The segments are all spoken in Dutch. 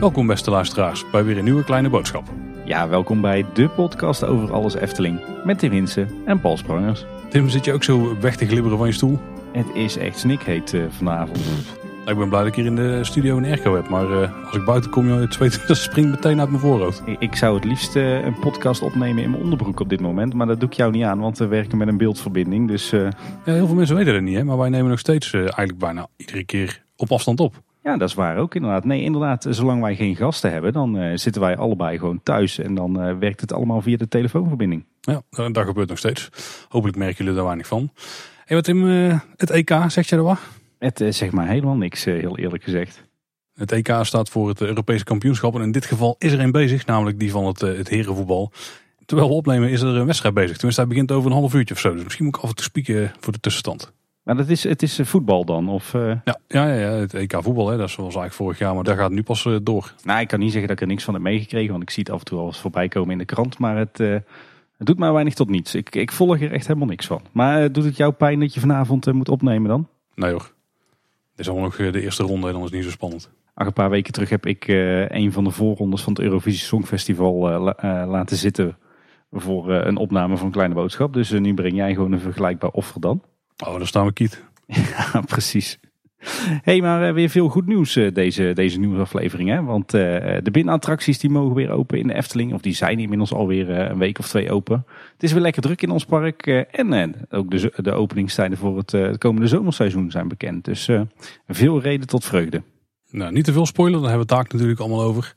Welkom beste luisteraars bij weer een nieuwe kleine boodschap. Ja, welkom bij de podcast over alles Efteling. Met Tim Hinsen en Paul Sprangers. Tim, zit je ook zo weg te glibberen van je stoel? Het is echt snikheet uh, vanavond. Ik ben blij dat ik hier in de studio een airco heb. Maar uh, als ik buiten kom, het zweet dat springt meteen uit mijn voorhoofd. Ik, zou het liefst uh, een podcast opnemen in mijn onderbroek op dit moment. Maar dat doe ik jou niet aan, want we werken met een beeldverbinding. Dus, ja, heel veel mensen weten het niet, hè? maar wij nemen nog steeds eigenlijk bijna iedere keer op afstand op. Ja, dat is waar ook inderdaad. Nee, inderdaad, zolang wij geen gasten hebben, dan zitten wij allebei gewoon thuis. En dan werkt het allemaal via de telefoonverbinding. Ja, dat gebeurt nog steeds. Hopelijk merken jullie daar weinig van. Hey, wat uh, het EK, zeg je er wat? Het zegt maar helemaal niks, heel eerlijk gezegd. Het EK staat voor het Europese kampioenschap. En in dit geval is er een bezig, namelijk die van het, het herenvoetbal. Terwijl we opnemen is er een wedstrijd bezig. Tenminste, hij begint over een half uurtje of zo. Dus misschien moet ik af en toe spieken voor de tussenstand. Maar dat is, het is voetbal dan? Of, uh... ja, ja, ja, het EK voetbal, hè, dat was eigenlijk vorig jaar, maar daar gaat het nu pas uh, door. Nou, ik kan niet zeggen dat ik er niks van heb meegekregen, want ik zie het af en toe al eens voorbij komen in de krant. Maar het, uh, het doet mij weinig tot niets. Ik, ik volg er echt helemaal niks van. Maar doet het jou pijn dat je vanavond moet opnemen dan? Nee hoor. Is allemaal nog de eerste ronde en dan is het niet zo spannend. Ach, een paar weken terug heb ik een van de voorrondes van het Eurovisie Songfestival laten zitten voor een opname van Kleine Boodschap. Dus nu breng jij gewoon een vergelijkbaar offer dan. Oh, dan staan we kiet. Ja, precies. Hey, maar weer veel goed nieuws deze, deze nieuwsaflevering. Hè? Want uh, de binnenattracties die mogen weer open in de Efteling. Of die zijn inmiddels alweer een week of twee open. Het is weer lekker druk in ons park. En ook de, de openingstijden voor het, het komende zomerseizoen zijn bekend. Dus veel reden tot vreugde. Nou, niet te veel spoiler, daar hebben we het daar natuurlijk allemaal over.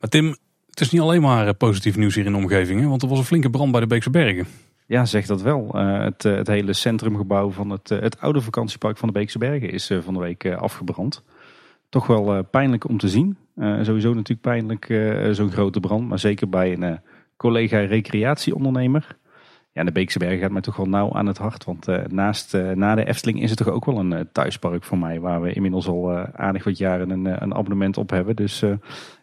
Maar Tim, het is niet alleen maar positief nieuws hier in de omgeving. Hè? Want er was een flinke brand bij de Beekse Bergen. Ja, zeg dat wel. Uh, het, het, hele centrumgebouw van het, het oude vakantiepark van de Beekse Bergen is van de week afgebrand. Toch wel pijnlijk om te zien. sowieso natuurlijk pijnlijk zo'n grote brand, maar zeker bij een collega recreatieondernemer. Ja, de Beekse Bergen gaat mij toch wel nauw aan het hart. Want naast, na de Efteling is het toch ook wel een thuispark voor mij. Waar we inmiddels al aardig wat jaren een, een abonnement op hebben. Dus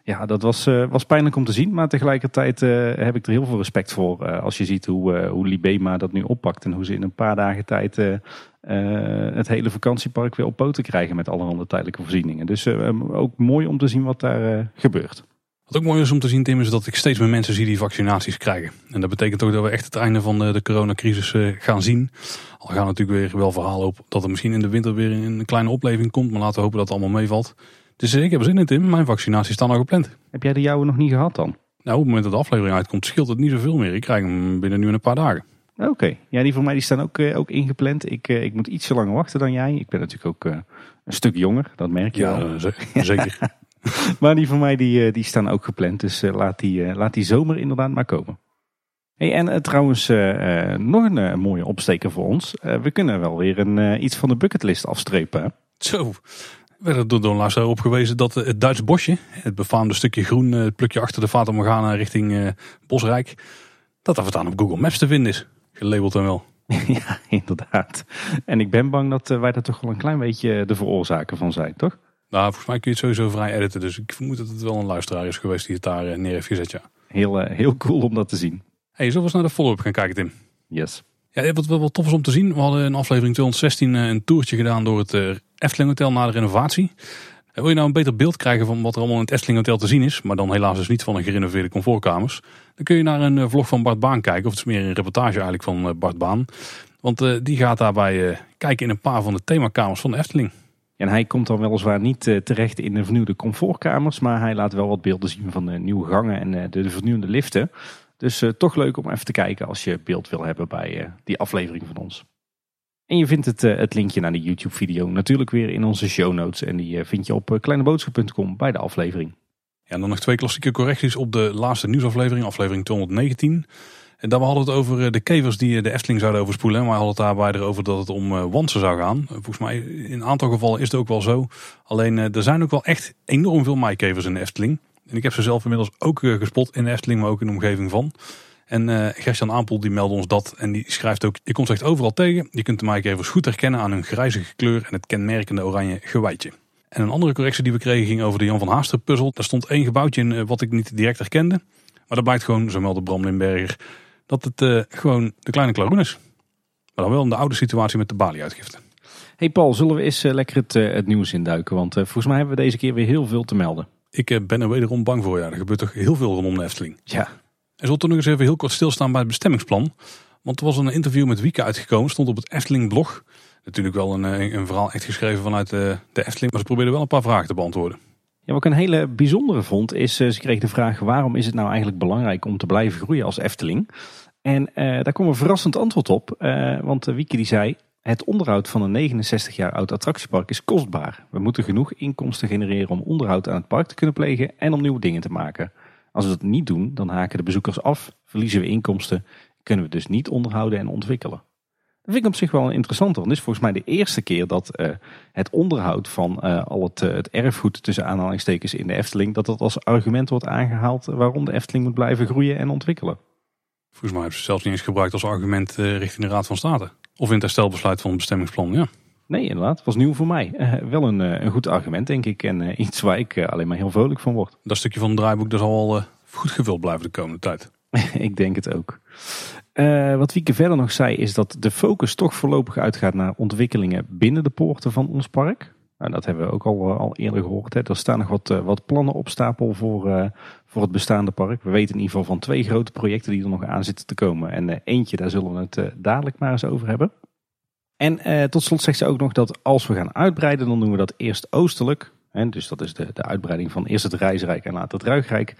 ja, dat was, was pijnlijk om te zien. Maar tegelijkertijd heb ik er heel veel respect voor. als je ziet hoe, hoe Libema dat nu oppakt. En hoe ze in een paar dagen tijd het hele vakantiepark weer op poten krijgen. Met allerhande tijdelijke voorzieningen. Dus ook mooi om te zien wat daar gebeurt. Wat ook mooi is om te zien, Tim, is dat ik steeds meer mensen zie die vaccinaties krijgen. En dat betekent ook dat we echt het einde van de, de coronacrisis gaan zien. Al gaan natuurlijk weer wel verhalen op dat er misschien in de winter weer een kleine opleving komt. Maar laten we hopen dat het allemaal meevalt. Dus ik heb er zin in, Tim. Mijn vaccinaties staan al gepland. Heb jij de jouwe nog niet gehad dan? Nou, op het moment dat de aflevering uitkomt, scheelt het niet zoveel meer. Ik krijg hem binnen nu een paar dagen. Oké, ja, die voor mij die staan ook, uh, ook ingepland. Ik, uh, ik moet iets langer wachten dan jij. Ik ben natuurlijk ook uh, een stuk jonger, dat merk je ja, wel. zeker. maar die van mij die, die staan ook gepland. Dus laat, die, laat die zomer inderdaad maar komen. Hey, en trouwens, nog een mooie opsteker voor ons. we kunnen wel weer een, iets van de bucketlist afstrepen. Zo, werd er door luisteraar op gewezen dat het Duitse bosje, het befaamde stukje groen, het plukje achter de Fata Morgana richting Bosrijk, dat dat voortaan op Google Maps te vinden is. Gelabeld en wel. Ja, inderdaad. En ik ben bang dat wij daar toch wel een klein beetje de veroorzaker van zijn, toch? Nou, volgens mij kun je het sowieso vrij editen. Dus ik vermoed dat het wel een luisteraar is geweest die het daar neer heeft gezet, ja. Heel, heel cool om dat te zien. Hey, zullen we eens naar de follow-up gaan kijken, Tim? Yes. Ja, wat wel, tof is om te zien. We hadden in aflevering 216 een toertje gedaan door het Efteling Hotel na de renovatie. Wil je nou een beter beeld krijgen van wat er allemaal in het Efteling Hotel te zien is, maar dan helaas dus niet van een gerenoveerde comfortkamers, dan kun je naar een vlog van Bart Baan kijken. Of het is meer een reportage eigenlijk van Bart Baan. Want die gaat daarbij kijken in een paar van de themakamers van de Efteling. En hij komt dan weliswaar niet uh, terecht in de vernieuwde comfortkamers, maar hij laat wel wat beelden zien van de nieuwe gangen en de, de vernieuwde liften. Dus toch leuk om even te kijken als je beeld wil hebben bij die aflevering van ons. En je vindt het, het linkje naar de YouTube video natuurlijk weer in onze show notes. En die vind je op kleineboodschap.com bij de aflevering. Ja, en dan nog twee klassieke correcties op de laatste nieuwsaflevering, aflevering 219. En hadden we het over de kevers die de Efteling zouden overspoelen. Maar we hadden het daarbij erover dat het om wansen zou gaan. Volgens mij in een aantal gevallen is het ook wel zo. Alleen er zijn ook wel echt enorm veel maaikevers in de Efteling. En ik heb ze zelf inmiddels ook gespot in de Efteling, maar ook in de omgeving van. En uh, Gertjan Aanpoel die meldde ons dat en die schrijft ook, je komt echt overal tegen. Je kunt de maaikevers goed herkennen aan hun grijzige kleur en het kenmerkende oranje gewijtje. En een andere correctie die we kregen ging over de Jan van Haaster puzzel. Daar stond één gebouwtje in wat ik niet direct herkende. Maar dat blijkt gewoon, zo meldde Bram Limberger, dat het uh, gewoon de kleine klaroen is. Maar dan wel in de oude situatie met de Bali-uitgifte. Hey Paul, zullen we eens lekker het, het nieuws induiken? Want volgens mij hebben we deze keer weer heel veel te melden. Ik ben er wederom bang voor. Ja, er gebeurt toch heel veel rondom de Efteling. Ja. En zullen toch nog eens even heel kort stilstaan bij het bestemmingsplan. Want er was een interview met Wieke uitgekomen, stond op het Efteling blog. Natuurlijk wel een, een verhaal echt geschreven vanuit de, de Efteling. Maar ze probeerden wel een paar vragen te beantwoorden. Ja, wat ik een hele bijzondere vond, is ze kreeg de vraag waarom is het nou eigenlijk belangrijk om te blijven groeien als Efteling? En daar kwam een verrassend antwoord op. want Wieke die zei, het onderhoud van een 69 jaar oud attractiepark is kostbaar. We moeten genoeg inkomsten genereren om onderhoud aan het park te kunnen plegen en om nieuwe dingen te maken. Als we dat niet doen, dan haken de bezoekers af, verliezen we inkomsten, kunnen we dus niet onderhouden en ontwikkelen. Dat vind ik op zich wel een interessante, want dit is volgens mij de eerste keer dat uh, het onderhoud van uh, al het, uh, het, erfgoed tussen aanhalingstekens in de Efteling, dat dat als argument wordt aangehaald waarom de Efteling moet blijven groeien en ontwikkelen. Volgens mij hebben ze zelfs niet eens gebruikt als argument richting de Raad van State. Of in het herstelbesluit van het bestemmingsplan, ja. Nee, inderdaad. Het was nieuw voor mij. Wel een, een, goed argument, denk ik. En iets waar ik alleen maar heel vrolijk van word. Dat stukje van het draaiboek dat zal wel goed gevuld blijven de komende tijd. ik denk het ook. wat Wieke verder nog zei, is dat de focus toch voorlopig uitgaat naar ontwikkelingen binnen de poorten van ons park. Nou, dat hebben we ook al, al eerder gehoord. Hè. Er staan nog wat, wat plannen op stapel voor, voor het bestaande park. We weten in ieder geval van twee grote projecten die er nog aan zitten te komen. En eentje, daar zullen we het dadelijk maar eens over hebben. En eh, tot slot zegt ze ook nog dat als we gaan uitbreiden, dan doen we dat eerst oostelijk. Dus dat is de, de uitbreiding van eerst het Reisrijk en later het Ruigrijk.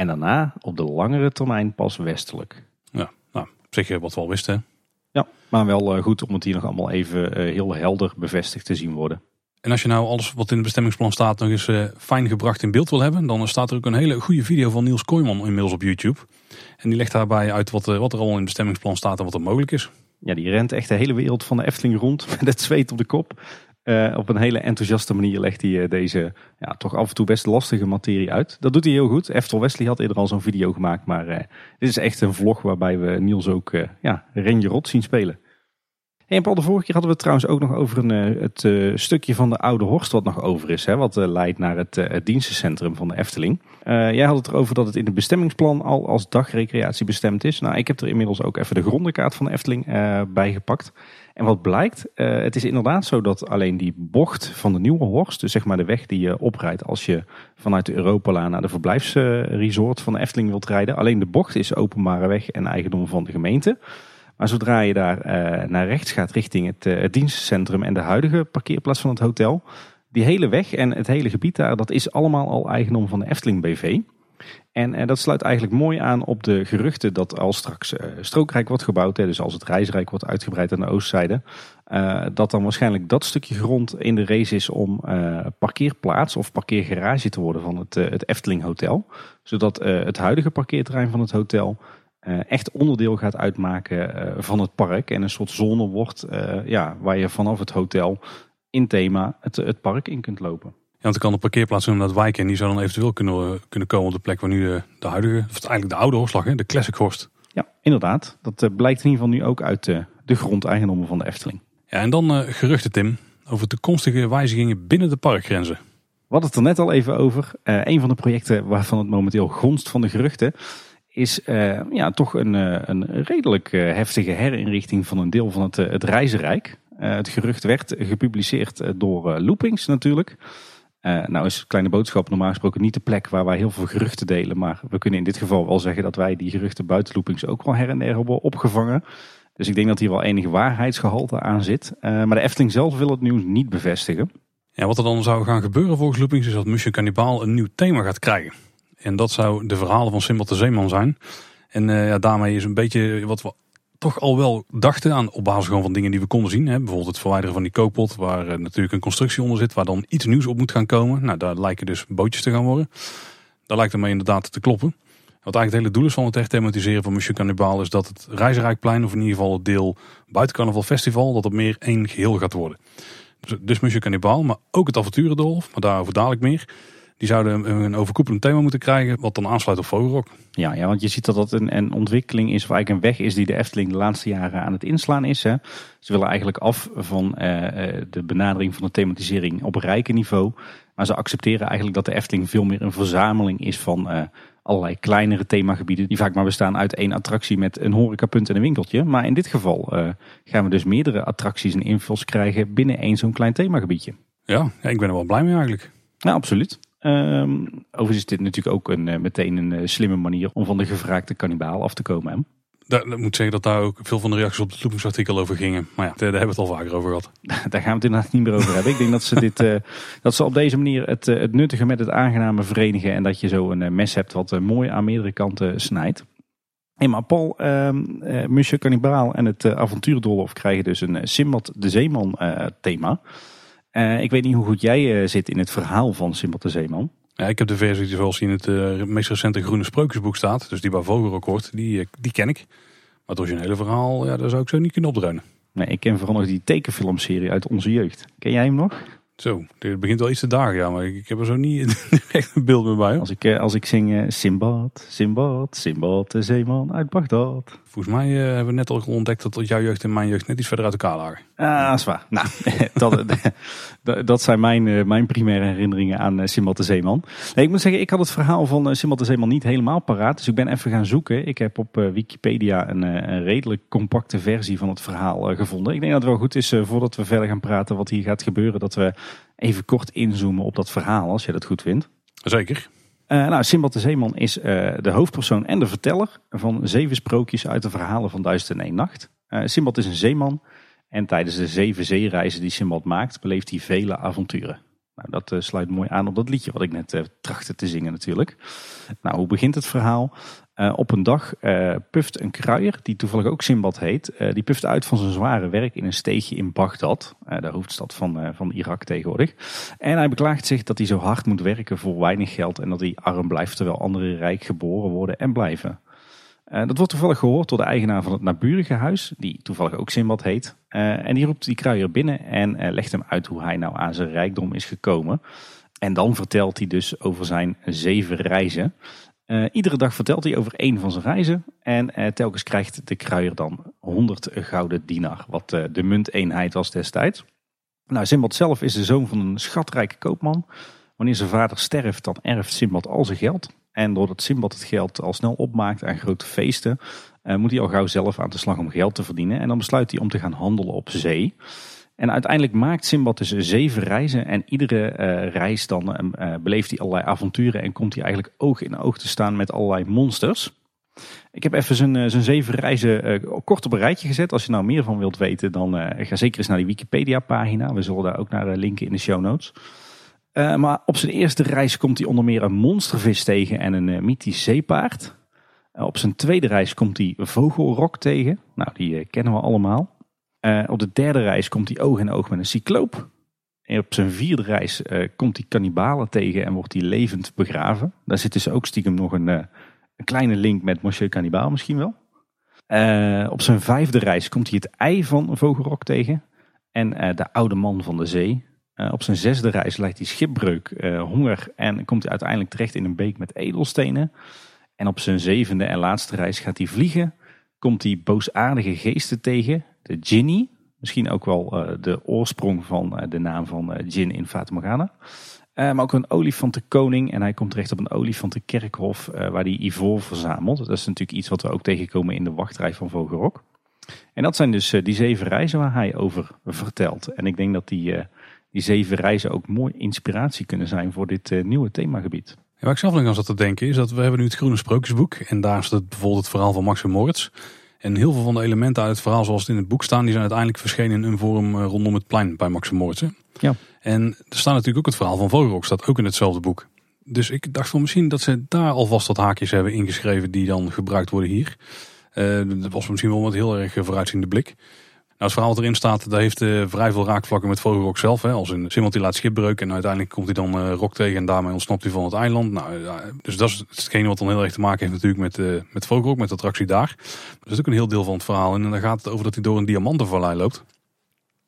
En daarna op de langere termijn pas westelijk. Ja, nou, op zich wat we al wisten. Ja, maar wel uh, goed om het hier nog allemaal even uh, heel helder bevestigd te zien worden. En als je nou alles wat in het bestemmingsplan staat nog eens uh, fijn gebracht in beeld wil hebben, dan staat er ook een hele goede video van Niels Kooijman inmiddels op YouTube. En die legt daarbij uit wat, wat er al in het bestemmingsplan staat en wat er mogelijk is. Ja, die rent echt de hele wereld van de Efteling rond met het zweet op de kop. Uh, op een hele enthousiaste manier legt hij uh, deze ja, toch af en toe best lastige materie uit. Dat doet hij heel goed. Eftel Wesley had eerder al zo'n video gemaakt. Maar uh, dit is echt een vlog waarbij we Niels ook ja, Renje Rot zien spelen. En Paul, de vorige keer hadden we het trouwens ook nog over een, het stukje van de Oude Horst wat nog over is. Hè, wat leidt naar het, het dienstencentrum van de Efteling. jij had het erover dat het in het bestemmingsplan al als dagrecreatie bestemd is. Nou, ik heb er inmiddels ook even de grondenkaart van de Efteling bij gepakt. En wat blijkt, uh, het is inderdaad zo dat alleen die bocht van de Nieuwe Horst, dus zeg maar de weg die je oprijdt als je vanuit de Europalaan naar de verblijfsresort van de Efteling wilt rijden, alleen de bocht is openbare weg en eigendom van de gemeente. Maar zodra je daar uh, naar rechts gaat richting het, uh, het dienstcentrum en de huidige parkeerplaats van het hotel, die hele weg en het hele gebied daar, dat is allemaal al eigendom van de Efteling BV. En, en, dat sluit eigenlijk mooi aan op de geruchten dat als straks uh, Strookrijk wordt gebouwd, hè, dus als het Reisrijk wordt uitgebreid aan de oostzijde, uh, dat dan waarschijnlijk dat stukje grond in de race is om parkeerplaats of parkeergarage te worden van het, het Efteling Hotel. Zodat het huidige parkeerterrein van het hotel echt onderdeel gaat uitmaken van het park en een soort zone wordt ja, waar je vanaf het hotel in thema het park in kunt lopen. Ja, want er kan een parkeerplaats dat wijken en die zou dan eventueel kunnen, kunnen komen op de plek waar nu de, de huidige, of eigenlijk de oude Horst lag, hè, de Classic Horst. Ja, inderdaad. Dat uh, blijkt in ieder geval nu ook uit uh, de grondeigendommen van de Efteling. Ja, en dan uh, geruchten Tim, over toekomstige wijzigingen binnen de parkgrenzen. We hadden het er net al even over. een van de projecten waarvan het momenteel gonst van de geruchten is ja, toch een, een redelijk heftige herinrichting van een deel van het, het reizenrijk. het gerucht werd gepubliceerd door Loopings natuurlijk. Uh, nou is Kleine Boodschap normaal gesproken niet de plek waar wij heel veel geruchten delen. Maar we kunnen in dit geval wel zeggen dat wij die geruchten buiten loopings ook wel her en der hebben opgevangen. Dus ik denk dat hier wel enige waarheidsgehalte aan zit. Uh, maar de Efteling zelf wil het nieuws niet bevestigen. Ja, wat er dan zou gaan gebeuren volgens loopings is dat Mission Cannibal een nieuw thema gaat krijgen. En dat zou de verhalen van Simbad de Zeeman zijn. En uh, ja, daarmee is een beetje wat we toch al wel dachten aan op basis gewoon van dingen die we konden zien. Hè. Bijvoorbeeld het verwijderen van die kookpot waar uh, natuurlijk een constructie onder zit waar dan iets nieuws op moet gaan komen. Nou, daar lijken dus bootjes te gaan worden. Daar lijkt het me inderdaad te kloppen. Wat eigenlijk het hele doel is van het echt thematiseren van Mission Cannibal is dat het Reizenrijkplein of in ieder geval het deel buiten Festival dat het meer één geheel gaat worden. Dus, dus Mission Cannibal, maar ook het Avonturendorf, maar daarover dadelijk meer. Die zouden een overkoepelend thema moeten krijgen, wat dan aansluit op Vogelrok. Ja, ja, want je ziet dat dat een, een ontwikkeling is, waar eigenlijk een weg is die de Efteling de laatste jaren aan het inslaan is. Hè. Ze willen eigenlijk af van uh, de benadering van de thematisering op rijke niveau. Maar ze accepteren eigenlijk dat de Efteling veel meer een verzameling is van uh, allerlei kleinere themagebieden die vaak maar bestaan uit één attractie met een horecapunt en een winkeltje. Maar in dit geval gaan we dus meerdere attracties en invuls krijgen binnen één zo'n klein themagebiedje. Ja, ja, ik ben er wel blij mee eigenlijk. Ja, absoluut. Um, overigens is dit natuurlijk ook een, meteen een slimme manier om van de gevraagde kannibaal af te komen. Hè? Daar, moet zeggen dat daar ook veel van de reacties op het toepassingsartikel over gingen. Maar ja, daar hebben we het al vaker over gehad. Daar gaan we het inderdaad niet meer over hebben. Ik denk dat ze, dit, uh, dat ze op deze manier het, uh, het nuttige met het aangename verenigen. En dat je zo een mes hebt wat mooi aan meerdere kanten snijdt. Hey, maar Paul, ehm, Monsieur Cannibal en het avontuurdolhof krijgen dus een Simbad de Zeeman thema. Ik weet niet hoe goed jij zit in het verhaal van Simbad de Zeeman. Ja, ik heb de versie zoals die in het uh, meest recente Groene Sprookjesboek staat. Dus die bij Vogelrok hoort, die, eh, die ken ik. Maar het originele verhaal, ja, daar zou ik zo niet kunnen opdreunen. Nee, ik ken vooral nog die tekenfilmserie uit onze jeugd. Ken jij hem nog? Zo, dit begint wel iets te dagen, ja, maar ik, heb er zo niet echt een beeld meer bij. Als ik, eh, als ik zing uh, Simbad, Simbad, Simbad, de zeeman uit Bagdad. Volgens mij uh, hebben we net al ontdekt dat jouw jeugd en mijn jeugd net iets verder uit elkaar lagen. Ah, dat is waar. Nou, dat, dat zijn mijn, mijn primaire herinneringen aan Simbad de Zeeman. Nee, ik moet zeggen, ik had het verhaal van Simbad de Zeeman niet helemaal paraat. Dus ik ben even gaan zoeken. Ik heb op Wikipedia een, een, redelijk compacte versie van het verhaal gevonden. Ik denk dat het wel goed is, voordat we verder gaan praten wat hier gaat gebeuren, dat we even kort inzoomen op dat verhaal, als je dat goed vindt. Zeker. Uh, nou, Simbad de Zeeman is uh, de hoofdpersoon en de verteller van zeven sprookjes uit de verhalen van Duizend en Eén Nacht. Uh, Simbad is een zeeman en tijdens de zeven zeereizen die Simbad maakt, beleeft hij vele avonturen. Nou, dat sluit mooi aan op dat liedje wat ik net trachtte te zingen natuurlijk. Nou, hoe begint het verhaal? Uh, op een dag uh, puft een kruier, die toevallig ook Simbad heet, uh, die puft uit van zijn zware werk in een steegje in Bagdad, de hoofdstad van, van Irak tegenwoordig. En hij beklaagt zich dat hij zo hard moet werken voor weinig geld en dat hij arm blijft terwijl anderen rijk geboren worden en blijven. Dat wordt toevallig gehoord door de eigenaar van het naburige huis, die toevallig ook Simbad heet. en die roept die kruier binnen en legt hem uit hoe hij nou aan zijn rijkdom is gekomen. En dan vertelt hij dus over zijn zeven reizen. Iedere dag vertelt hij over één van zijn reizen. En telkens krijgt de kruier dan 100 gouden dinar. Wat de munteenheid was destijds. Nou, Simbad zelf is de zoon van een schatrijke koopman. Wanneer zijn vader sterft, dan erft Simbad al zijn geld. En doordat Simbad het geld al snel opmaakt aan grote feesten, moet hij al gauw zelf aan de slag om geld te verdienen. En dan besluit hij om te gaan handelen op zee. En uiteindelijk maakt Simbad dus zeven reizen. En iedere uh, reis dan uh, beleeft hij allerlei avonturen. En komt hij eigenlijk oog in oog te staan met allerlei monsters. Ik heb even zijn, zijn zeven reizen kort op een rijtje gezet. Als je nou meer van wilt weten, dan ga zeker eens naar die Wikipedia pagina. We zullen daar ook naar linken in de show notes. Maar op zijn eerste reis komt hij onder meer een monstervis tegen en een mythisch zeepaard. op zijn tweede reis komt hij vogelrok tegen. Nou, die kennen we allemaal. Uh, op de derde reis komt hij oog in oog met een cycloop. En op zijn vierde reis uh, komt hij kannibalen tegen en wordt hij levend begraven. Daar zit dus ook stiekem nog een, uh, een kleine link met Monsieur Cannibal misschien wel. op zijn vijfde reis komt hij het ei van Vogelrok tegen. En de oude man van de zee. Op zijn zesde reis lijkt hij schipbreuk, honger en komt hij uiteindelijk terecht in een beek met edelstenen. En op zijn zevende en laatste reis gaat hij vliegen. Komt hij boosaardige geesten tegen de Ginny. Misschien ook wel uh, de oorsprong van de naam van uh, Gin in Fata Morgana. maar ook een olifantenkoning. En hij komt terecht op een olifantenkerkhof waar hij ivoor verzamelt. Dat is natuurlijk iets wat we ook tegenkomen in de wachtrij van Vogelrok. En dat zijn dus die zeven reizen waar hij over vertelt. En ik denk dat die, die zeven reizen ook mooi inspiratie kunnen zijn voor dit nieuwe themagebied. Ja, waar ik zelf nog aan zat te denken is dat we hebben nu het Groene Sprookjesboek. En daar staat bijvoorbeeld het verhaal van Max en Moritz. En heel veel van de elementen uit het verhaal zoals het in het boek staan, die zijn uiteindelijk verschenen in een vorm eh, rondom het plein bij Max Moritz. Ja. En er staat natuurlijk ook het verhaal van Vogelrok, staat ook in hetzelfde boek. Dus ik dacht van misschien dat ze daar alvast wat haakjes hebben ingeschreven die dan gebruikt worden hier. Uh, dat was misschien wel met heel erg vooruitziende blik. Nou, het verhaal wat erin staat, daar heeft uh, vrij veel raakvlakken met Vogelrok zelf. Hè, als een Simmelt die laat schipbreuk en uiteindelijk komt hij dan uh, Rok tegen en daarmee ontsnapt hij van het eiland. Nou, dus dat is hetgene wat dan heel erg te maken heeft natuurlijk met, met Vogelrok, met de attractie daar. dat is ook een heel deel van het verhaal. En dan gaat het over dat hij door een diamantenvallei loopt.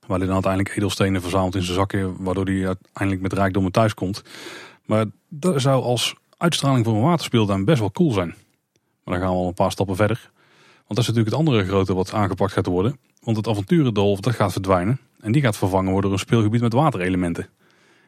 Waar hij dan uiteindelijk edelstenen verzamelt in zijn zakken, waardoor hij uiteindelijk met rijkdommen thuis komt. Maar dat zou als uitstraling voor een waterspeeltuin best wel cool zijn. Maar dan gaan we al een paar stappen verder. Dat is natuurlijk het andere grote wat aangepakt gaat worden. Want het avonturendolf dat gaat verdwijnen. En die gaat vervangen worden door een speelgebied met waterelementen.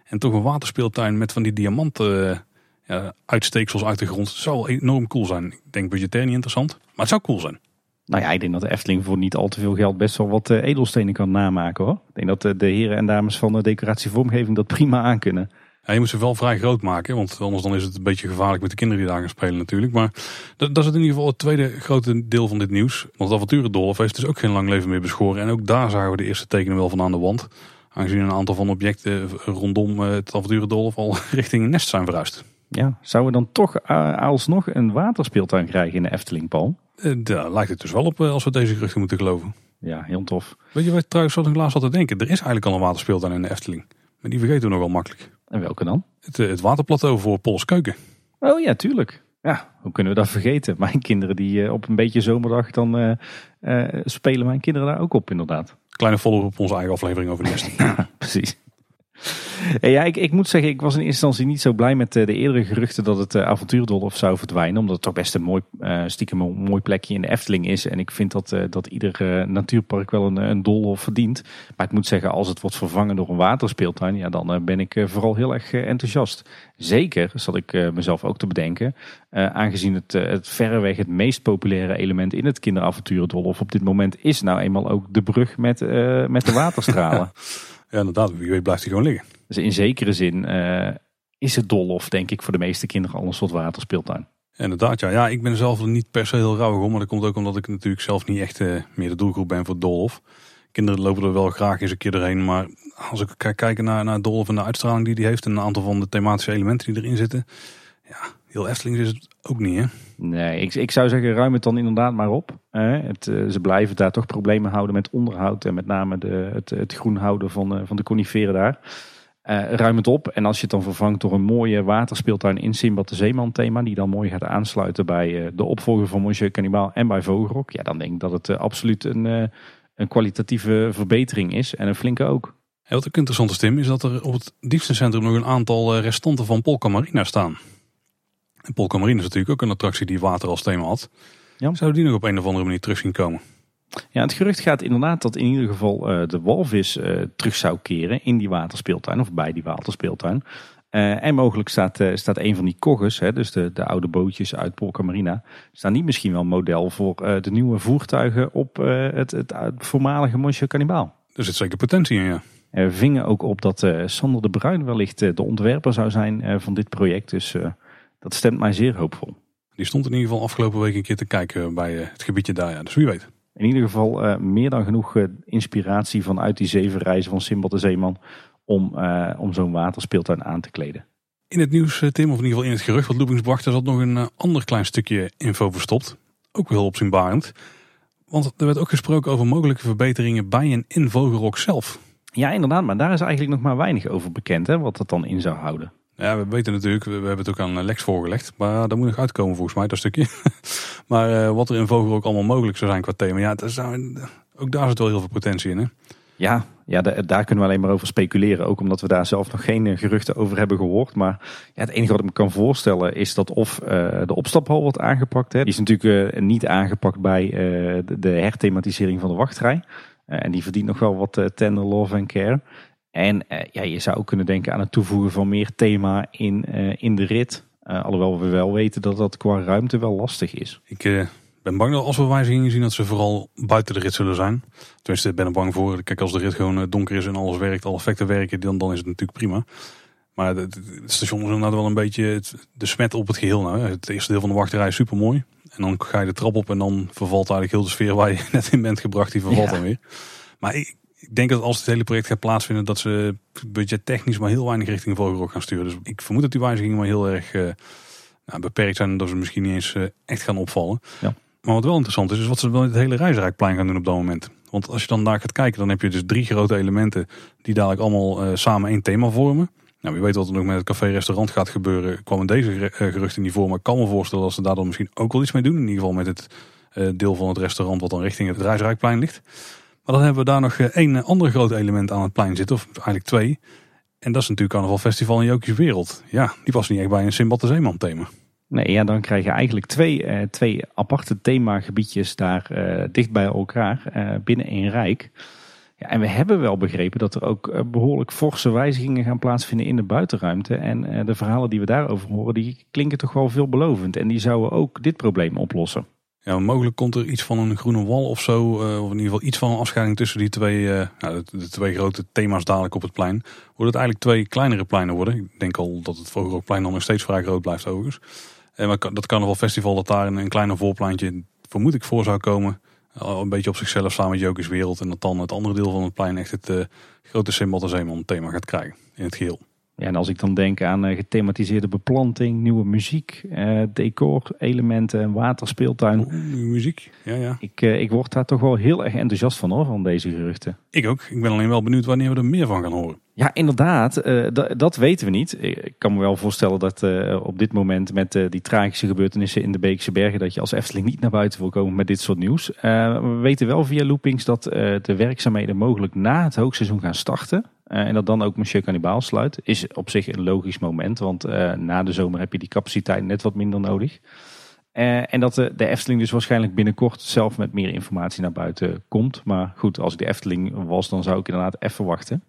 En toch een waterspeeltuin met van die diamanten ja, uitsteeksels uit de grond. Zou enorm cool zijn. Ik denk budgetair niet interessant, maar het zou cool zijn. Nou ja, ik denk dat de Efteling voor niet al te veel geld best wel wat uh, edelstenen kan namaken hoor. Ik denk dat de, de heren en dames van de decoratievormgeving dat prima aankunnen. Ja, je moet ze wel vrij groot maken, want anders dan is het een beetje gevaarlijk met de kinderen die daar gaan spelen natuurlijk. Maar dat, dat is in ieder geval het tweede grote deel van dit nieuws. Want het avonturendolf heeft dus ook geen lang leven meer beschoren. En ook daar zagen we de eerste tekenen wel van aan de wand. Aangezien een aantal van objecten rondom het avonturendolf al richting een nest zijn verhuisd. Ja, zouden we dan toch uh, alsnog een waterspeeltuin krijgen in de Efteling, Paul? Daar lijkt het dus wel op als we deze geruchten moeten geloven. Ja, heel tof. Weet je wat trouwens wat ik laatst te denken? Er is eigenlijk al een waterspeeltuin in de Efteling. Maar die vergeten we nogal makkelijk. En welke dan? Het, het waterplateau voor Polskeuken. Oh ja, tuurlijk. Ja, hoe kunnen we dat vergeten? Mijn kinderen die op een beetje zomerdag dan uh, uh, spelen mijn kinderen daar ook op inderdaad. Kleine follow op onze eigen aflevering over de ja, precies. Ja, ik, ik moet zeggen, ik was in eerste instantie niet zo blij met de, de eerdere geruchten dat het avontuurdolf zou verdwijnen. Omdat het toch best een mooi, uh, stiekem een mooi plekje in de Efteling is. En ik vind dat, uh, dat ieder natuurpark wel een, een verdient. Maar ik moet zeggen, als het wordt vervangen door een waterspeeltuin, ja, dan ben ik vooral heel erg enthousiast. Zeker, zat ik mezelf ook te bedenken, aangezien het, het verreweg het meest populaire element in het kinderavonturendolf op dit moment is nou eenmaal ook de brug met, met de waterstralen. Ja, inderdaad. Wie weet blijft hij gewoon liggen. Dus in zekere zin uh, is het Dolhof, denk ik, voor de meeste kinderen al een soort waterspeeltuin. Inderdaad, ja. ja. Ik ben zelf niet per se heel rauwig om. Maar dat komt ook omdat ik natuurlijk zelf niet echt uh, meer de doelgroep ben voor Dolhof. Kinderen lopen er wel graag eens een keer doorheen. Maar als ik kijk kijken naar, naar Dolhof en de uitstraling die die heeft. En een aantal van de thematische elementen die erin zitten. Ja, heel Efteling is het ook niet, hè? Nee, ik, ik zou zeggen, ruim het dan inderdaad maar op. het, uh, ze blijven daar toch problemen houden met onderhoud. En met name de, het, het groen houden van, uh, van de coniferen daar. Uh, ruim het op. En als je het dan vervangt door een mooie waterspeeltuin in Simbad de Zeeman thema. Die dan mooi gaat aansluiten bij de opvolger van Monsieur Cannibal en bij Vogelrok. Ja, dan denk ik dat het absoluut een, een kwalitatieve verbetering is. En een flinke ook. En wat ook interessant is, Tim, is dat er op het diepstecentrum nog een aantal restanten van Polka Marina staan. En Polka is natuurlijk ook een attractie die water als thema had. Ja. Zouden die nog op een of andere manier terug zien komen? Ja, het gerucht gaat inderdaad dat in ieder geval uh, de walvis uh, terug zou keren in die waterspeeltuin of bij die waterspeeltuin. Uh, en mogelijk staat, staat een van die kogges, hè, dus de, de oude bootjes uit Polka Marina, staan niet misschien wel model voor de nieuwe voertuigen op het, het, het, voormalige Monsieur Cannibal. Er zit zeker potentie in, ja. Er vingen ook op dat Sander de Bruin wellicht de ontwerper zou zijn van dit project. Dus dat stemt mij zeer hoopvol. Die stond in ieder geval afgelopen week een keer te kijken bij het gebiedje daar. Ja. Dus wie weet. In ieder geval uh, meer dan genoeg uh, inspiratie vanuit die zeven reizen van Simbad de Zeeman om, uh, om zo'n waterspeeltuin aan te kleden. In het nieuws, Tim, of in ieder geval in het gerucht wat Loopings bracht, zat nog een ander klein stukje info verstopt. Ook wel opzienbarend. Want er werd ook gesproken over mogelijke verbeteringen bij en in Vogelrok zelf. Ja, inderdaad, maar daar is eigenlijk nog maar weinig over bekend, hè, wat dat dan in zou houden. Ja, we weten natuurlijk, we, hebben het ook aan Lex voorgelegd. Maar dat moet nog uitkomen volgens mij, dat stukje. maar uh, wat er in Vogel ook allemaal mogelijk zou zijn qua thema. Ja, zou, ook daar zit wel heel veel potentie in. Hè? Ja, ja, daar kunnen we alleen maar over speculeren. Ook omdat we daar zelf nog geen eh, geruchten over hebben gehoord. Maar ja, het enige wat ik me kan voorstellen is dat of de opstaphal wordt aangepakt. Hè. Die is natuurlijk niet aangepakt bij de, herthematisering van de wachtrij. en die verdient nog wel wat tender love en care. En uh, ja, je zou ook kunnen denken aan het toevoegen van meer thema in, uh, in de rit. Uh, alhoewel we wel weten dat dat qua ruimte wel lastig is. Ik ben bang dat als we wijzigingen zien dat ze vooral buiten de rit zullen zijn. Tenminste, ik ben er bang voor. Kijk, als de rit gewoon donker is en alles werkt, alle effecten werken, dan, dan is het natuurlijk prima. Maar het, station is inderdaad wel een beetje het, de smet op het geheel. Nou. Het eerste deel van de wachterij is super mooi. En dan ga je de trap op en dan vervalt eigenlijk heel de sfeer waar je net in bent gebracht, die vervalt ja. dan weer. Maar ik, ik denk dat als het hele project gaat plaatsvinden, dat ze budgettechnisch maar heel weinig richting Vogelrok gaan sturen. Dus ik vermoed dat die wijzigingen maar heel erg uh, nou, beperkt zijn en dat ze misschien niet eens uh, echt gaan opvallen. Ja. Maar wat wel interessant is, is wat ze wel het hele Reisrijkplein gaan doen op dat moment. Want als je dan daar gaat kijken, dan heb je dus drie grote elementen die dadelijk allemaal uh, samen één thema vormen. Nou, wie weet wat er nog met het café-restaurant gaat gebeuren, kwamen deze geruchten niet voor. Maar ik kan me voorstellen dat ze daar dan misschien ook wel iets mee doen. In ieder geval met het deel van het restaurant wat dan richting het Reisrijkplein ligt. Maar dan hebben we daar nog eh, één eh, ander groot element aan het plein zitten, of eigenlijk twee. En dat is natuurlijk Carnaval Festival in Jokies Wereld. Ja, die was niet echt bij een Simbad de Zeeman thema. Nee, ja, dan krijg je eigenlijk twee, uh, twee aparte themagebiedjes daar uh, dicht bij elkaar binnen één rijk. Ja, en we hebben wel begrepen dat er ook behoorlijk forse wijzigingen gaan plaatsvinden in de buitenruimte. En de verhalen die we daarover horen, die klinken toch wel veelbelovend. En die zouden ook dit probleem oplossen. Ja, mogelijk komt er iets van een groene wal of zo. of in ieder geval iets van een afscheiding tussen die twee, nou, de, twee grote thema's dadelijk op het plein. Wordt het eigenlijk twee kleinere pleinen worden. Ik denk al dat het plein dan nog steeds vrij groot blijft overigens. En dat Carnaval Festival dat daar een, een kleiner voorpleintje vermoed ik voor zou komen. Een beetje op zichzelf samen met Jokers Wereld. En dat dan het andere deel van het plein echt het grote Simbad de Zeeman thema gaat krijgen in het geheel. Ja, en als ik dan denk aan uh, gethematiseerde beplanting, nieuwe muziek, uh, decor, elementen, waterspeeltuin. Oeh, muziek, ja ja. Ik, ik word daar toch wel heel erg enthousiast van hoor, van deze geruchten. Ik ook. Ik ben alleen wel benieuwd wanneer we er meer van gaan horen. Ja, inderdaad. Uh, dat weten we niet. Ik kan me wel voorstellen dat uh, op dit moment met die tragische gebeurtenissen in de Beekse Bergen... dat je als Efteling niet naar buiten wil komen met dit soort nieuws. we weten wel via loopings dat de werkzaamheden mogelijk na het hoogseizoen gaan starten. En dat dan ook Monsieur Cannibal sluit. Is op zich een logisch moment, want na de zomer heb je die capaciteit net wat minder nodig. en dat de, de Efteling dus waarschijnlijk binnenkort zelf met meer informatie naar buiten komt. Maar goed, als ik de Efteling was, dan zou ik inderdaad even wachten.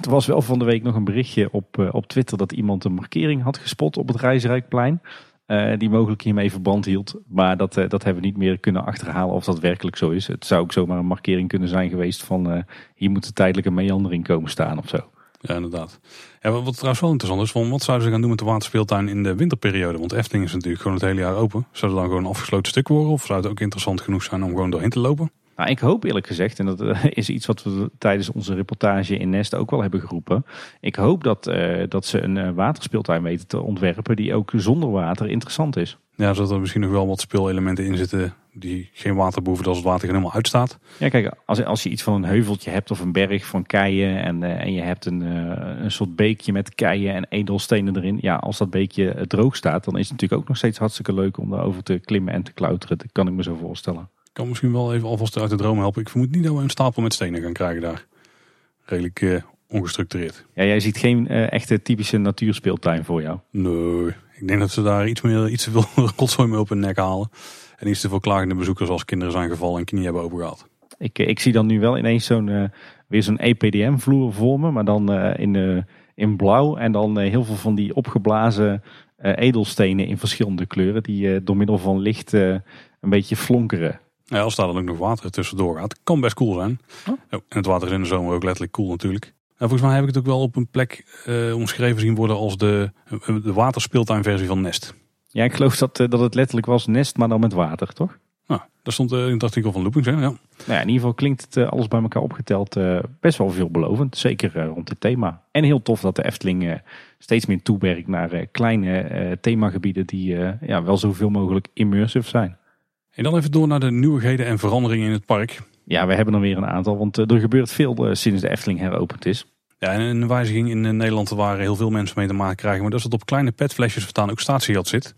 Er was wel van de week nog een berichtje op, op Twitter dat iemand een markering had gespot op het Reisrijkplein. Uh, die mogelijk hiermee verband hield. Maar dat, uh, dat hebben we niet meer kunnen achterhalen of dat werkelijk zo is. Het zou ook zomaar een markering kunnen zijn geweest van hier moet een tijdelijke meandering komen staan of zo. Ja, inderdaad. Wat, trouwens wel interessant is, wat zouden ze gaan doen met de waterspeeltuin in de winterperiode? Want Efteling is natuurlijk gewoon het hele jaar open. Zou het dan gewoon een afgesloten stuk worden? Of zou het ook interessant genoeg zijn om gewoon doorheen te lopen? Nou, ik hoop eerlijk gezegd, en dat eh, is iets wat we tijdens onze reportage in Nest ook wel hebben geroepen. Ik hoop dat, uh, dat ze een uh, waterspeeltuin weten te ontwerpen die ook zonder water interessant is. Ja, zodat er misschien nog wel wat speelelementen in zitten die geen water behoeven als het water helemaal uitstaat. Ja, kijk, als, als je iets van een heuveltje hebt of een berg van keien en, en je hebt een, een soort beekje met keien en edelstenen erin. Ja, als dat beekje droog staat, dan is het natuurlijk ook nog steeds hartstikke leuk om daarover te klimmen en te klauteren. Dat kan ik me zo voorstellen kan misschien wel even alvast uit de droom helpen. Ik vermoed niet dat we een stapel met stenen gaan krijgen daar. Redelijk uh, ongestructureerd. Ja, jij ziet geen uh, echte typische natuurspeeltuin voor jou? Nee, ik denk dat ze daar iets, meer, iets te veel rotzooi mee op hun nek halen. En iets te veel klagende bezoekers als kinderen zijn gevallen en knieën hebben opengehaald. Ik, ik zie dan nu wel ineens zo'n uh, weer zo'n EPDM vloer voor me, maar dan in, in blauw. En dan heel veel van die opgeblazen edelstenen in verschillende kleuren. Die door middel van licht een beetje flonkeren. Ja, als daar dan ook nog water tussendoor gaat, kan best cool zijn. Oh. En het water is in de zomer ook letterlijk cool natuurlijk. En volgens mij heb ik het ook wel op een plek uh, omschreven zien worden als de, de waterspeeltuinversie van Nest. Ja, ik geloof dat, dat het letterlijk was Nest, maar dan met water, toch? Nou, daar stond in het artikel van Loopings, hè? Ja. Nou ja, in ieder geval klinkt het alles bij elkaar opgeteld best wel veelbelovend. Zeker rond het thema. En heel tof dat de Efteling steeds meer toewerkt naar kleine themagebieden die ja, wel zoveel mogelijk immersive zijn. En dan even door naar de nieuwigheden en veranderingen in het park. Ja, we hebben er weer een aantal, want eh, er gebeurt veel eh, sinds de Efteling heropend is. Ja, en een wijziging in eh, Nederland waar heel veel mensen mee te maken krijgen. Maar dat is dat op kleine petflesjes verstaan ook statiegeld zit.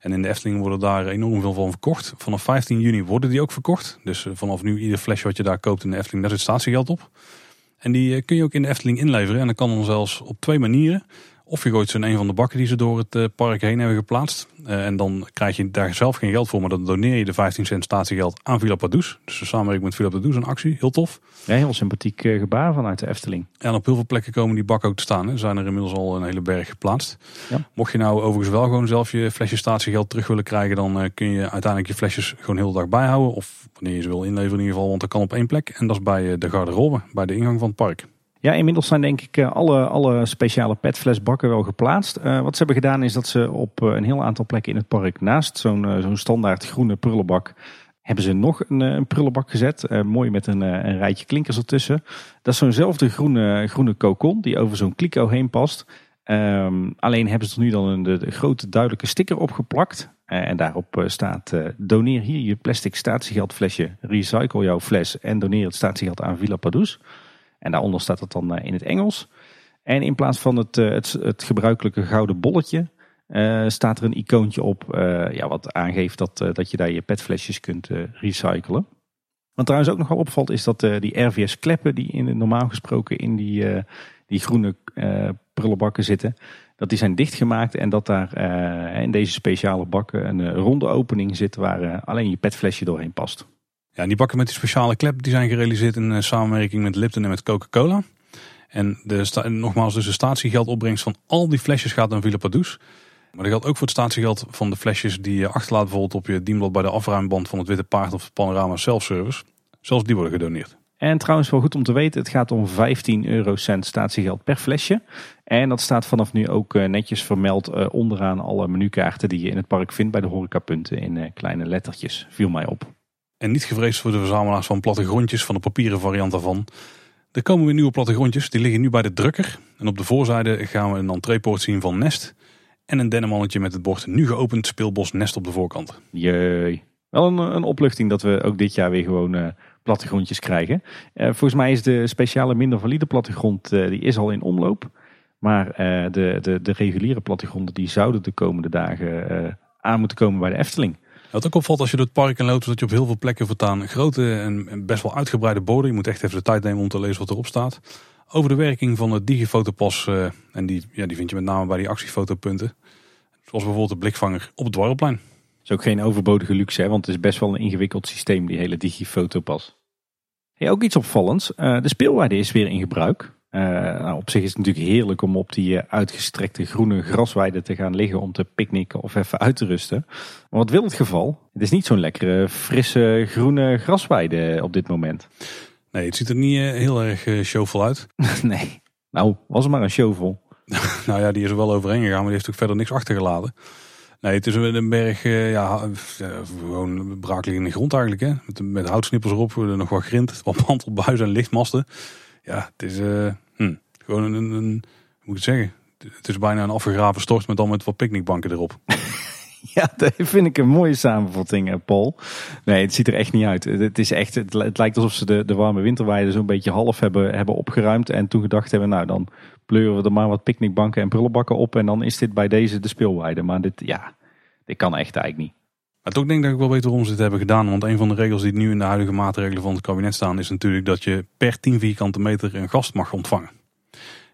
En in de Efteling worden daar enorm veel van verkocht. Vanaf 15 juni worden die ook verkocht. Dus vanaf nu ieder flesje wat je daar koopt in de Efteling, daar zit statiegeld op. En die kun je ook in de Efteling inleveren. En dat kan dan zelfs op twee manieren. Of je gooit ze in een van de bakken die ze door het eh, park heen hebben geplaatst. Uh, en dan krijg je daar zelf geen geld voor, maar dan doneer je de 15 cent statiegeld aan Villa Padus. Dus de samenwerking met Villa Padus, een actie, heel tof. Ja, heel sympathiek uh, gebaar vanuit de Efteling. En op heel veel plekken komen die bakken ook te staan. Er zijn er inmiddels al een hele berg geplaatst. Ja. Mocht je nou overigens wel gewoon zelf je flesje statiegeld terug willen krijgen, dan kun je uiteindelijk je flesjes gewoon heel de dag bijhouden. Of wanneer je ze wil inleveren in ieder geval, want dat kan op één plek. En dat is bij de garderobe, bij de ingang van het park. Ja, inmiddels zijn denk ik eh, alle, alle speciale petflesbakken wel geplaatst. Uh, wat ze hebben gedaan is dat ze op uh, een heel aantal plekken in het park naast zo'n uh, zo'n standaard groene prullenbak hebben ze nog een, een prullenbak gezet. mooi met een, een rijtje klinkers ertussen. Dat is zo'nzelfde groene, groene kokon die over zo'n kliko heen past. Um, alleen hebben ze er nu dan een de, grote duidelijke sticker opgeplakt. en daarop staat doneer hier je plastic statiegeldflesje, recycle jouw fles en doneer het statiegeld aan Villa Padus. En daaronder staat het dan eh, in het Engels. En in plaats van het, eh, het, het gebruikelijke gouden bolletje uh, staat er een icoontje op ja, wat aangeeft dat, dat je daar je petflesjes kunt recyclen. Wat trouwens ook nogal opvalt is dat die RVS kleppen die in, normaal gesproken in die, die groene prullenbakken zitten, dat die zijn dichtgemaakt en dat daar in deze speciale bakken een ronde opening zit waar alleen je petflesje doorheen past. Ja, die bakken met die speciale klep die zijn gerealiseerd in eh, samenwerking met Lipton en met Coca-Cola. En nogmaals, dus de statiegeldopbrengst van al die flesjes gaat naar Villa Padus. Maar dat geldt ook voor het statiegeld van de flesjes die je achterlaat bijvoorbeeld op je dienblad bij de afruimband van het Witte Paard of Panorama Self-Service. Zelfs die worden gedoneerd. En trouwens wel goed om te weten, het gaat om 15 eurocent statiegeld per flesje. En dat staat vanaf nu ook eh, netjes vermeld eh, onderaan alle menukaarten die je in het park vindt bij de horecapunten in kleine lettertjes. Viel mij op. En niet gevreesd voor de verzamelaars van plattegrondjes, van de papieren variant daarvan. Er komen weer nieuwe plattegrondjes, die liggen nu bij de drukker. En op de voorzijde gaan we een entreepoort zien van Nest. En een dennenmannetje met het bord nu geopend speelbos Nest op de voorkant. Jee. Wel een, een opluchting dat we ook dit jaar weer gewoon uh, plattegrondjes krijgen. Uh, volgens mij is de speciale minder valide plattegrond uh, die is al in omloop. Maar de, de, de reguliere plattegronden die zouden de komende dagen aan moeten komen bij de Efteling. Wat ook opvalt als je door het park en loopt, dat je op heel veel plekken vertaan grote en best wel uitgebreide borden. Je moet echt even de tijd nemen om te lezen wat erop staat. Over de werking van het digifotopas. en die, ja, die vind je met name bij die actiefotopunten. Zoals bijvoorbeeld de blikvanger op het Dwarrelplein. Is ook geen overbodige luxe, hè, want het is best wel een ingewikkeld systeem, die hele digifotopas. Hey, ook iets opvallends. Uh, de speelwaarde is weer in gebruik. Uh, nou, op zich is het natuurlijk heerlijk om op die uh, uitgestrekte groene grasweide te gaan liggen om te picknicken of even uit te rusten. Maar wat wil het geval? Het is niet zo'n lekkere, frisse, groene grasweide op dit moment. Nee, het ziet er niet heel erg showvol uit. nee, nou, was er maar een showvol. nou ja, die is er wel overheen gegaan, maar die heeft ook verder niks achtergelaten. Nee, het is een berg, ja, gewoon braakliggende grond eigenlijk. Hè? Met, met houtsnippers erop, nog wat grind, wat mantelbuizen en lichtmasten. Ja, het is uh, hm, gewoon een, een, een, moet zeggen? Het is bijna een afgegraven stort met dan met wat picknickbanken erop. Ja, dat vind ik een mooie samenvatting, Paul. Nee, het ziet er echt niet uit. Het, is echt, het, lijkt alsof ze de, de warme winterweide zo'n beetje half hebben, hebben opgeruimd. En toen gedacht hebben, nou dan pleuren we er maar wat picknickbanken en prullenbakken op. En dan is dit bij deze de speelweide. Maar dit, ja, dit kan echt eigenlijk niet. Maar toch denk ik dat ik wel weet waarom ze dit hebben gedaan. Want een van de regels die nu in de huidige maatregelen van het kabinet staan... is natuurlijk dat je per 10 vierkante meter een gast mag ontvangen.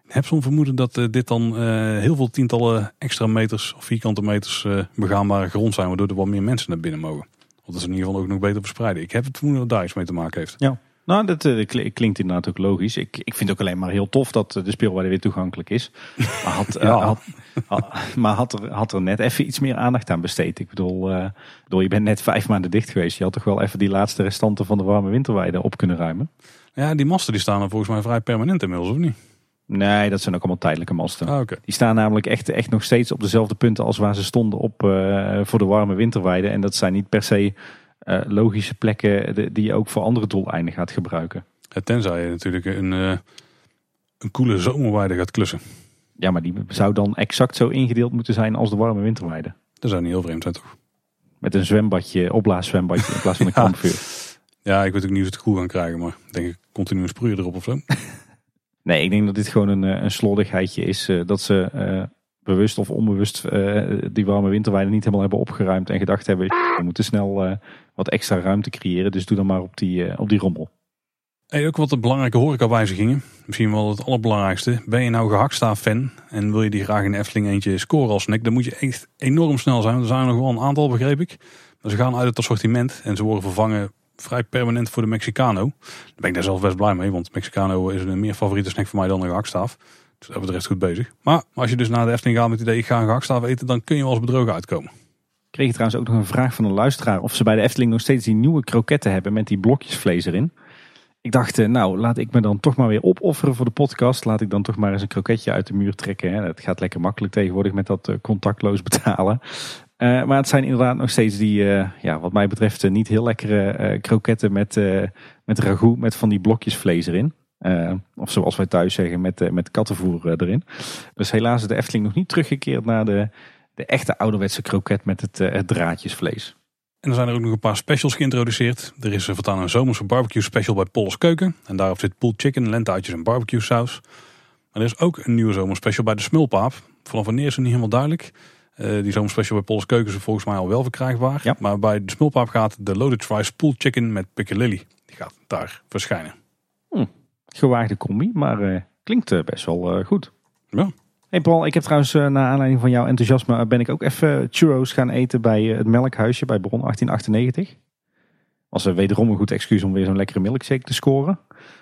Ik heb zo'n vermoeden dat uh, dit dan uh, heel veel tientallen extra meters of vierkante meters uh, begaanbare grond zijn. Waardoor er wat meer mensen naar binnen mogen. Want dat is in ieder geval ook nog beter verspreiden. Ik heb het vermoeden dat daar iets mee te maken heeft. Ja. Nou, dat uh, klinkt inderdaad ook logisch. Ik, ik vind het ook alleen maar heel tof dat de speelwaarde weer toegankelijk is. Maar had, uh, had, had, maar had, er, had er net even iets meer aandacht aan besteed. Ik bedoel, uh, bedoel, je bent net vijf maanden dicht geweest. Je had toch wel even die laatste restanten van de warme winterweide op kunnen ruimen? Ja, die masten die staan er volgens mij vrij permanent inmiddels, of niet? Nee, dat zijn ook allemaal tijdelijke masten. Ah, okay. Die staan namelijk echt, echt nog steeds op dezelfde punten als waar ze stonden op voor de warme winterweide. En dat zijn niet per se uh, logische plekken die je ook voor andere doeleinden gaat gebruiken. Ja, tenzij je natuurlijk een, uh, een koele zomerweide gaat klussen. Ja, maar die zou dan exact zo ingedeeld moeten zijn als de warme winterweide. Dat zou niet heel vreemd zijn toch? Met een zwembadje, opblaaszwembadje in plaats van een ja. kampvuur. Ja, ik weet ook niet hoe ze het goed gaan krijgen, maar denk ik continu een sproeier erop of zo. nee, ik denk dat dit gewoon een, een slordigheidje is. Uh, dat ze bewust of onbewust uh, die warme winterweide niet helemaal hebben opgeruimd en gedacht hebben, we moeten snel uh, wat extra ruimte creëren, dus doe dan maar op die, uh, op die rommel. Hey, ook wat de belangrijke horecawijzigingen. Misschien wel het allerbelangrijkste. Ben je nou gehaktstaaf-fan en wil je die graag in de Efteling eentje scoren als snack, dan moet je echt enorm snel zijn. Er zijn er nog wel een aantal, begreep ik. Maar ze gaan uit het assortiment en ze worden vervangen vrij permanent voor de Mexicano. Daar ben ik daar zelf best blij mee, want Mexicano is een meer favoriete snack voor mij dan een gehaktstaaf. Dus dat betreft goed bezig. Maar als je dus naar de Efteling gaat met het idee, ik ga een gehaktstaaf eten, dan kun je wel eens bedrogen uitkomen. Ik kreeg trouwens ook nog een vraag van een luisteraar of ze bij de Efteling nog steeds die nieuwe kroketten hebben met die blokjes vlees erin. Ik dacht, eh, nou laat ik me dan toch maar weer opofferen voor de podcast. Laat ik dan toch maar eens een kroketje uit de muur trekken. Het gaat lekker makkelijk tegenwoordig met dat eh, contactloos betalen. Uh, maar het zijn inderdaad nog steeds die, ja, wat mij betreft, niet heel lekkere kroketten met, met ragout met van die blokjes vlees erin. Uh, of zoals wij thuis zeggen, met, uh, met kattenvoer uh, erin. Dus helaas is de Efteling nog niet teruggekeerd naar de, de echte ouderwetse kroket met het, het draadjesvlees. En er zijn er ook nog een paar specials geïntroduceerd. Er is voortaan een zomerse barbecue special bij Polles Keuken. En daarop zit pulled chicken, lenteuitjes en barbecue saus. Maar er is ook een nieuwe zomerspecial bij de Smulpaap. Vanaf wanneer is het niet helemaal duidelijk. die zomerspecial bij Polles Keuken is volgens mij al wel verkrijgbaar. Ja. Maar bij de Smulpaap gaat de Loaded Fries pulled chicken met piccalilli. Die gaat daar verschijnen. Gewaagde combi, maar uh, klinkt uh, best wel uh, goed. Ja. Hey Paul, ik heb trouwens naar aanleiding van jouw enthousiasme ben ik ook even churros gaan eten bij het melkhuisje bij Bron 1898. Was er wederom een goed excuus om weer zo'n lekkere milkshake te scoren.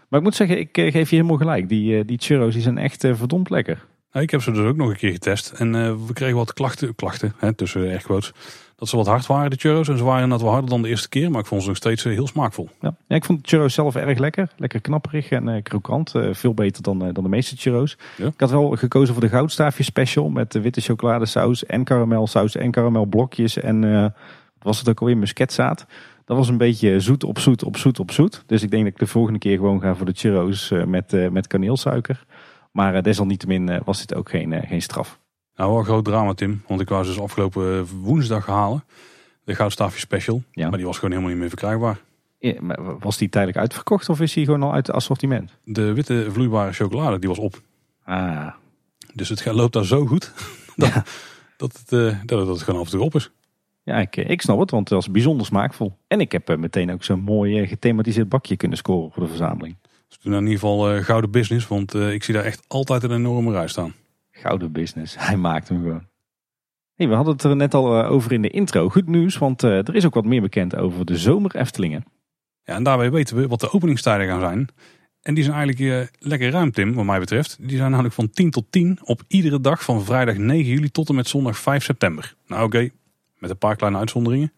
Maar ik moet zeggen, ik geef je helemaal gelijk. Die, die churros die zijn echt verdomd lekker. ik heb ze dus ook nog een keer getest. En we kregen wat klachten, klachten hè, tussen echt quotes dat ze wat hard waren, de churros. En ze waren net wat harder dan de eerste keer, maar ik vond ze nog steeds eh, heel smaakvol. Ja, ja ik vond de churros zelf erg lekker. Lekker knapperig en uh, krokant. Uh, veel beter dan, dan de meeste churros. Ik had wel gekozen voor de goudstaafje special met de witte chocoladesaus en karamelsaus en karamelblokjes. En wat was het ook alweer, musketzaad. Dat was een beetje zoet op zoet op zoet op zoet. Dus ik denk dat ik de volgende keer gewoon ga voor de churros met, met kaneelsuiker. Maar desalniettemin was dit ook geen, geen straf. Nou, wel een groot drama, Tim. Want ik was dus afgelopen eh, woensdag halen. De Goudstaafje Special. Ja. Maar die was gewoon helemaal niet meer verkrijgbaar. Ja, maar was die tijdelijk uitverkocht of is die gewoon al uit het assortiment? De witte vloeibare chocolade, die was op. Ah. Dus het loopt daar zo goed dat, dat, het, dat, het gewoon af en toe op is. Ja, ik, ik snap het, want het was bijzonder smaakvol. En ik heb eh, meteen ook zo'n mooi gethematiseerd bakje kunnen scoren voor de verzameling. Dus toen in ieder geval uh, gouden business, want ik zie daar echt altijd een enorme rij staan. Gouden business. Hij maakt hem gewoon. Hey, we hadden het er net al eh, over in de intro. Goed nieuws, want eh, er is ook wat meer bekend over de zomer Eftelingen. Ja, en daarbij weten we wat de openingstijden gaan zijn. En die zijn eigenlijk uh, lekker ruim, Tim, wat mij betreft. Die zijn namelijk van 10 tot 10 op iedere dag van vrijdag 9 juli tot en met zondag 5 september. Nou oké, met een paar kleine uitzonderingen.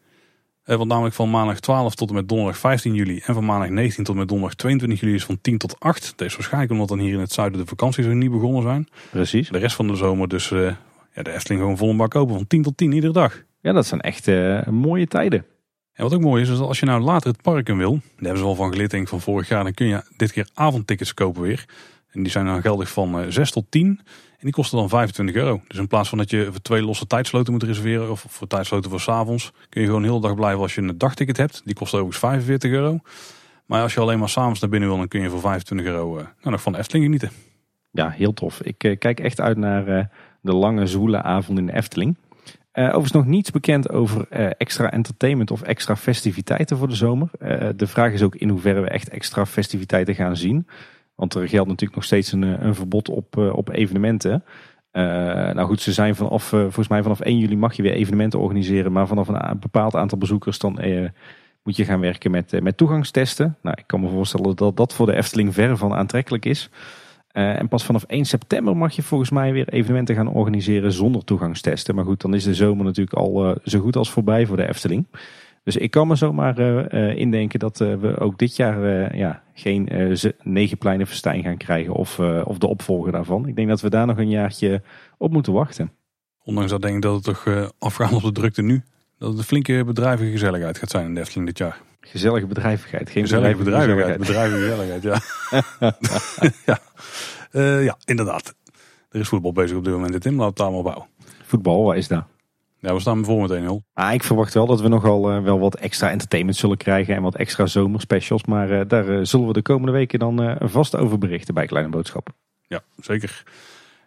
Eh, want namelijk van maandag 12 tot en met donderdag 15 juli en van maandag 19 tot en met donderdag 22 juli is van 10 tot 8. Dat is waarschijnlijk omdat dan hier in het zuiden de vakanties nog niet begonnen zijn. Precies. De rest van de zomer dus uh, ja, de Efteling gewoon vol een bak open van 10 tot 10 iedere dag. Ja, dat zijn echt uh, mooie tijden. En wat ook mooi is, is dat als je nou later het park in wil, daar hebben ze wel van geleerd denk ik van vorig jaar, dan kun je dit keer avondtickets kopen weer. En die zijn dan geldig van 6 tot 10. En die kosten dan 25 euro. Dus in plaats van dat je voor twee losse tijdsloten moet reserveren. Of voor tijdsloten voor s'avonds. Kun je gewoon heel de dag blijven als je een dagticket hebt. Die kost overigens 45 euro. Maar als je alleen maar s'avonds naar binnen wil. Dan kun je voor 25 euro uh, nou, nog van de Efteling genieten. Ja, heel tof. Ik uh, kijk echt uit naar uh, de lange zwoele avond in de Efteling. overigens nog niets bekend over extra entertainment of extra festiviteiten voor de zomer. de vraag is ook in hoeverre we echt extra festiviteiten gaan zien. Want er geldt natuurlijk nog steeds een, eh, een verbod op, eh, op evenementen. Uh, nou goed, ze zijn vanaf, volgens mij vanaf 1 juli mag je weer evenementen organiseren. Maar vanaf een bepaald aantal bezoekers dan moet je gaan werken met, met toegangstesten. Nou, ik kan me voorstellen dat dat voor de Efteling ver van aantrekkelijk is. en pas vanaf 1 september mag je volgens mij weer evenementen gaan organiseren zonder toegangstesten. Maar goed, dan is de zomer natuurlijk al zo goed als voorbij voor de Efteling. Dus ik kan me zomaar uh, indenken dat uh, we ook dit jaar ja, geen negen pleinen festijn gaan krijgen of, of de opvolger daarvan. Ik denk dat we daar nog een jaartje op moeten wachten. Ondanks dat denk ik dat het toch afgaan op de drukte nu, dat het een flinke bedrijvige gezelligheid gaat zijn in de Efteling dit jaar. Gezellige bedrijvigheid, geen gezellige bedrijvigheid. Bedrijvige gezelligheid, ja. ja. ja, inderdaad. Er is voetbal bezig op dit moment in Tim, laat het allemaal bouwen. Voetbal, wat is dat? Ja, we staan voor met 1-0. Ah, ik verwacht wel dat we nogal uh, wel wat extra entertainment zullen krijgen en wat extra zomerspecials. Maar uh, daar uh, zullen we de komende weken dan vast over berichten bij Kleine Boodschappen. Ja, zeker.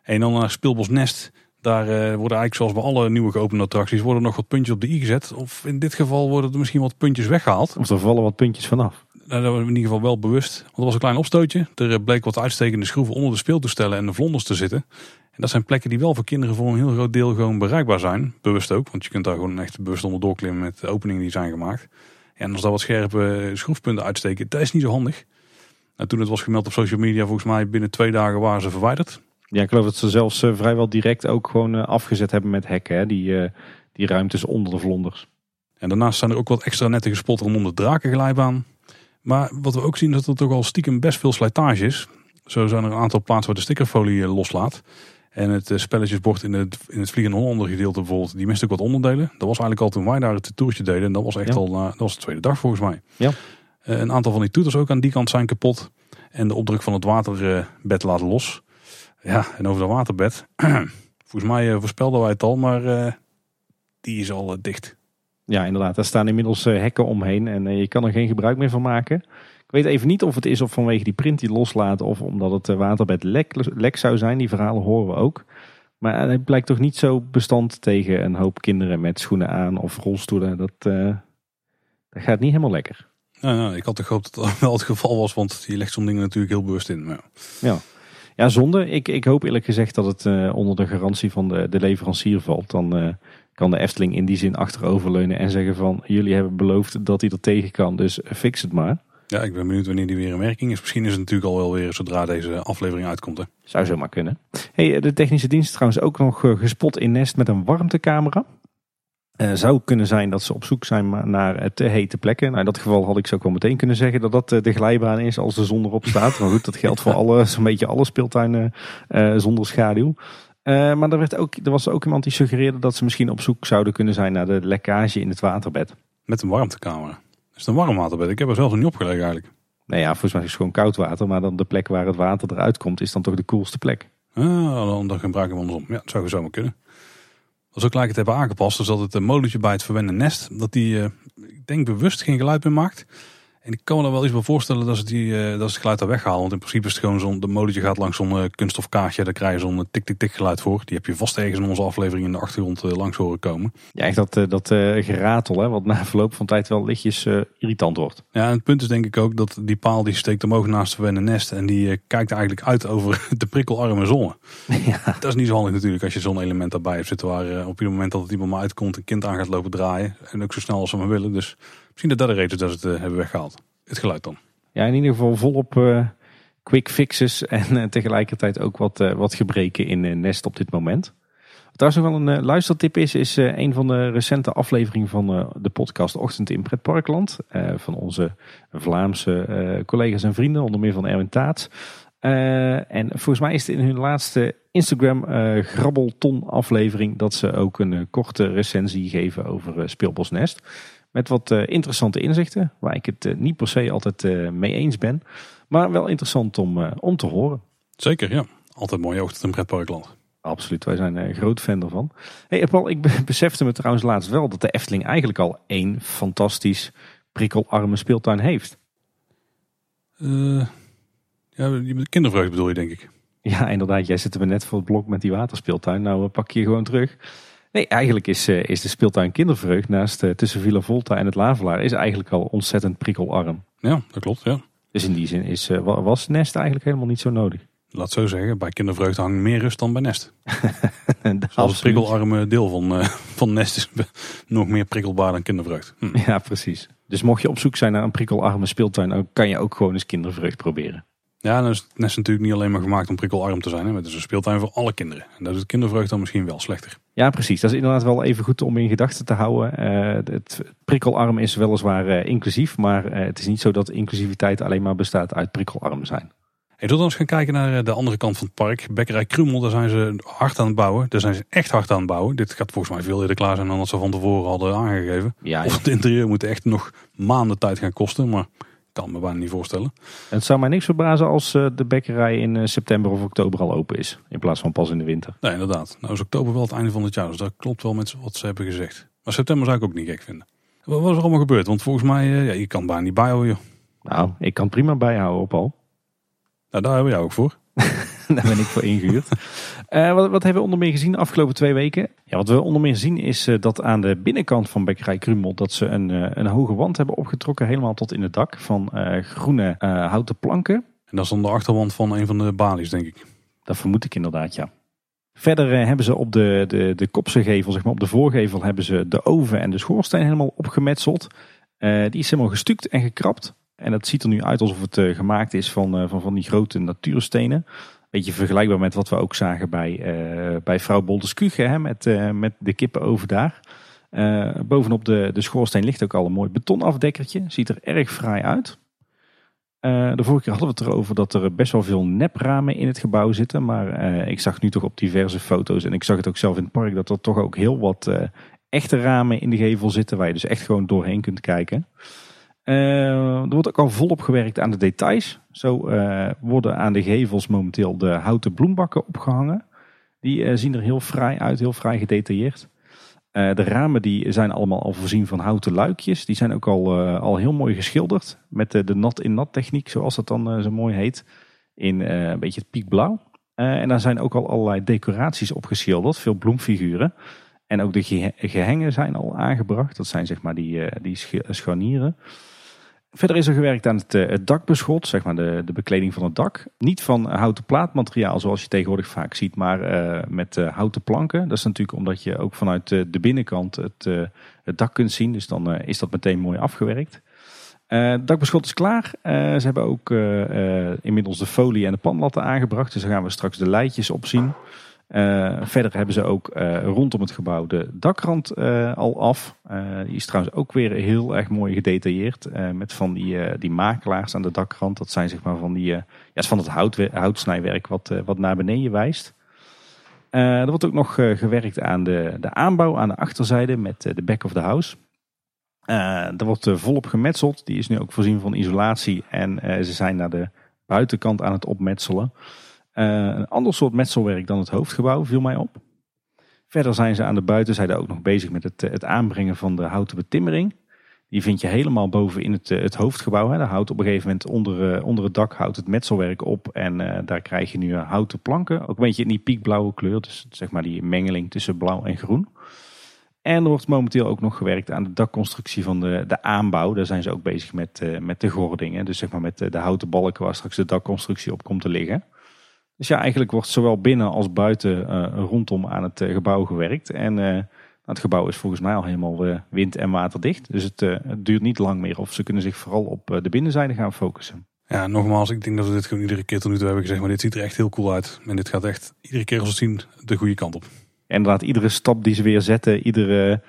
En dan naar Speelbos Nest. Daar worden eigenlijk zoals bij alle nieuwe geopende attracties worden nog wat puntjes op de i gezet. Of in dit geval worden er misschien wat puntjes weggehaald. Of er vallen wat puntjes vanaf. Nou, dat was in ieder geval wel bewust. Want er was een klein opstootje. Er bleek wat uitstekende schroeven onder de speeltoestellen en de vlonders te zitten dat zijn plekken die wel voor kinderen voor een heel groot deel gewoon bereikbaar zijn. Bewust ook, want je kunt daar gewoon echt bewust onder doorklimmen met de openingen die zijn gemaakt. en als daar wat scherpe schroefpunten uitsteken, dat is niet zo handig. En toen het was gemeld op social media, volgens mij binnen twee dagen waren ze verwijderd. Ja, ik geloof dat ze zelfs uh, vrijwel direct ook gewoon uh, afgezet hebben met hekken, hè? Die, uh, die ruimtes onder de vlonders. En daarnaast zijn er ook wat extra nette gespot rondom de drakenglijbaan. Maar wat we ook zien is dat er toch al stiekem best veel slijtage is. Zo zijn er een aantal plaatsen waar de stickerfolie loslaat. En het eh, spelletjesbord in het, in het Vliegende Hollander gedeelte bijvoorbeeld, die miste ook wat onderdelen. Dat was eigenlijk al toen wij daar het toertje deden. En dat was echt al, uh, dat was de tweede dag volgens mij. Ja. Uh, een aantal van die toeters ook aan die kant zijn kapot. En de opdruk van het waterbed laten los. Ja, en over dat waterbed. volgens mij voorspelden wij het al, maar die is al dicht. Ja, inderdaad. Daar staan inmiddels hekken omheen en je kan er geen gebruik meer van maken. Ik weet even niet of het is of vanwege die print die loslaat of omdat het eh, waterbed lek, lek zou zijn. Die verhalen horen we ook. Maar het blijkt toch niet zo bestand tegen een hoop kinderen met schoenen aan of rolstoelen. Dat, uh, dat gaat niet helemaal lekker. Nou, ik had toch gehoopt dat dat wel het geval was, want je legt zo'n dingen natuurlijk heel bewust in. Maar... Ja. ja, zonde. Ik, ik hoop eerlijk gezegd dat het uh, onder de garantie van de, de leverancier valt. Dan kan de Efteling in die zin achteroverleunen en zeggen van jullie hebben beloofd dat hij er tegen kan, dus fix het maar. Ja, ik ben benieuwd wanneer die weer in werking is. Misschien is het natuurlijk al wel weer zodra deze aflevering uitkomt. Hè? Zou zomaar kunnen. Hey, de technische dienst is trouwens ook nog eh, gespot in Nest met een warmtecamera. Uh, zou kunnen zijn dat ze op zoek zijn naar te hete plekken. Nou, in dat geval had ik zo wel meteen kunnen zeggen dat dat de glijbaan is als de zon erop staat. Maar goed, dat geldt voor alle, zo'n beetje alle speeltuinen uh, zonder schaduw. Uh, maar er, werd ook, er was ook iemand die suggereerde dat ze misschien op zoek zouden kunnen zijn naar de lekkage in het waterbed. Met een warmtecamera? Is het een warm waterbed? Ik heb er zelfs niet opgelegd eigenlijk. Nee, ja, volgens mij is het gewoon koud water. Maar dan de plek waar het water eruit komt is dan toch de koelste plek. Ah, dan, dan gebruiken we andersom. Ja, dat zou zomaar kunnen. Als we gelijk het hebben aangepast, dus dat het een molentje bij het verwende nest, dat die, uh, ik denk bewust geen geluid meer maakt. En ik kan me er wel iets bij voorstellen dat ze, die, uh, dat ze het geluid daar weghalen. Want in principe is het gewoon zo'n, de molentje gaat langs zo'n uh, kunststof kaartje. Daar krijg je zo'n tik-tik-tik geluid voor. Die heb je vast ergens in onze aflevering in de achtergrond uh, langs horen komen. Ja, echt dat, dat geratel, hè, wat na verloop van tijd wel lichtjes irritant wordt. Ja, en het punt is denk ik ook dat die paal die steekt omhoog naast het nest. En die kijkt eigenlijk uit over de prikkelarme zonne. Ja. Dat is niet zo handig natuurlijk als je zo'n element daarbij hebt zitten. Waar op ieder moment dat het iemand maar uitkomt, een kind aan gaat lopen draaien. En ook zo snel als ze maar willen. Dus misschien dat dat de reden is dat ze het hebben weggehaald het geluid dan. Ja, in ieder geval volop uh, quick fixes en uh, tegelijkertijd ook wat, wat gebreken in Nest op dit moment. Wat trouwens nog wel een luistertip is, is een van de recente afleveringen van de podcast Ochtend in Pretparkland. van onze Vlaamse collega's en vrienden, onder meer van Erwin Taat. en volgens mij is het in hun laatste Instagram Grabbelton aflevering dat ze ook een korte recensie geven over Speelbos Nest. Met wat uh, interessante inzichten, waar ik het uh, niet per se altijd uh, mee eens ben. Maar wel interessant om, om te horen. Zeker, ja. Altijd mooi ochtend in pretparkland. Absoluut, wij zijn een groot fan ervan. Hey, Paul, ik besefte me trouwens laatst wel dat de Efteling eigenlijk al één fantastisch prikkelarme speeltuin heeft. ja, kindervreugde bedoel je denk ik. Ja, inderdaad. Jij zit er net voor het blok met die waterspeeltuin. Nou, pak je gewoon terug. Nee, eigenlijk is, uh, is de speeltuin Kindervreugd naast uh, tussen Villa Volta en het Lavelaar is eigenlijk al ontzettend prikkelarm. Ja, dat klopt, ja. Dus in die zin is, uh, was Nest eigenlijk helemaal niet zo nodig. Laat zo zeggen, bij Kindervreugd hangt meer rust dan bij Nest. Het prikkelarme deel van, van Nest is nog meer prikkelbaar dan Kindervreugd. Hm. Ja, precies. Dus mocht je op zoek zijn naar een prikkelarme speeltuin, dan kan je ook gewoon eens Kindervreugd proberen. Ja, dan is het Nest natuurlijk niet alleen maar gemaakt om prikkelarm te zijn. Hè. Het is een speeltuin voor alle kinderen. En dat is het kindervreugd dan misschien wel slechter. Ja, precies. Dat is inderdaad wel even goed om in gedachten te houden. Uh, het prikkelarm is weliswaar uh, inclusief, maar uh, het is niet zo dat inclusiviteit alleen maar bestaat uit prikkelarm zijn. Hey, tot eens gaan kijken naar de andere kant van het park. Bekkerij Krumel, daar zijn ze hard aan het bouwen. Daar zijn ze echt hard aan het bouwen. Dit gaat volgens mij veel eerder klaar zijn dan dat ze van tevoren hadden aangegeven. Ja, ja. Of het interieur moet echt nog maanden tijd gaan kosten, maar kan me bijna niet voorstellen. Het zou mij niks verbazen als eh, de bekkerij in eh, september of oktober al open is. In plaats van pas in de winter. Nee, inderdaad. Nou is oktober wel het einde van het jaar. Dus dat klopt wel met wat ze hebben gezegd. Maar september zou ik ook niet gek vinden. Wat is er allemaal gebeurd? Want volgens mij, uh, ja, je kan bijna niet bijhouden. Nou, ik kan prima bijhouden op al. Nou, daar hebben we jou ook voor. Daar ben ik voor ingehuurd. Uh, wat, wat, hebben we onder meer gezien de afgelopen twee weken? Ja, wat we onder meer zien is uh, dat aan de binnenkant van Bekkerij Krumel dat ze een, uh, een hoge wand hebben opgetrokken, helemaal tot in het dak van groene houten planken. En dat is dan de achterwand van een van de balies, denk ik. Dat vermoed ik inderdaad, ja. Verder hebben ze op de, de, de kopse gevel, zeg maar op de voorgevel, hebben ze de oven en de schoorsteen helemaal opgemetseld. die is helemaal gestuukt en gekrapt. En dat ziet er nu uit alsof het gemaakt is van, van, van die grote natuurstenen beetje vergelijkbaar met wat we ook zagen bij, uh, bij vrouw Bolders Kuche, met, uh, met de kippen over daar. Uh, bovenop de, de schoorsteen ligt ook al een mooi betonafdekkertje. Ziet er erg fraai uit. de vorige keer hadden we het erover dat er best wel veel nepramen in het gebouw zitten. Maar ik zag nu toch op diverse foto's en ik zag het ook zelf in het park dat er toch ook heel wat echte ramen in de gevel zitten. Waar je dus echt gewoon doorheen kunt kijken. Uh, er wordt ook al volop gewerkt aan de details. Zo uh, worden aan de gevels momenteel de houten bloembakken opgehangen. Die uh, zien er heel fraai uit, heel fraai gedetailleerd. de ramen die zijn allemaal al voorzien van houten luikjes. Die zijn ook al, al heel mooi geschilderd. Met de, nat-in-nat techniek, zoals dat dan zo mooi heet. In een beetje het piekblauw. en daar zijn ook al allerlei decoraties opgeschilderd. Veel bloemfiguren. En ook de gehengen zijn al aangebracht. Dat zijn zeg maar die, die scharnieren. Verder is er gewerkt aan het, het dakbeschot, zeg maar de, de bekleding van het dak. Niet van houten plaatmateriaal zoals je tegenwoordig vaak ziet, maar met houten planken. Dat is natuurlijk omdat je ook vanuit de binnenkant het, het dak kunt zien. Dus dan is dat meteen mooi afgewerkt. het dakbeschot is klaar. ze hebben ook inmiddels de folie en de panlatten aangebracht. Dus daar gaan we straks de leidjes op zien. Uh, verder hebben ze ook uh, rondom het gebouw de dakrand uh, al af. die is trouwens ook weer heel erg mooi gedetailleerd. met van die, die makelaars aan de dakrand. Dat zijn zeg maar van, die, ja, van het hout, houtsnijwerk wat, wat naar beneden wijst. er wordt ook nog gewerkt aan de, de aanbouw aan de achterzijde met de back of the house. er wordt volop gemetseld. Die is nu ook voorzien van isolatie. En ze zijn naar de buitenkant aan het opmetselen. Eh, een ander soort metselwerk dan het hoofdgebouw viel mij op. Verder zijn ze aan de buitenzijde ook nog bezig met het, het aanbrengen van de houten betimmering. Die vind je helemaal boven in het, het hoofdgebouw. Hè. Daar houdt op een gegeven moment onder, eh, onder het dak houdt het metselwerk op. En daar krijg je nu houten planken. Ook een beetje in die piekblauwe kleur. Dus zeg maar die mengeling tussen blauw en groen. En er wordt momenteel ook nog gewerkt aan de dakconstructie van de, de aanbouw. Daar zijn ze ook bezig met, met de gordingen. Dus zeg maar met de houten balken waar straks de dakconstructie op komt te liggen. Dus ja, eigenlijk wordt zowel binnen als buiten uh, rondom aan het uh, gebouw gewerkt. En uh, het gebouw is volgens mij al helemaal wind- en waterdicht. Dus het, het, duurt niet lang meer of ze kunnen zich vooral op de binnenzijde gaan focussen. Ja, nogmaals, ik denk dat we dit gewoon iedere keer tot nu toe hebben gezegd. Maar dit ziet er echt heel cool uit. En dit gaat echt iedere keer als we het zien de goede kant op. En inderdaad, iedere stap die ze weer zetten, iedere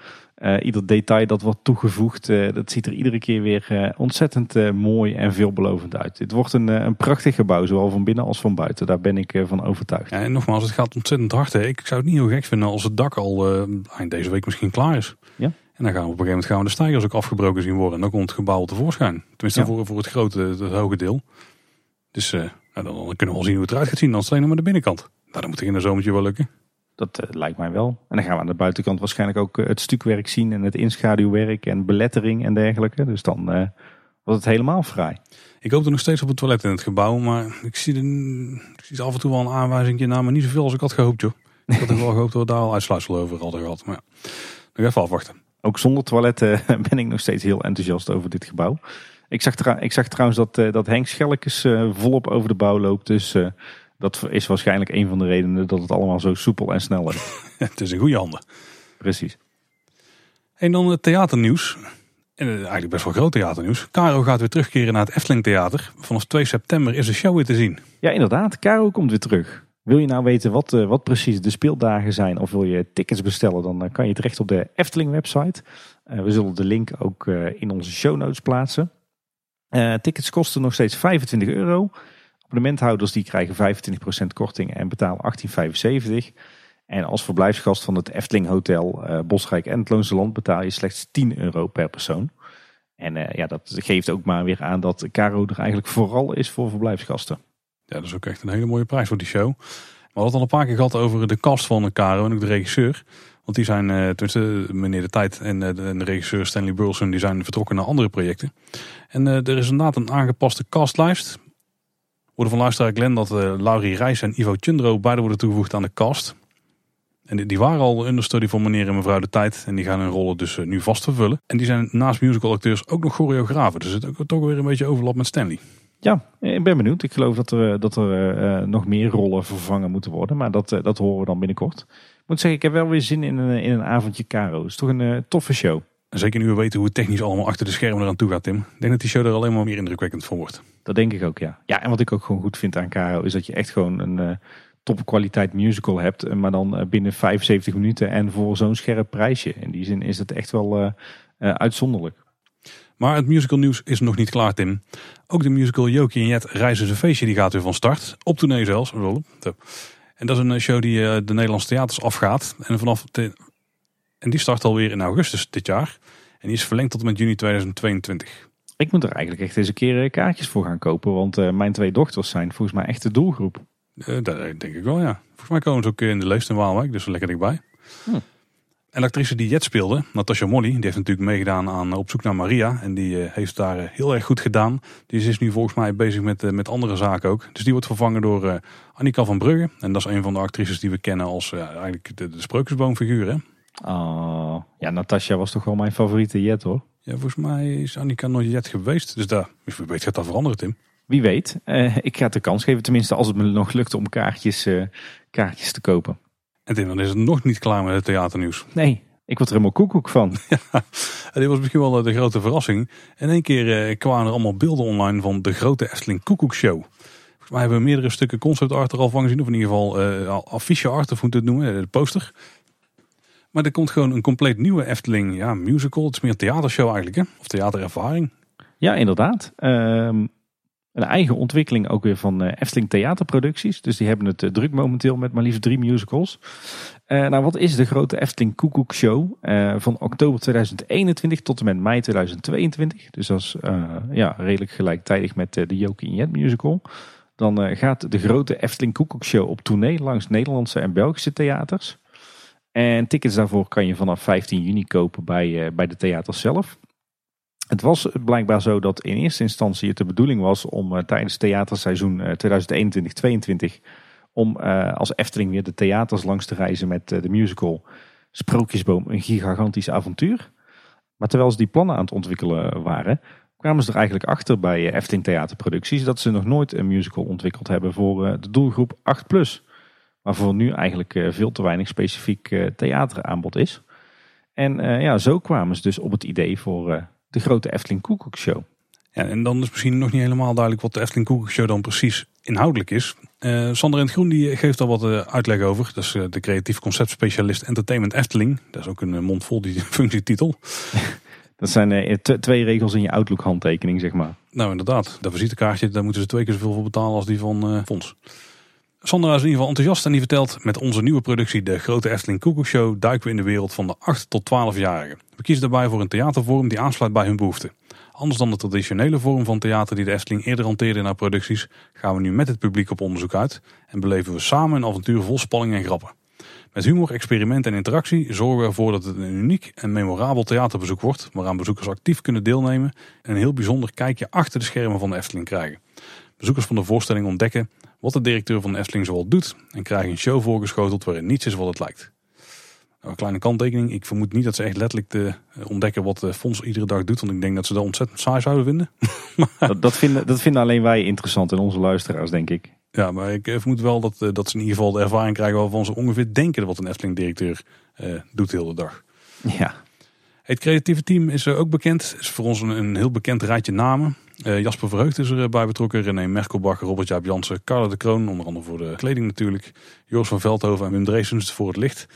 uh, ieder detail dat wordt toegevoegd, uh, dat ziet er iedere keer weer uh, ontzettend mooi en veelbelovend uit. Het wordt een, een prachtig gebouw, zowel van binnen als van buiten. Daar ben ik van overtuigd. Ja, en nogmaals, het gaat ontzettend hard. Hè. Ik zou het niet heel gek vinden als het dak al eind deze week misschien klaar is. Ja. En dan gaan we op een gegeven moment gaan we de stijgers ook afgebroken zien worden. En dan komt het gebouw tevoorschijn. Tenminste ja. voor, voor het grote, het, hoge deel. Dus nou, dan, dan, kunnen we wel zien hoe het eruit gaat zien. Dan alleen nog maar de binnenkant. Nou, dan moet in een zomertje wel lukken. Dat uh, lijkt mij wel. En dan gaan we aan de buitenkant waarschijnlijk ook uh, het stukwerk zien en het inschaduwwerk en belettering en dergelijke. Dus dan uh, wordt het helemaal vrij. Ik hoop er nog steeds op het toilet in het gebouw, maar ik zie, de, ik zie af en toe wel een aanwijzing naar, maar niet zoveel als ik had gehoopt joh. Ik had wel gehoopt dat we daar al uitsluitsel over hadden gehad. Maar ja, nog even afwachten. Ook zonder toilet ben ik nog steeds heel enthousiast over dit gebouw. Ik zag, ik zag trouwens dat, dat Henk Schelkes volop over de bouw loopt. Dus dat is waarschijnlijk een van de redenen dat het allemaal zo soepel en snel is. het is in goede handen. Precies. En dan het theaternieuws. En eh, eigenlijk best wel groot theaternieuws. Caro gaat weer terugkeren naar het Efteling Theater. Vanaf 2 september is de show weer te zien. Ja, inderdaad. Caro komt weer terug. Wil je nou weten wat, eh, wat precies de speeldagen zijn of wil je tickets bestellen, dan eh, kan je terecht op de Efteling website. we zullen de link ook in onze show notes plaatsen. tickets kosten nog steeds 25 euro. Abonnementhouders die krijgen 25% korting en betalen 18,75. En als verblijfsgast van het Efteling Hotel uh, Bosrijk en het Loonse Land betaal je slechts 10 euro per persoon. En uh, ja, dat geeft ook maar weer aan dat Caro er eigenlijk vooral is voor verblijfsgasten. Ja, dat is ook echt een hele mooie prijs voor die show. We hadden het al een paar keer gehad over de cast van Caro en ook de regisseur. Want die zijn, uh, tenminste meneer De Tijd en de, regisseur Stanley Burleson, die zijn vertrokken naar andere projecten. En er is inderdaad een aangepaste castlijst worden van luisteraar Glenn dat uh, Laurie Reis en Ivo Chundro beide worden toegevoegd aan de cast. En die, waren al understudy voor meneer en mevrouw de tijd. En die gaan hun rollen dus uh, nu vast vervullen. En die zijn naast musical acteurs ook nog choreografen. Dus het is toch weer een beetje overlap met Stanley. Ja, ik ben benieuwd. Ik geloof dat er, dat er nog meer rollen vervangen moeten worden. Maar dat, dat horen we dan binnenkort. Ik moet zeggen, ik heb wel weer zin in een, in een avondje Caro. Het is toch een toffe show. En zeker nu we weten hoe het technisch allemaal achter de schermen eraan toe gaat, Tim. Ik denk dat die show er alleen maar meer indrukwekkend van wordt. Dat denk ik ook, ja. Ja, en wat ik ook gewoon goed vind aan Caro is dat je echt gewoon een uh, topkwaliteit musical hebt. Eh, maar dan uh, binnen 75 minuten en voor zo'n scherp prijsje. In die zin is het echt wel uh, uitzonderlijk. Maar het musical nieuws is nog niet klaar, Tim. Ook de musical Jokie en Jet Reizen ze feestje die gaat weer van start. Op tournee zelfs. En dat is een show die de Nederlandse theaters afgaat. En vanaf de en die start alweer in augustus dit jaar. En die is verlengd tot en met juni 2022. Ik moet er eigenlijk echt eens een keer eh, kaartjes voor gaan kopen. Want uh, mijn twee dochters zijn volgens mij echt de doelgroep. Uh, dat denk ik wel, ja. Volgens mij komen ze ook in de Leest in Waalwijk. Dus lekker dichtbij. Hm. En de actrice die Jet speelde, Natasha Molly, die heeft natuurlijk meegedaan aan Op zoek naar Maria. En die heeft daar heel erg goed gedaan. Die is nu volgens mij bezig met, met andere zaken ook. Dus die wordt vervangen door Annika van Brugge. En dat is een van de actrices die we kennen als eigenlijk de, de sprookjesboomfiguur. Hè? Oh, ja, Natasja was toch wel mijn favoriete Jet hoor. Ja, volgens mij is Annika nooit jet geweest. Dus daar, wie weet gaat dat veranderen, Tim. Wie weet. Uh, ik ga het de kans geven, tenminste als het me nog lukt om kaartjes, uh, kaartjes te kopen. En Tim, dan is het nog niet klaar met het theaternieuws. Nee, ik word er helemaal koekoek van. Ja, dit was misschien wel de grote verrassing. In één keer kwamen er allemaal beelden online van de grote Efteling Koekoekshow. Wij hebben meerdere stukken concept art er al van gezien. Of in ieder geval uh, affiche art, of hoe het noemen, de poster. Maar er komt gewoon een compleet nieuwe Efteling ja, musical. Het is meer een theatershow eigenlijk, hè? of theaterervaring. Ja, inderdaad. Um, een eigen ontwikkeling ook weer van uh, Efteling Theaterproducties. Dus die hebben het uh, druk momenteel met maar liefst drie musicals. Uh, nou, wat is de grote Efteling Koekoek Show? van oktober 2021 tot en met mei 2022. Dus dat is ja, redelijk gelijktijdig met de Jokie en Jet musical. Dan gaat de grote Efteling Koekoek Show op tournee langs Nederlandse en Belgische theaters. En tickets daarvoor kan je vanaf 15 juni kopen bij, bij de theaters zelf. Het was blijkbaar zo dat in eerste instantie het de bedoeling was om uh, tijdens het theaterseizoen uh, 2021-22 om als Efteling weer de theaters langs te reizen met de musical Sprookjesboom, een gigantisch avontuur. Maar terwijl ze die plannen aan het ontwikkelen waren, kwamen ze er eigenlijk achter bij Efteling Theaterproducties dat ze nog nooit een musical ontwikkeld hebben voor de doelgroep 8+. Waarvoor nu eigenlijk veel te weinig specifiek theateraanbod is. En ja, zo kwamen ze dus op het idee voor de grote Efteling Koekoekshow. Ja, en dan is misschien nog niet helemaal duidelijk wat de Efteling Koekoekshow dan precies inhoudelijk is. Uh, Sander in het Groen die geeft al wat uh, uitleg over. Dat is uh, de creatief conceptspecialist Entertainment Efteling. Dat is ook een mond vol die functietitel. Dat zijn twee regels in je Outlook handtekening, zeg maar. Nou, inderdaad. Dat visitekaartje, daar moeten ze twee keer zoveel voor betalen als die van Fons. Sandra is in ieder geval enthousiast en die vertelt met onze nieuwe productie De Grote Efteling Koekoekshow duiken we in de wereld van de 8 tot 12-jarigen. We kiezen daarbij voor een theatervorm die aansluit bij hun behoeften. Anders dan de traditionele vorm van theater die de Efteling eerder hanteerde in haar producties, gaan we nu met het publiek op onderzoek uit en beleven we samen een avontuur vol spanning en grappen. Met humor, experiment en interactie zorgen we ervoor dat het een uniek en memorabel theaterbezoek wordt, waaraan bezoekers actief kunnen deelnemen en een heel bijzonder kijkje achter de schermen van de Efteling krijgen. Bezoekers van de voorstelling ontdekken wat de directeur van de Efteling zoal doet en krijgen een show voorgeschoteld waarin niets is wat het lijkt. Nou, een kleine kanttekening. Ik vermoed niet dat ze echt letterlijk te eh, ontdekken wat de fonds iedere dag doet. Want ik denk dat ze dat ontzettend saai zouden vinden. dat, dat, vinden, dat vinden alleen wij interessant en onze luisteraars, denk ik. Ja, maar ik vermoed wel dat, eh, dat ze in ieder geval de ervaring krijgen waarvan ze ongeveer denken wat een Efteling-directeur uh, doet de hele dag. Ja. Het creatieve team is ook bekend. is voor ons een, een heel bekend rijtje namen. Uh, Jasper Verheugd is erbij betrokken. René Merkelbach, Robert Jaap Jansen, Carla de Kroon. Onder andere voor de kleding natuurlijk. Joris van Veldhoven en Wim Dreesens voor het licht.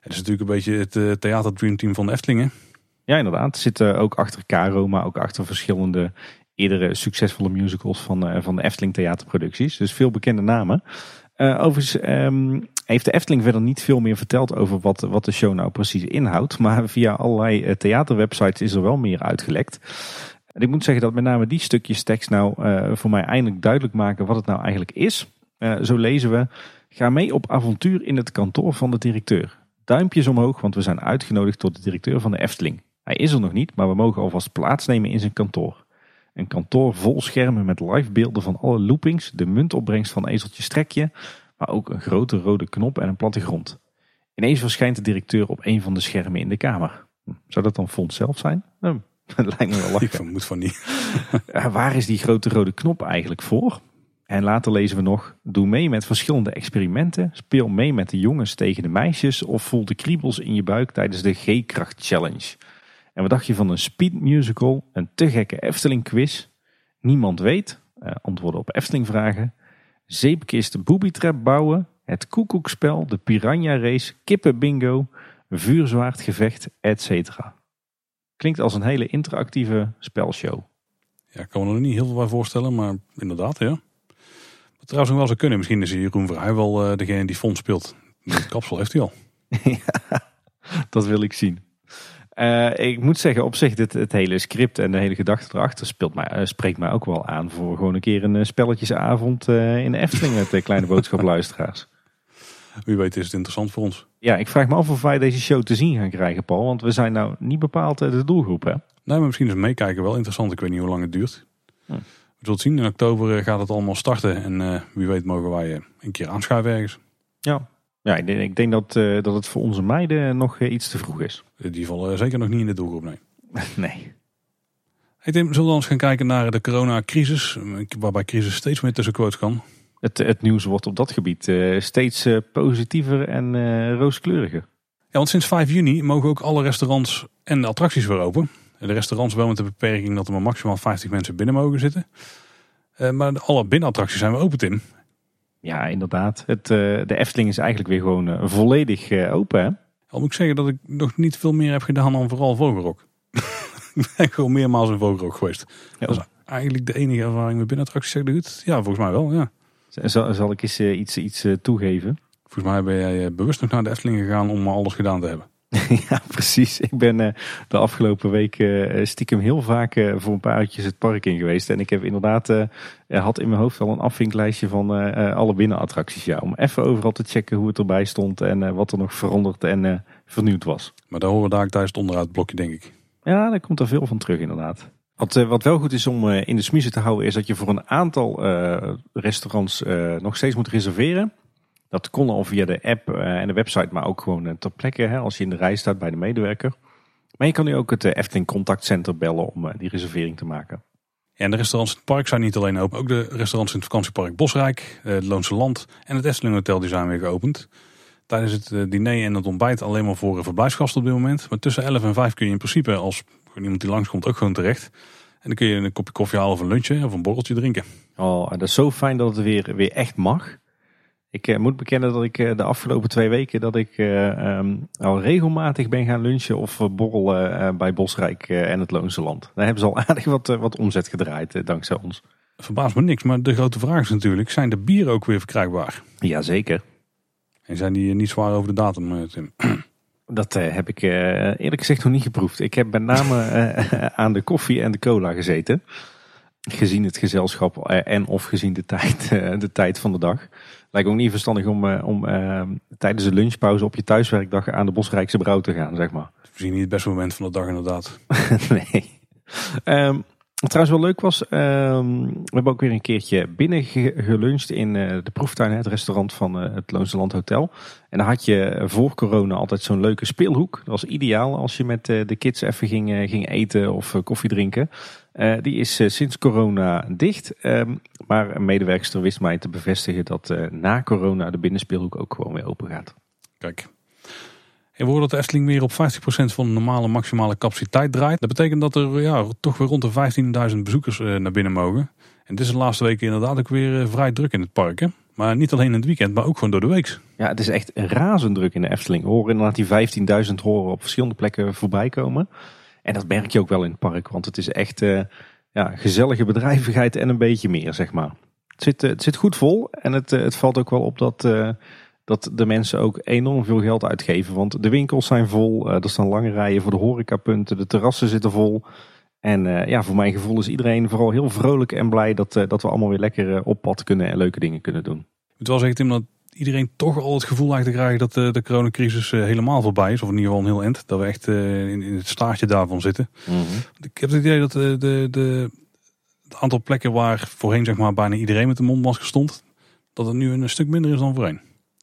Het is natuurlijk een beetje het uh, theater dreamteam van de Eftelingen. Ja, inderdaad. Zit ook achter Caro, maar ook achter verschillende eerdere succesvolle musicals van, van de Efteling theaterproducties. Dus veel bekende namen. overigens um, heeft de Efteling verder niet veel meer verteld over wat, wat de show nou precies inhoudt. Maar via allerlei theaterwebsites is er wel meer uitgelekt. En ik moet zeggen dat met name die stukjes tekst nou uh, voor mij eindelijk duidelijk maken wat het nou eigenlijk is. Uh, zo lezen we, ga mee op avontuur in het kantoor van de directeur. Duimpjes omhoog, want we zijn uitgenodigd door de directeur van de Efteling. Hij is er nog niet, maar we mogen alvast plaatsnemen in zijn kantoor. Een kantoor vol schermen met live beelden van alle loopings, de muntopbrengst van Ezeltje Strekje, maar ook een grote rode knop en een plattegrond. Ineens verschijnt de directeur op een van de schermen in de kamer. Hm, zou dat dan Fons zelf zijn? Hm, dat lijkt me wel lachen. Ik vermoed van niet. waar is die grote rode knop eigenlijk voor? En later lezen we nog: Doe mee met verschillende experimenten. Speel mee met de jongens tegen de meisjes. Of voel de kriebels in je buik tijdens de G-kracht challenge. En wat dacht je van een speed musical, een te gekke Efteling quiz? Niemand weet. Eh, antwoorden op Efteling vragen. Zeepkist booby trap bouwen. Het koekoekspel, de piranha race, kippen bingo, vuurzwaardgevecht, etc. Klinkt als een hele interactieve spelshow. Ja, ik kan me er nog niet heel veel bij voorstellen, maar inderdaad, ja. Wat trouwens nog wel zou kunnen, misschien is Jeroen Verheij wel uh, degene die fonds speelt. Kapsel heeft hij al. ja, dat wil ik zien. Uh, ik moet zeggen, op zich, dit, het hele script en de hele gedachte erachter speelt mij, uh, spreekt mij ook wel aan voor gewoon een keer een spelletjesavond in de Efteling met de kleine boodschapluisteraars. Wie weet is het interessant voor ons. Ja, ik vraag me af of wij deze show te zien gaan krijgen, Paul. Want we zijn nou niet bepaald eh, de doelgroep, hè? Nee, maar misschien is meekijken wel interessant. Ik weet niet hoe lang het duurt. Hm. We zullen zien. In oktober eh, gaat het allemaal starten. En uh, wie weet mogen wij een keer aanschuiven ergens. Ja, ja ik denk, ik denk dat, uh, dat het voor onze meiden nog iets te vroeg is. Die vallen zeker nog niet in de doelgroep, nee. nee. Hey Tim, zullen we eens gaan kijken naar de coronacrisis, waarbij crisis steeds meer tussen quotes kan. Het, het nieuws wordt op dat gebied uh, steeds uh, positiever en uh, rooskleuriger. Ja, want sinds 5 juni mogen ook alle restaurants en attracties weer open. De restaurants wel met de beperking dat er maar maximaal 50 mensen binnen mogen zitten. maar alle binnenattracties zijn weer open, Tim. Ja, inderdaad. Het, de Efteling is eigenlijk weer gewoon volledig open. Hè? Al moet ik zeggen dat ik nog niet veel meer heb gedaan dan vooral Vogelrok. ik ben gewoon meermaals in Vogelrok geweest. Ja. Dat is eigenlijk de enige ervaring met binnenattracties. Zeg? Ja, volgens mij wel, ja. Zal, zal ik eens uh, iets, iets uh, toegeven? Volgens mij ben jij uh, bewust nog naar de Efteling gegaan om alles gedaan te hebben. ja, precies. Ik ben de afgelopen week stiekem heel vaak voor een paar uurtjes het park in geweest. En ik heb inderdaad, had in mijn hoofd al een afvinklijstje van alle binnenattracties. Ja, om even overal te checken hoe het erbij stond en wat er nog veranderd en vernieuwd was. Maar daar horen daar tijdens het onderhoudblokje, denk ik. Ja, daar komt er veel van terug inderdaad. Wat, eh, wat wel goed is om eh, in de smiezen te houden, is dat je voor een aantal uh, restaurants nog steeds moet reserveren. Dat kon al via de app en de website, maar ook gewoon ter plekke hè, als je in de rij staat bij de medewerker. Maar je kan nu ook het Efteling Contactcenter bellen om die reservering te maken. En de restaurants in het park zijn niet alleen open, ook de restaurants in het vakantiepark Bosrijk, het Loonse Land en het Efteling Hotel die zijn weer geopend. Tijdens het diner en het ontbijt alleen maar voor verblijfsgasten op dit moment. Maar tussen 11 en 5 kun je in principe als iemand die langskomt ook gewoon terecht. En dan kun je een kopje koffie halen of een lunchje of een borreltje drinken. Oh, dat is zo fijn dat het weer, weer echt mag. Ik uh, moet bekennen dat ik uh, de afgelopen twee weken dat ik uh, um, al regelmatig ben gaan lunchen of borrelen bij Bosrijk en het Loonse Land. Daar hebben ze al aardig wat, wat omzet gedraaid dankzij ons. Verbaast me niks, maar de grote vraag is natuurlijk, zijn de bieren ook weer verkrijgbaar? Jazeker. En zijn die niet zwaar over de datum, Tim? Dat uh, heb ik uh, eerlijk gezegd nog niet geproefd. Ik heb met name uh, aan de koffie en de cola gezeten. Gezien het gezelschap en of gezien de tijd, de tijd van de dag. Lijkt ook niet verstandig om, om tijdens de lunchpauze op je thuiswerkdag aan de Bosrijkse brouw te gaan, zeg maar. Misschien niet het beste moment van de dag inderdaad. nee. Um, wat trouwens wel leuk was, um, we hebben ook weer een keertje binnen geluncht in uh, de proeftuin, het restaurant van uh, het Loonse Land Hotel. En dan had je voor corona altijd zo'n leuke speelhoek. Dat was ideaal als je met uh, de kids even ging, ging eten of koffie drinken. die is sinds corona dicht, um, maar een medewerkster wist mij te bevestigen dat na corona de binnenspeelhoek ook gewoon weer open gaat. Kijk, we horen dat de Efteling weer op 50% van de normale maximale capaciteit draait. Dat betekent dat er ja, toch weer rond de 15.000 bezoekers eh, naar binnen mogen. En dit is de laatste weken inderdaad ook weer eh, vrij druk in het park. Hè? Maar niet alleen in het weekend, maar ook gewoon door de week. Ja, het is echt razend druk in de Efteling. Horen inderdaad die 15.000 horen op verschillende plekken voorbij komen. En dat merk je ook wel in het park, want het is echt uh, ja, gezellige bedrijvigheid en een beetje meer, zeg maar. Het zit, het zit goed vol en het, het valt ook wel op dat dat de mensen ook enorm veel geld uitgeven. Want de winkels zijn vol, uh, er staan lange rijen voor de horecapunten, de terrassen zitten vol. En uh, ja, voor mijn gevoel is iedereen vooral heel vrolijk en blij dat, uh, dat we allemaal weer lekker op pad kunnen en leuke dingen kunnen doen. Ik moet wel zeggen Tim dat iedereen toch al het gevoel lijkt te krijgen dat de, de coronacrisis helemaal voorbij is. Of in ieder geval een heel eind. Dat we echt in, in, het staartje daarvan zitten. Mm -hmm. Ik heb het idee dat de, de, de, het aantal plekken waar voorheen zeg maar bijna iedereen met een mondmasker stond. Dat het nu een stuk minder is dan voorheen.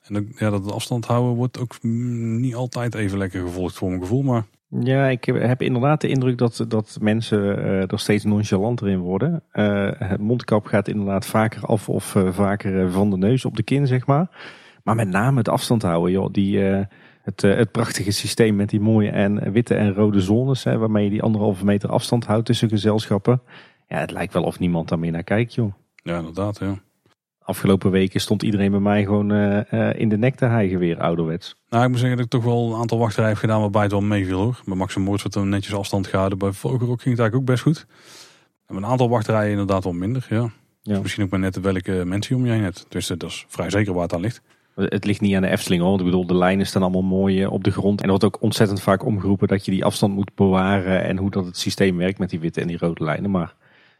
En ja, dat afstand houden wordt ook niet altijd even lekker gevolgd voor mijn gevoel. Maar... Ja, ik heb inderdaad de indruk dat, dat mensen er steeds nonchalanter in worden. Uh, het mondkap gaat inderdaad vaker af of uh, vaker van de neus op de kin, zeg maar. Maar met name het afstand houden, joh. Die, het, het prachtige systeem met die mooie en witte en rode zones, hè, waarmee je die anderhalve meter afstand houdt tussen gezelschappen. Ja, het lijkt wel of niemand daar meer naar kijkt, joh. Ja, inderdaad, ja afgelopen weken stond iedereen bij mij gewoon uh, in de nek te hijgen weer ouderwets. Nou, ik moet zeggen dat ik toch wel een aantal wachtrijen heb gedaan waarbij het wel meeviel hoor. Bij Max Moord werd er netjes afstand gehouden. Bij Vogelrok ging het eigenlijk ook best goed. En een aantal wachtrijen inderdaad wel minder, ja. ja. misschien ook maar net welke mensen om je heen hebt. Dus dat is vrij zeker waar het aan ligt. Het ligt niet aan de Efteling hoor. Ik bedoel, de lijnen staan allemaal mooi op de grond. En er wordt ook ontzettend vaak omgeroepen dat je die afstand moet bewaren. En hoe dat het systeem werkt met die witte en die rode lijnen. Maar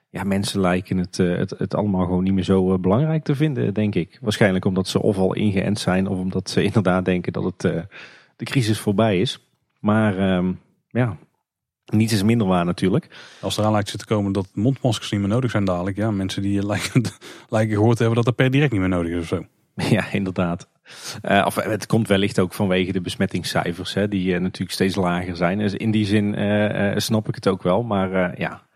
ja, mensen lijken het, eh, het, het allemaal gewoon niet meer zo eh, belangrijk te vinden, denk ik. Waarschijnlijk omdat ze of al ingeënt zijn of omdat ze inderdaad denken dat het, uh, de crisis voorbij is. Maar um, ja, niets is minder waar natuurlijk. Als er aan lijkt te komen dat mondmaskers niet meer nodig zijn dadelijk. Ja, mensen die lijken, lijken gehoord hebben dat dat per direct niet meer nodig is of zo. Ja, inderdaad. Uh, of, het komt wellicht ook vanwege de besmettingscijfers, hè, die uh, natuurlijk steeds lager zijn. Dus in die zin uh, snap ik het ook wel. Maar ja,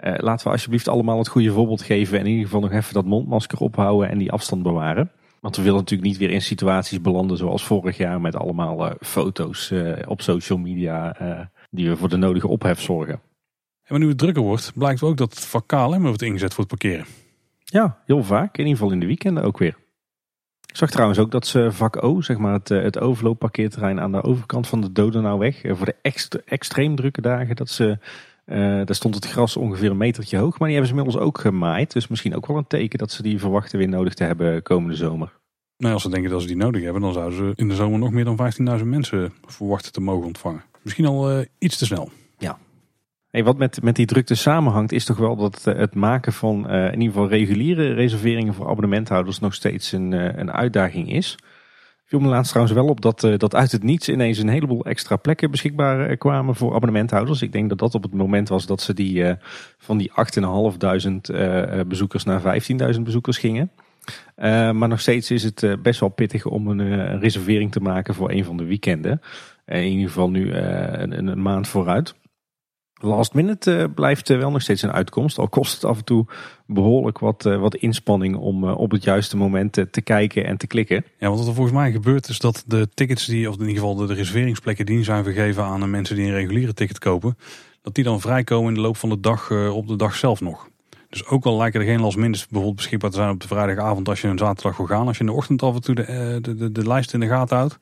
laten we alsjeblieft allemaal het goede voorbeeld geven. En in ieder geval nog even dat mondmasker ophouden en die afstand bewaren. Want we willen natuurlijk niet weer in situaties belanden zoals vorig jaar met allemaal foto's op social media die we voor de nodige ophef zorgen. En wanneer het drukker wordt, blijkt ook dat het vak KLM wordt ingezet voor het parkeren. Ja, heel vaak. In ieder geval in de weekenden ook weer. Ik zag trouwens ook dat ze vak O, zeg maar het, het overloopparkeerterrein aan de overkant van de Dodenauweg, voor de extreem drukke dagen, dat ze, uh, daar stond het gras ongeveer een metertje hoog. Maar die hebben ze inmiddels ook gemaaid. Dus misschien ook wel een teken dat ze die verwachten weer nodig te hebben komende zomer. Nou, als ze denken dat ze die nodig hebben, dan zouden ze in de zomer nog meer dan 15.000 mensen verwachten te mogen ontvangen. Misschien al uh, iets te snel. Ja. Hey, wat met, met die drukte samenhangt is toch wel dat het maken van in ieder geval reguliere reserveringen voor abonnementhouders nog steeds een, een uitdaging is. Viel me laatst trouwens wel op dat, uh, dat uit het niets ineens een heleboel extra plekken beschikbaar kwamen voor abonnementhouders. Ik denk dat dat op het moment was dat ze die van die 8.500 bezoekers naar 15.000 bezoekers gingen. maar nog steeds is het best wel pittig om een reservering te maken voor een van de weekenden. in ieder geval nu een maand vooruit. Last minute uh, blijft uh, wel nog steeds een uitkomst. Al kost het af en toe behoorlijk wat, uh, wat inspanning om op het juiste moment te kijken en te klikken. Ja, wat er volgens mij gebeurt is dat de tickets die, of in ieder geval de, de reserveringsplekken die zijn vergeven aan de mensen die een reguliere ticket kopen, dat die dan vrijkomen in de loop van de dag op de dag zelf nog. Dus ook al lijken er geen last minutes bijvoorbeeld beschikbaar te zijn op de vrijdagavond als je een zaterdag wil gaan. Als je in de ochtend af en toe de, de, de, de lijst in de gaten houdt,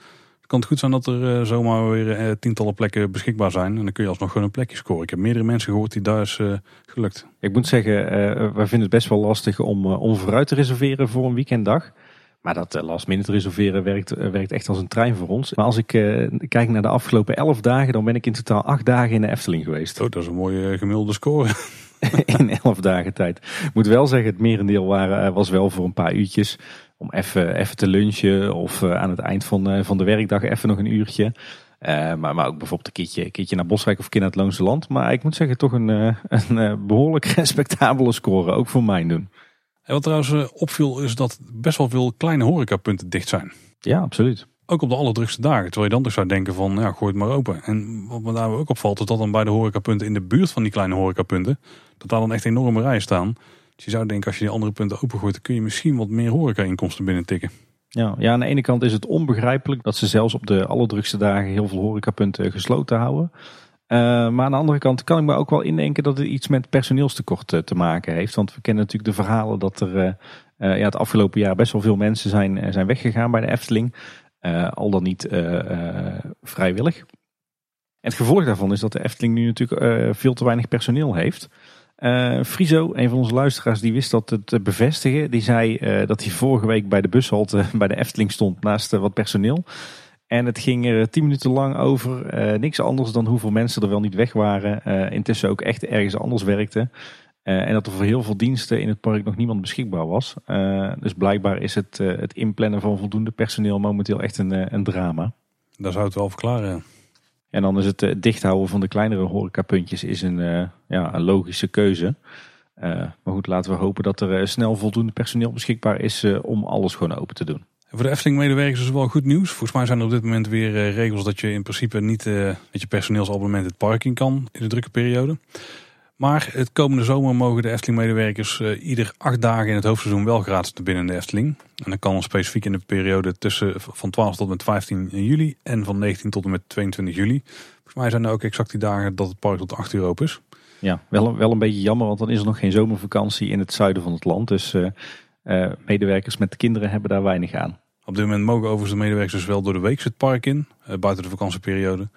kan het goed zijn dat er uh, zomaar weer uh, tientallen plekken beschikbaar zijn. En dan kun je alsnog gewoon een plekje scoren. Ik heb meerdere mensen gehoord die daar is uh, gelukt. Ik moet zeggen, wij vinden het best wel lastig om, om vooruit te reserveren voor een weekenddag. Maar dat last minute reserveren werkt, werkt echt als een trein voor ons. Maar als ik kijk naar de afgelopen elf dagen, dan ben ik in totaal acht dagen in de Efteling geweest. Oh, dat is een mooie gemiddelde score. in elf dagen tijd. Ik moet wel zeggen, het merendeel waren, was wel voor een paar uurtjes om even, even te lunchen of eh, aan het eind van, uh, van de werkdag even nog een uurtje. Uh, maar, maar ook bijvoorbeeld een keertje, een keertje naar Bosrijk of een keer naar het Loonse Land. Maar ik moet zeggen, toch een, een behoorlijk respectabele score, ook voor mijn doen. En wat trouwens opviel is dat best wel veel kleine horecapunten dicht zijn. Ja, absoluut. Ook op de allerdrukste dagen. Terwijl je dan toch zou denken van, ja, gooi het maar open. En wat me daar ook opvalt, is dat dan bij de horecapunten in de buurt van die kleine horecapunten, dat daar dan echt enorme rijen staan. Dus je zou denken, als je die andere punten opengooit, dan kun je misschien wat meer horeca-inkomsten binnen tikken. Ja, ja, aan de ene kant is het onbegrijpelijk dat ze zelfs op de allerdrukste dagen heel veel horecapunten gesloten houden. Uh, maar aan de andere kant kan ik me ook wel indenken dat het iets met personeelstekort uh, te maken heeft. Want we kennen natuurlijk de verhalen dat er ja, het afgelopen jaar best wel veel mensen zijn, zijn weggegaan bij de Efteling. al dan niet vrijwillig. En het gevolg daarvan is dat de Efteling nu natuurlijk veel te weinig personeel heeft. Uh, Friso, een van onze luisteraars, die wist dat te bevestigen. Die zei uh, dat hij vorige week bij de bushalte bij de Efteling stond naast uh, wat personeel. En het ging er tien minuten lang over. niks anders dan hoeveel mensen er wel niet weg waren. intussen ook echt ergens anders werkten. en dat er voor heel veel diensten in het park nog niemand beschikbaar was. dus blijkbaar is het, het inplannen van voldoende personeel momenteel echt een, een drama. Daar zou het wel verklaren. En dan is het uh, dichthouden van de kleinere horecapuntjes is een, uh, ja, een logische keuze. Uh, maar goed, laten we hopen dat er snel voldoende personeel beschikbaar is om alles gewoon open te doen. Voor de Efteling-medewerkers is het wel goed nieuws. Volgens mij zijn er op dit moment weer regels dat je in principe niet met je personeelsabonnement het park in kan in de drukke periode. Maar het komende zomer mogen de Efteling-medewerkers uh, ieder acht dagen in het hoofdseizoen wel gratis te binnen in de Efteling. En dat kan specifiek in de periode tussen van 12 tot en met 15 juli en van 19 tot en met 22 juli. Volgens mij zijn er ook exact die dagen dat het park tot 8 uur open is. Ja, wel, wel een beetje jammer, want dan is er nog geen zomervakantie in het zuiden van het land. Dus uh, uh, medewerkers met kinderen hebben daar weinig aan. Op dit moment mogen overigens de medewerkers dus wel door de week het park in, buiten de vakantieperiode.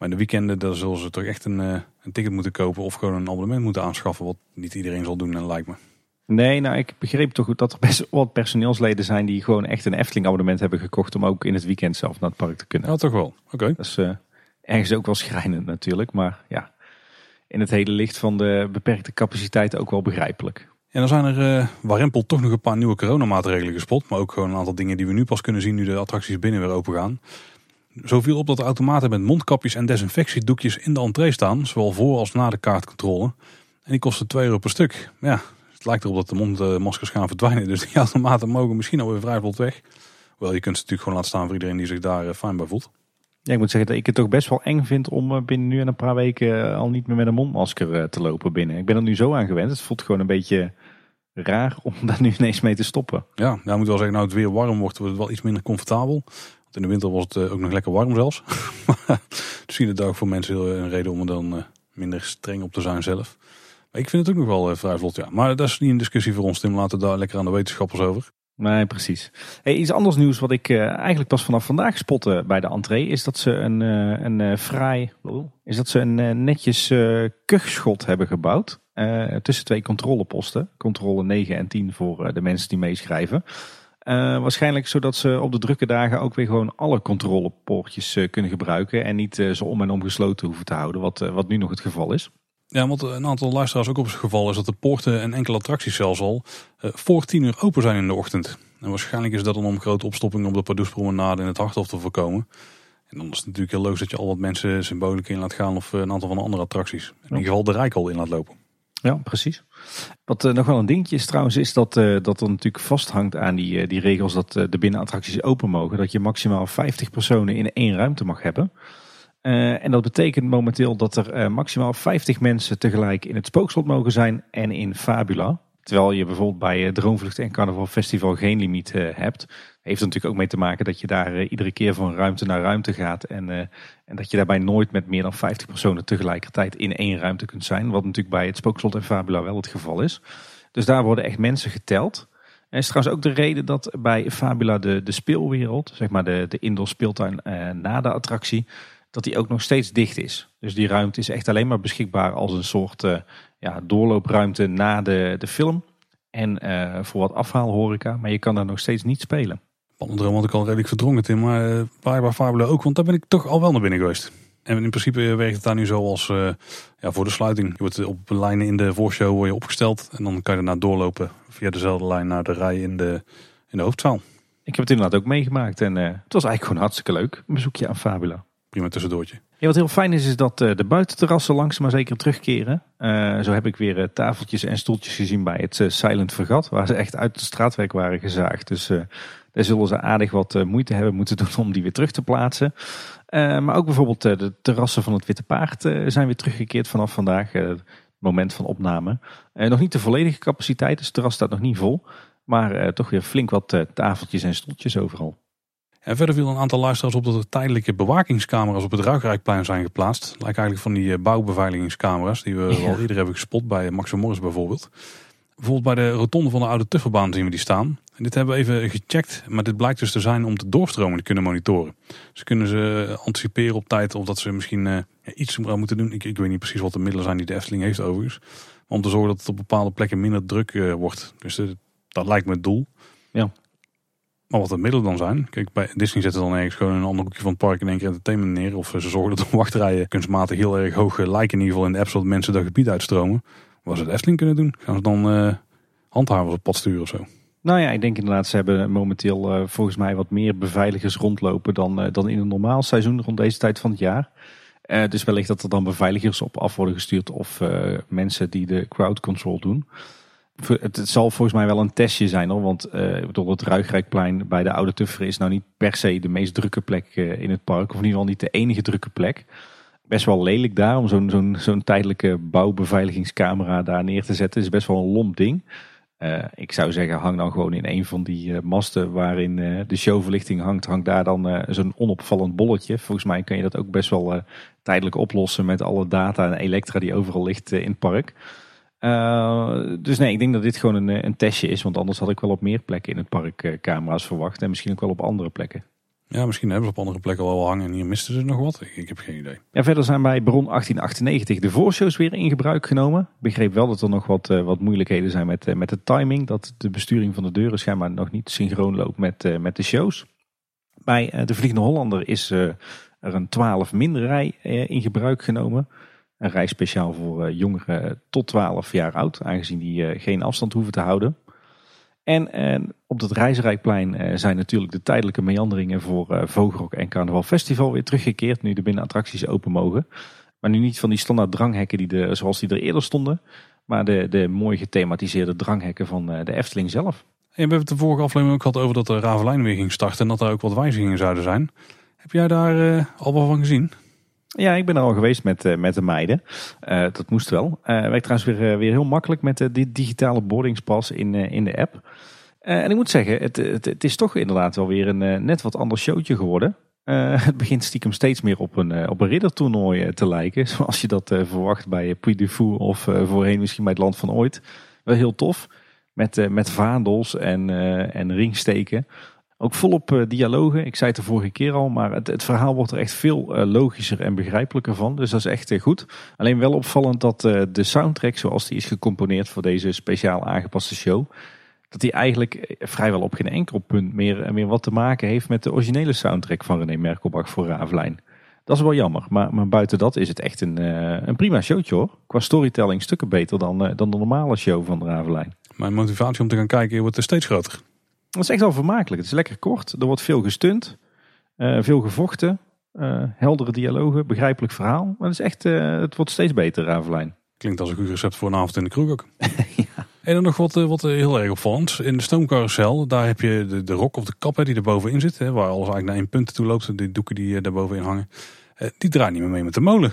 Maar in de weekenden dan zullen ze toch echt een, eh, een ticket moeten kopen of gewoon een abonnement moeten aanschaffen. Wat niet iedereen zal doen, en lijkt me. Nee, nou ik begreep toch goed dat er best wat personeelsleden zijn die gewoon echt een Efteling abonnement hebben gekocht om ook in het weekend zelf naar het park te kunnen. Ja, toch wel. Oké. Dat is uh, ergens ook wel schrijnend natuurlijk, maar ja, in het hele licht van de beperkte capaciteit ook wel begrijpelijk. En dan zijn er uh, warempel toch nog een paar nieuwe coronamaatregelen gespot. Maar ook gewoon een aantal dingen die we nu pas kunnen zien nu de attracties binnen weer open gaan. Zo viel op dat de automaten met mondkapjes en desinfectiedoekjes in de entree staan, zowel voor als na de kaartcontrole. En die kosten 2 euro per stuk. Ja, het lijkt erop dat de mondmaskers gaan verdwijnen, dus die automaten mogen misschien alweer vrij vlot weg. Wel, je kunt ze natuurlijk gewoon laten staan voor iedereen die zich daar eh, fijn bij voelt. Ja, ik moet zeggen dat ik het toch best wel eng vind om binnen nu en een paar weken al niet meer met een mondmasker te lopen binnen. Ik ben er nu zo aan gewend. Het voelt gewoon een beetje raar om daar nu ineens mee te stoppen. Ja, nou moet wel zeggen, nou het weer warm wordt, wordt het wel iets minder comfortabel. In de winter was het ook nog lekker warm zelfs. Misschien het ook voor mensen een reden om er dan minder streng op te zijn zelf. Maar ik vind het ook nog wel vrij vlot, ja. Maar dat is niet een discussie voor ons, Tim. Laten we daar lekker aan de wetenschappers over. Nee, precies. Hey, iets anders nieuws wat ik eigenlijk pas vanaf vandaag spotte bij de entree is dat ze een, een fraai, is dat ze een netjes kuchschot hebben gebouwd tussen twee controleposten, controle 9 en 10 voor de mensen die meeschrijven. Waarschijnlijk zodat ze op de drukke dagen ook weer gewoon alle controlepoortjes kunnen gebruiken en niet zo om en om gesloten hoeven te houden, wat, wat nu nog het geval is. Ja, want een aantal luisteraars ook op het geval is dat de poorten en enkele attracties zelfs al voor tien uur open zijn in de ochtend. En waarschijnlijk is dat dan om grote opstoppingen op de Pardoespromenade in het Harthof te voorkomen. En dan is het natuurlijk heel logisch dat je al wat mensen symboliek in laat gaan of eh, een aantal van de andere attracties. In ieder geval de Rijkool in laat lopen. Ja, precies. Wat uh, nog wel een dingetje is trouwens, is dat, uh, dat er natuurlijk vasthangt aan die, uh, die regels dat de binnenattracties open mogen. Dat je maximaal 50 personen in één ruimte mag hebben. En dat betekent momenteel dat er maximaal 50 mensen tegelijk in het spookslot mogen zijn en in Fabula. Terwijl je bijvoorbeeld bij Droomvlucht en Carnaval Festival geen limiet hebt. Heeft er natuurlijk ook mee te maken dat je daar iedere keer van ruimte naar ruimte gaat. En, en dat je daarbij nooit met meer dan 50 personen tegelijkertijd in één ruimte kunt zijn. Wat natuurlijk bij het spookslot en Fabula wel het geval is. Dus daar worden echt mensen geteld. En is trouwens ook de reden dat bij Fabula de, de speelwereld, zeg maar de, de indoor speeltuin na de attractie dat die ook nog steeds dicht is. Dus die ruimte is echt alleen maar beschikbaar als een soort ja, doorloopruimte na de, de film. En voor wat afhaalhoreca, maar je kan daar nog steeds niet spelen. Pannendroom had ik al redelijk verdrongen in, maar uh, bij Fabula ook, want daar ben ik toch al wel naar binnen geweest. En in principe werkt het daar nu zo als uh, ja, voor de sluiting. Je wordt op lijnen in de voorshow word je opgesteld en dan kan je daarna doorlopen via dezelfde lijn naar de rij in de, in de hoofdzaal. Ik heb het inderdaad ook meegemaakt en het was eigenlijk gewoon hartstikke leuk. Een bezoekje aan Fabula prima tussendoortje. Ja, wat heel fijn is, is dat uh, de buitenterrassen langzaam maar zeker terugkeren. Zo heb ik weer tafeltjes en stoeltjes gezien bij het Silent Vergat, waar ze echt uit de straatwerk waren gezaagd. Dus daar zullen ze aardig wat moeite hebben moeten doen om die weer terug te plaatsen. maar ook bijvoorbeeld de terrassen van het Witte Paard zijn weer teruggekeerd vanaf vandaag. het moment van opname. nog niet de volledige capaciteit, dus het terras staat nog niet vol. Maar toch weer flink wat tafeltjes en stoeltjes overal. En verder viel een aantal luisteraars op dat er tijdelijke bewakingscamera's op het Ruigrijkplein zijn geplaatst. Lijkt eigenlijk van die eh, bouwbeveiligingscamera's die we ja. al eerder hebben gespot bij Max Morris bijvoorbeeld. Bijvoorbeeld bij de rotonde van de oude Tufferbaan zien we die staan. En dit hebben we even gecheckt, maar dit blijkt dus te zijn om de doorstroming te kunnen monitoren. Dus kunnen ze anticiperen op tijd of dat ze misschien uh, iets moeten doen. Ik, ik, weet niet precies wat de middelen zijn die de Efteling heeft overigens. Maar om te zorgen dat het op bepaalde plekken minder druk uh, wordt. Dus uh, dat lijkt me het doel. Ja. Maar wat de middelen dan zijn. Kijk, bij Disney zetten dan ergens gewoon een ander hoekje van het park in één keer entertainment neer. Of ze zorgen dat de wachtrijen kunstmatig heel erg hoog lijken in ieder geval in de app, zodat mensen dat gebied uitstromen. Wat ze het Efteling kunnen doen? Gaan ze dan handhavers op pad sturen of zo? Nou ja, ik denk inderdaad, ze hebben momenteel uh, volgens mij wat meer beveiligers rondlopen dan, uh, dan in een normaal seizoen rond deze tijd van het jaar. Uh, dus wellicht dat er dan beveiligers op af worden gestuurd of mensen die de crowd control doen. Het, zal volgens mij wel een testje zijn hoor. Want het Ruigrijkplein bij de Oude Tuffer is nou niet per se de meest drukke plek in het park. Of in ieder geval niet de enige drukke plek. Best wel lelijk daar om zo'n zo'n zo'n tijdelijke bouwbeveiligingscamera daar neer te zetten. is best wel een lomp ding. Uh, ik zou zeggen, hang dan gewoon in een van die masten waarin de showverlichting hangt. Hang daar dan zo'n onopvallend bolletje. Volgens mij kan je dat ook best wel tijdelijk oplossen met alle data en elektra die overal ligt in het park. Dus nee, ik denk dat dit gewoon een, eh, een, testje is. Want anders had ik wel op meer plekken in het park camera's verwacht. En misschien ook wel op andere plekken. Ja, misschien hebben ze op andere plekken wel hangen en hier misten ze nog wat. Ik, heb geen idee. Ja, verder zijn bij Bron 1898 de voorshows weer in gebruik genomen. Begreep wel dat er nog wat, uh, wat moeilijkheden zijn met, met de timing. Dat de besturing van de deuren schijnbaar nog niet synchroon loopt met, met de shows. Bij de Vliegende Hollander is er een 12 minder rij in gebruik genomen. Een reis speciaal voor jongeren tot 12 jaar oud, aangezien die geen afstand hoeven te houden. En, op het Reizenrijkplein uh, zijn natuurlijk de tijdelijke meanderingen voor Vogelrok en Carnaval Festival weer teruggekeerd, nu de binnenattracties open mogen. Maar nu niet van die standaard dranghekken die de, zoals die er eerder stonden, maar de, de mooi gethematiseerde dranghekken van de Efteling zelf. En we hebben het de vorige aflevering ook gehad over dat de Ravelijn weer ging starten en dat er ook wat wijzigingen zouden zijn. Heb jij daar al wel van gezien? Ja, ik ben er al geweest met, uh, met de meiden. Uh, dat moest wel. werkt trouwens weer, weer heel makkelijk met de digitale boardingspas in, in de app. en ik moet zeggen, het, het, is toch inderdaad wel weer een net wat ander showtje geworden. het begint stiekem steeds meer op een, op een riddertoernooi te lijken. Zoals je dat verwacht bij Puy du Fou of voorheen misschien bij het Land van Ooit. Wel heel tof. Met, met vaandels en, en ringsteken. Ook volop uh, dialogen. Ik zei het de vorige keer al, maar het, het verhaal wordt er echt veel uh, logischer en begrijpelijker van. Dus dat is echt uh, goed. Alleen wel opvallend dat de soundtrack, zoals die is gecomponeerd voor deze speciaal aangepaste show, dat die eigenlijk vrijwel op geen enkel punt meer, meer wat te maken heeft met de originele soundtrack van René Merkelbach voor Ravelijn. Dat is wel jammer, maar, maar buiten dat is het echt een, een prima showtje hoor. Qua storytelling stukken beter dan, dan de normale show van Ravelijn. Mijn motivatie om te gaan kijken wordt steeds groter. Het is echt wel vermakelijk. Het is lekker kort. Er wordt veel gestunt. Uh, veel gevochten. Uh, heldere dialogen. Begrijpelijk verhaal. Maar het, is echt, uh, het wordt steeds beter, Ravelijn. Klinkt als een goed recept voor een avond in de kroeg ook. ja. En dan nog wat, wat heel erg opvallend. In de stoomcarousel, daar heb je de, de rok of de kap die er bovenin zit. Hè, waar alles eigenlijk naar één punt toe loopt. Die doeken die daar bovenin hangen. die draait niet meer mee met de molen.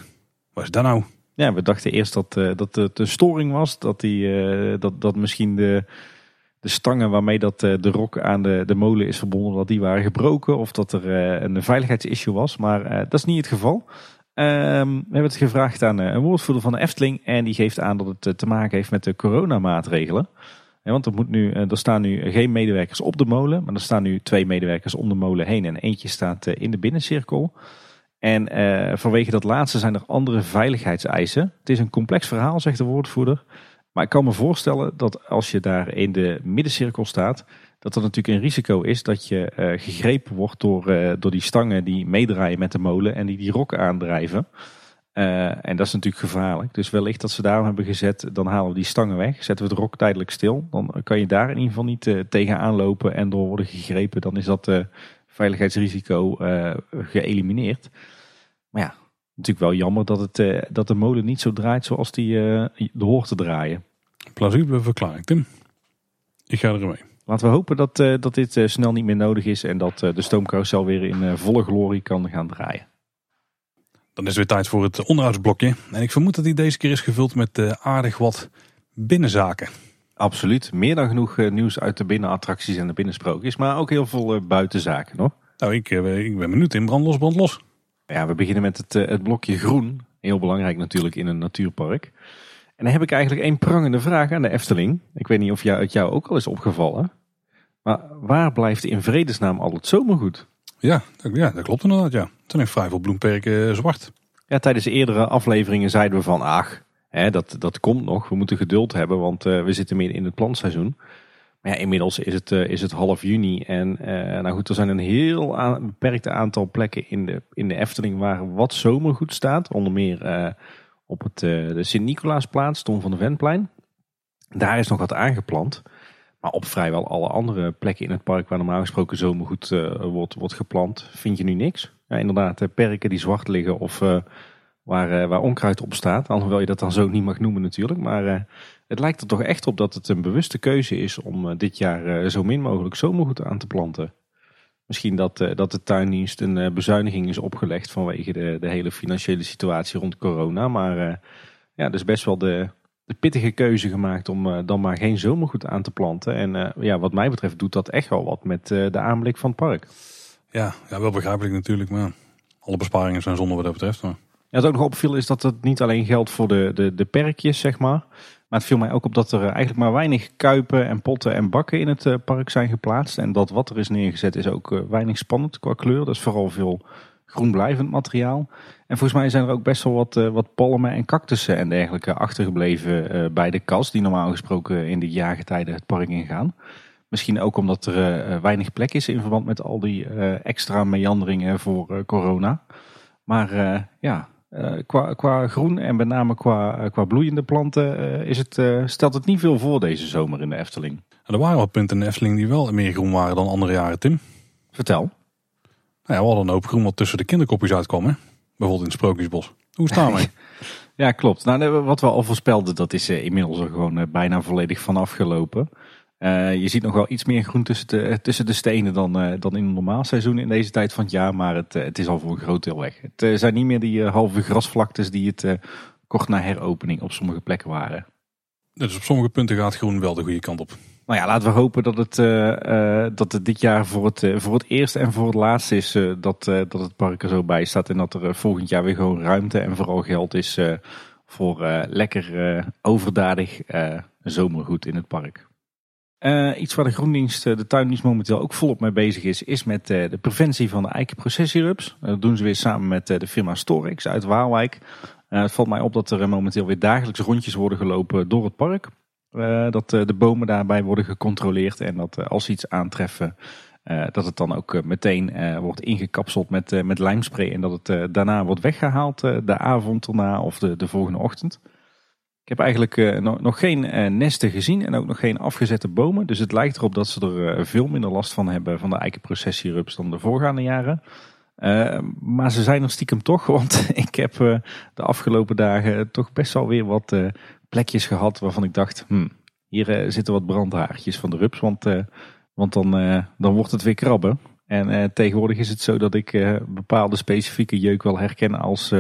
Wat is dat nou? Ja, we dachten eerst dat, dat het een storing was. Dat, die, dat, dat misschien de de stangen waarmee dat, eh, de rok aan de, de molen is verbonden, dat die waren gebroken of dat er eh, een veiligheidsissue was. Maar eh, dat is niet het geval. Ehm, we hebben het gevraagd aan een woordvoerder van de Efteling en die geeft aan dat het te maken heeft met de coronamaatregelen. want er, moet nu, er staan nu geen medewerkers op de molen, maar er staan nu twee medewerkers om de molen heen en eentje staat in de binnencirkel. En vanwege dat laatste zijn er andere veiligheidseisen. Het is een complex verhaal, zegt de woordvoerder. Maar ik kan me voorstellen dat als je daar in de middencirkel staat, dat er natuurlijk een risico is dat je uh, gegrepen wordt door, uh, door die stangen die meedraaien met de molen en die die rok aandrijven. Uh, en dat is natuurlijk gevaarlijk. Dus wellicht dat ze daarom hebben gezet, dan halen we die stangen weg, zetten we het rok tijdelijk stil. Dan kan je daar in ieder geval niet tegenaan lopen en door worden gegrepen. Dan is dat veiligheidsrisico geëlimineerd. Maar ja, natuurlijk wel jammer dat, het, dat de molen niet zo draait zoals die uh, hoort te draaien. Plausibele verklaring, Tim. Ik ga er mee. Laten we hopen dat, uh, dat dit uh, snel niet meer nodig is en dat uh, de stoomcarousel weer in volle glorie kan gaan draaien. Dan is het weer tijd voor het onderhoudsblokje. En ik vermoed dat die deze keer is gevuld met aardig wat binnenzaken. Absoluut. Meer dan genoeg nieuws uit de binnenattracties en de binnensprookjes. Maar ook heel veel buitenzaken hoor. Nou, ik, ik ben benieuwd in brand los, brand los. Ja, we beginnen met het, het blokje groen. Heel belangrijk natuurlijk in een natuurpark. En dan heb ik eigenlijk één prangende vraag aan de Efteling. Ik weet niet of jou, het jou ook al is opgevallen. Maar waar blijft in vredesnaam al het zomergoed? Ja, ja dat klopt inderdaad. Ja. Toen heeft vrij veel bloemperken eh, zwart. Ja, tijdens de eerdere afleveringen zeiden we van... ach, hè, dat, dat komt nog. We moeten geduld hebben, want uh, we zitten meer in het plantseizoen. Maar ja, inmiddels is het, uh, is het half juni. En uh, nou goed, er zijn een heel aan, beperkte aantal plekken in de, in de Efteling... waar wat zomergoed staat. Onder meer op het, uh, de Sint-Nicolaasplaats, Tom van de Venplein. Daar is nog wat aangeplant. Maar op vrijwel alle andere plekken in het park waar normaal gesproken zomergoed uh, wordt, wordt geplant, vind je nu niks. Ja, inderdaad, uh, perken die zwart liggen of waar, waar onkruid op staat. Alhoewel je dat dan zo niet mag noemen natuurlijk. Maar het lijkt er toch echt op dat het een bewuste keuze is om dit jaar zo min mogelijk zomergoed aan te planten. Misschien dat, uh, dat de tuindienst een uh, bezuiniging is opgelegd vanwege de, de hele financiële situatie rond corona. Maar uh, ja, dus best wel de, de pittige keuze gemaakt om dan maar geen zomergoed aan te planten. En ja, wat mij betreft doet dat echt wel wat met de aanblik van het park. Ja, ja, wel begrijpelijk natuurlijk. Maar alle besparingen zijn zonde wat dat betreft. Maar... Ja, wat ook nog opviel is dat het niet alleen geldt voor de, de, de perkjes, zeg maar. Maar het viel mij ook op dat er eh, eigenlijk maar weinig kuipen en potten en bakken in het eh, park zijn geplaatst. En dat wat er is neergezet is ook eh, weinig spannend qua kleur. Dat is vooral veel groenblijvend materiaal. En volgens mij zijn er ook best wel wat, wat palmen en cactussen en dergelijke achtergebleven bij de kas. Die normaal gesproken in de jaargetijden het park ingaan. Misschien ook omdat er weinig plek is in verband met al die extra meanderingen voor corona. Maar ja, qua, qua groen en met name qua, uh, qua bloeiende planten uh, is het, stelt het niet veel voor deze zomer in de Efteling. Er waren wat punten in de Efteling die wel meer groen waren dan andere jaren, Tim. Vertel. Nou ja, we hadden een hoop groen wat tussen de kinderkopjes uitkwam, hè? bijvoorbeeld in het Sprookjesbos. Hoe staan wij? ja, klopt. Nou, wat we al voorspelden, dat is inmiddels er gewoon bijna volledig van afgelopen. Je ziet nog wel iets meer groen tussen de, tussen de stenen dan, dan in een normaal seizoen in deze tijd van het jaar. Maar het, het is al voor een groot deel weg. Het zijn niet meer die halve grasvlaktes die het kort na heropening op sommige plekken waren. Dus op sommige punten gaat groen wel de goede kant op. Nou ja, laten we hopen dat het, dat het dit jaar voor het, voor het eerst en voor het laatst is dat, dat het park er zo bij staat. En dat er volgend jaar weer gewoon ruimte en vooral geld is voor lekker overdadig zomergoed in het park. Iets waar de Groendienst, de tuindienst momenteel ook volop mee bezig is, is met de preventie van de eikenprocessierups. Dat doen ze weer samen met de firma Storix uit Waalwijk. het valt mij op dat er momenteel weer dagelijks rondjes worden gelopen door het park. Dat de bomen daarbij worden gecontroleerd en dat als ze iets aantreffen, dat het dan ook meteen wordt ingekapseld met, met lijmspray en dat het daarna wordt weggehaald de avond erna of de, de volgende ochtend. Ik heb eigenlijk nog, nog geen nesten gezien en ook nog geen afgezette bomen, dus het lijkt erop dat ze er veel minder last van hebben van de eikenprocessierups dan de voorgaande jaren. maar ze zijn er stiekem toch, want ik heb de afgelopen dagen toch best wel weer wat plekjes gehad waarvan ik dacht, hm, hier zitten wat brandhaartjes van de rups, want, want dan, dan wordt het weer krabben. En tegenwoordig is het zo dat ik bepaalde specifieke jeuk wel herken als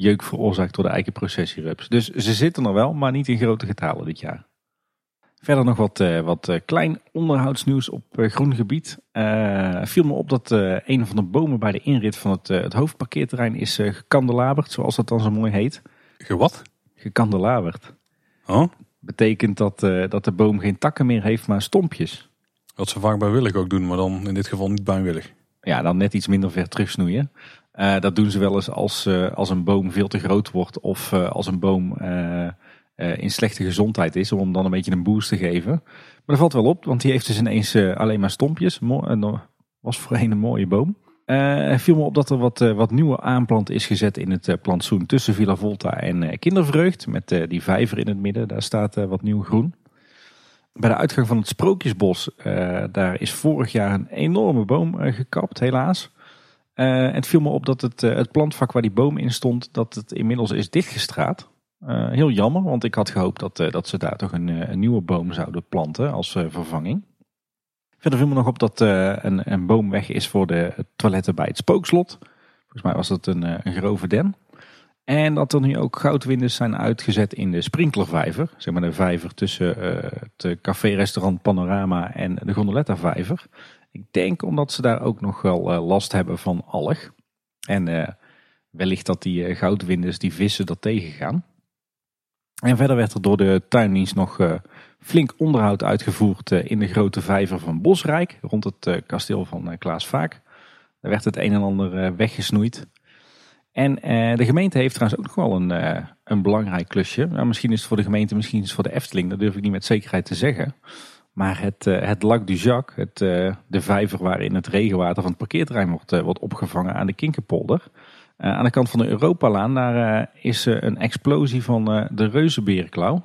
jeuk veroorzaakt door de eikenprocessierups. Dus ze zitten er wel, maar niet in grote getalen dit jaar. Verder nog wat, wat klein onderhoudsnieuws op groen gebied. viel me op dat een van de bomen bij de inrit van het, het hoofdparkeerterrein is gekandelaberd, zoals dat dan zo mooi heet. Gewat? Gekandelaberd. Oh? Betekent dat, dat de boom geen takken meer heeft, maar stompjes. Wat ze vaak bij willig ook doen, maar dan in dit geval niet bijwillig. Ja, dan net iets minder ver terugsnoeien. Uh, dat doen ze wel eens als, uh, als een boom veel te groot wordt of als een boom in slechte gezondheid is, om hem dan een beetje een boost te geven. Maar dat valt wel op, want die heeft dus ineens alleen maar stompjes. Mo was voorheen een mooie boom. Viel me op dat er wat, wat nieuwe aanplant is gezet in het plantsoen tussen Villa Volta en Kindervreugd. Met die vijver in het midden, daar staat wat nieuw groen. Bij de uitgang van het Sprookjesbos, daar is vorig jaar een enorme boom gekapt, helaas. En het viel me op dat het, het plantvak waar die boom in stond, dat het inmiddels is dichtgestraat. heel jammer, want ik had gehoopt dat, dat ze daar toch een, een nieuwe boom zouden planten als vervanging. Verder viel me nog op dat uh, een, een boom weg is voor de toiletten bij het spookslot. Volgens mij was dat een, eh, een grove den. En dat er nu ook goudwinders zijn uitgezet in de sprinklervijver. Zeg maar de vijver tussen uh, het café-restaurant Panorama en de Gondoletta-vijver. Ik denk omdat ze daar ook nog wel uh, last hebben van alg. En wellicht dat die goudwinders, die vissen, dat tegengaan. En verder werd er door de tuindienst nog flink onderhoud uitgevoerd eh, in de grote vijver van Bosrijk, rond het eh, kasteel van eh, Klaas Vaak. Daar werd het een en ander weggesnoeid. En de gemeente heeft trouwens ook nog wel een, een belangrijk klusje. Nou, misschien is het voor de gemeente, misschien is het voor de Efteling, dat durf ik niet met zekerheid te zeggen. Maar het, het Lac du Jacques, het, de vijver waarin het regenwater van het parkeerterrein wordt, wordt opgevangen aan de Kinkerpolder. aan de kant van de Europalaan, daar is een explosie van de reuzenberenklauw.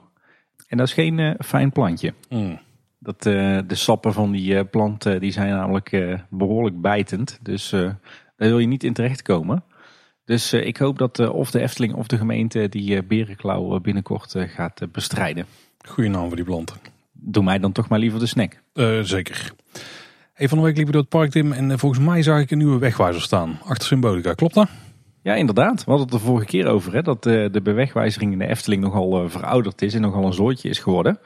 En dat is geen fijn plantje. Mm. Dat, uh, de sappen van die uh, plant die zijn namelijk behoorlijk bijtend. Dus daar wil je niet in terechtkomen. Dus ik hoop dat of de Efteling of de gemeente die berenklauw binnenkort gaat bestrijden. Goeie naam voor die planten. Doe mij dan toch maar liever de snack. zeker. Hey, van de week liep ik door het park, Tim. En volgens mij zag ik een nieuwe wegwijzer staan. Achter Symbolica. Klopt dat? Ja, inderdaad. We hadden het de vorige keer over. Hè, dat de, de bewegwijzering in de Efteling nogal verouderd is en nogal een zooitje is geworden.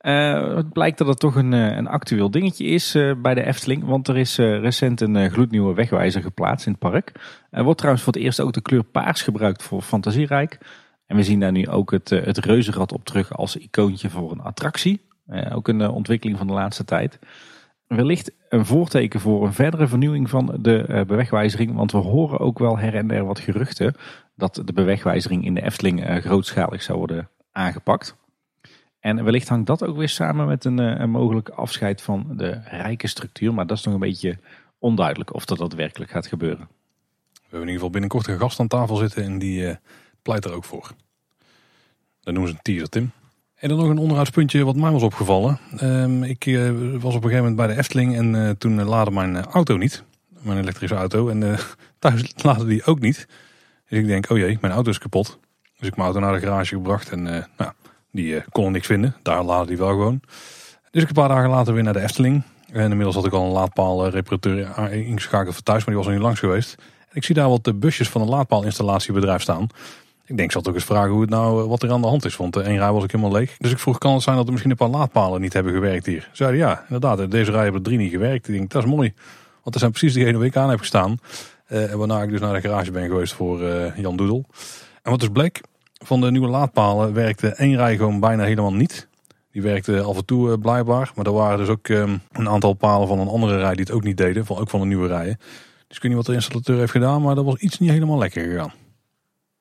Uh, het blijkt dat het toch een, eh, een actueel dingetje is uh, bij de Efteling. Want er is recent een gloednieuwe wegwijzer geplaatst in het park. Er wordt trouwens voor het eerst ook de kleur paars gebruikt voor Fantasierijk. En we zien daar nu ook het, het reuzenrad op terug als icoontje voor een attractie. Ook een ontwikkeling van de laatste tijd wellicht een voorteken voor een verdere vernieuwing van de uh, bewegwijzering. Want we horen ook wel her en der wat geruchten dat de bewegwijzering in de Efteling grootschalig zou worden aangepakt. En wellicht hangt dat ook weer samen met een, een mogelijk afscheid van de rijke structuur. Maar dat is nog een beetje onduidelijk of dat daadwerkelijk gaat gebeuren. We hebben in ieder geval binnenkort een gast aan tafel zitten en die pleit er ook voor. Dat noemen ze een teaser, Tim. En dan nog een onderhoudspuntje wat mij was opgevallen. Ehm, ik uh, was op een gegeven moment bij de Efteling en uh, toen laadde mijn auto niet. Mijn elektrische auto. En uh, thuis laadde die ook niet. Dus ik denk, oh jee, mijn auto is kapot. Dus ik mijn auto naar de garage gebracht en nou, die kon niks vinden. Daar laadde die wel gewoon. Dus ik een paar dagen later weer naar de Efteling. En inmiddels had ik al een laadpaal-reparateur ingeschakeld voor thuis, maar die was nog niet langs geweest. En ik zie daar wat busjes van een laadpaalinstalatiebedrijf staan. Ik denk, zal toch eens vragen hoe het nou, wat er aan de hand is. Want de één rij was ik helemaal leeg. Dus ik vroeg, kan het zijn dat er misschien een paar laadpalen niet hebben gewerkt hier? Zeiden ja, inderdaad, deze rij hebben er drie niet gewerkt. Ik denk, dat is mooi. Want er zijn precies degene waar ik aan heb gestaan. Uh, waarna ik dus naar de garage ben geweest voor Jan Doedel. En wat dus bleek, van de nieuwe laadpalen werkte één rij gewoon bijna helemaal niet. Die werkte af en toe blijkbaar. Maar er waren dus ook um, een aantal palen van een andere rij die het ook niet deden. Van, ook van een nieuwe rijen. Dus ik weet niet wat de installateur heeft gedaan. Maar dat was iets niet helemaal lekker gegaan.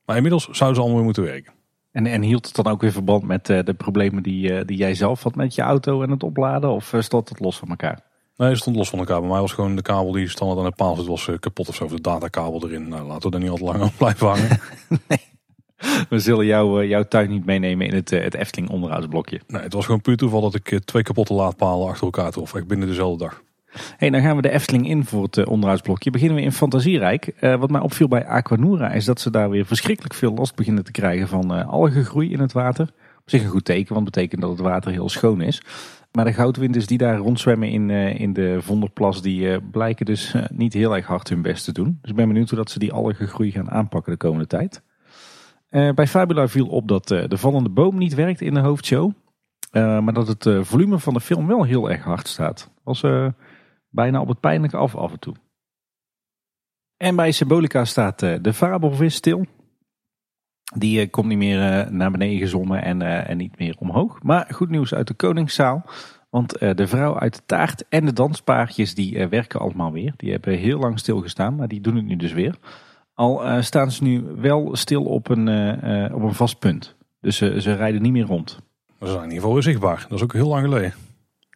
Maar inmiddels zouden ze allemaal weer moeten werken. En, en hield het dan ook weer verband met uh, de problemen die, uh, die jij zelf had met je auto en het opladen? Of uh, stond het los van elkaar? Nee, het stond los van elkaar. Bij mij was gewoon de kabel die standaard aan de paal zit, was kapot of zo. Of de datakabel erin. Nou, laten we er niet al te lang op blijven hangen. nee. We zullen jou, jouw tuin niet meenemen in het, het Efteling onderhoudsblokje. Nee, het was gewoon puur toeval dat ik twee kapotte laadpalen achter elkaar trof. Echt binnen dezelfde dag. Hey, dan gaan we de Efteling in voor het onderhoudsblokje. Beginnen we in Fantasierijk. Uh, wat mij opviel bij Aquanura is dat ze daar weer verschrikkelijk veel last beginnen te krijgen van uh, algengroei in het water. Op zich een goed teken, want dat betekent dat het water heel schoon is. Maar de goudwinders die daar rondzwemmen in, in de Vonderplas, die blijken dus niet heel erg hard hun best te doen. Dus ik ben benieuwd hoe dat ze die algengroei gaan aanpakken de komende tijd. bij Fabula viel op dat de vallende boom niet werkt in de hoofdshow. maar dat het volume van de film wel heel erg hard staat. Was bijna op het pijnlijke af af en toe. En bij Symbolica staat uh, de fabelvis stil. Die uh, komt niet meer uh, naar beneden gezommen en, en niet meer omhoog. Maar goed nieuws uit de Koningszaal. Want de vrouw uit de taart en de danspaardjes die werken allemaal weer. Die hebben heel lang stilgestaan, maar die doen het nu dus weer. Al staan ze nu wel stil op een, op een vast punt. Dus ze rijden niet meer rond. Dat is in ieder geval weer zichtbaar. Dat is ook heel lang geleden.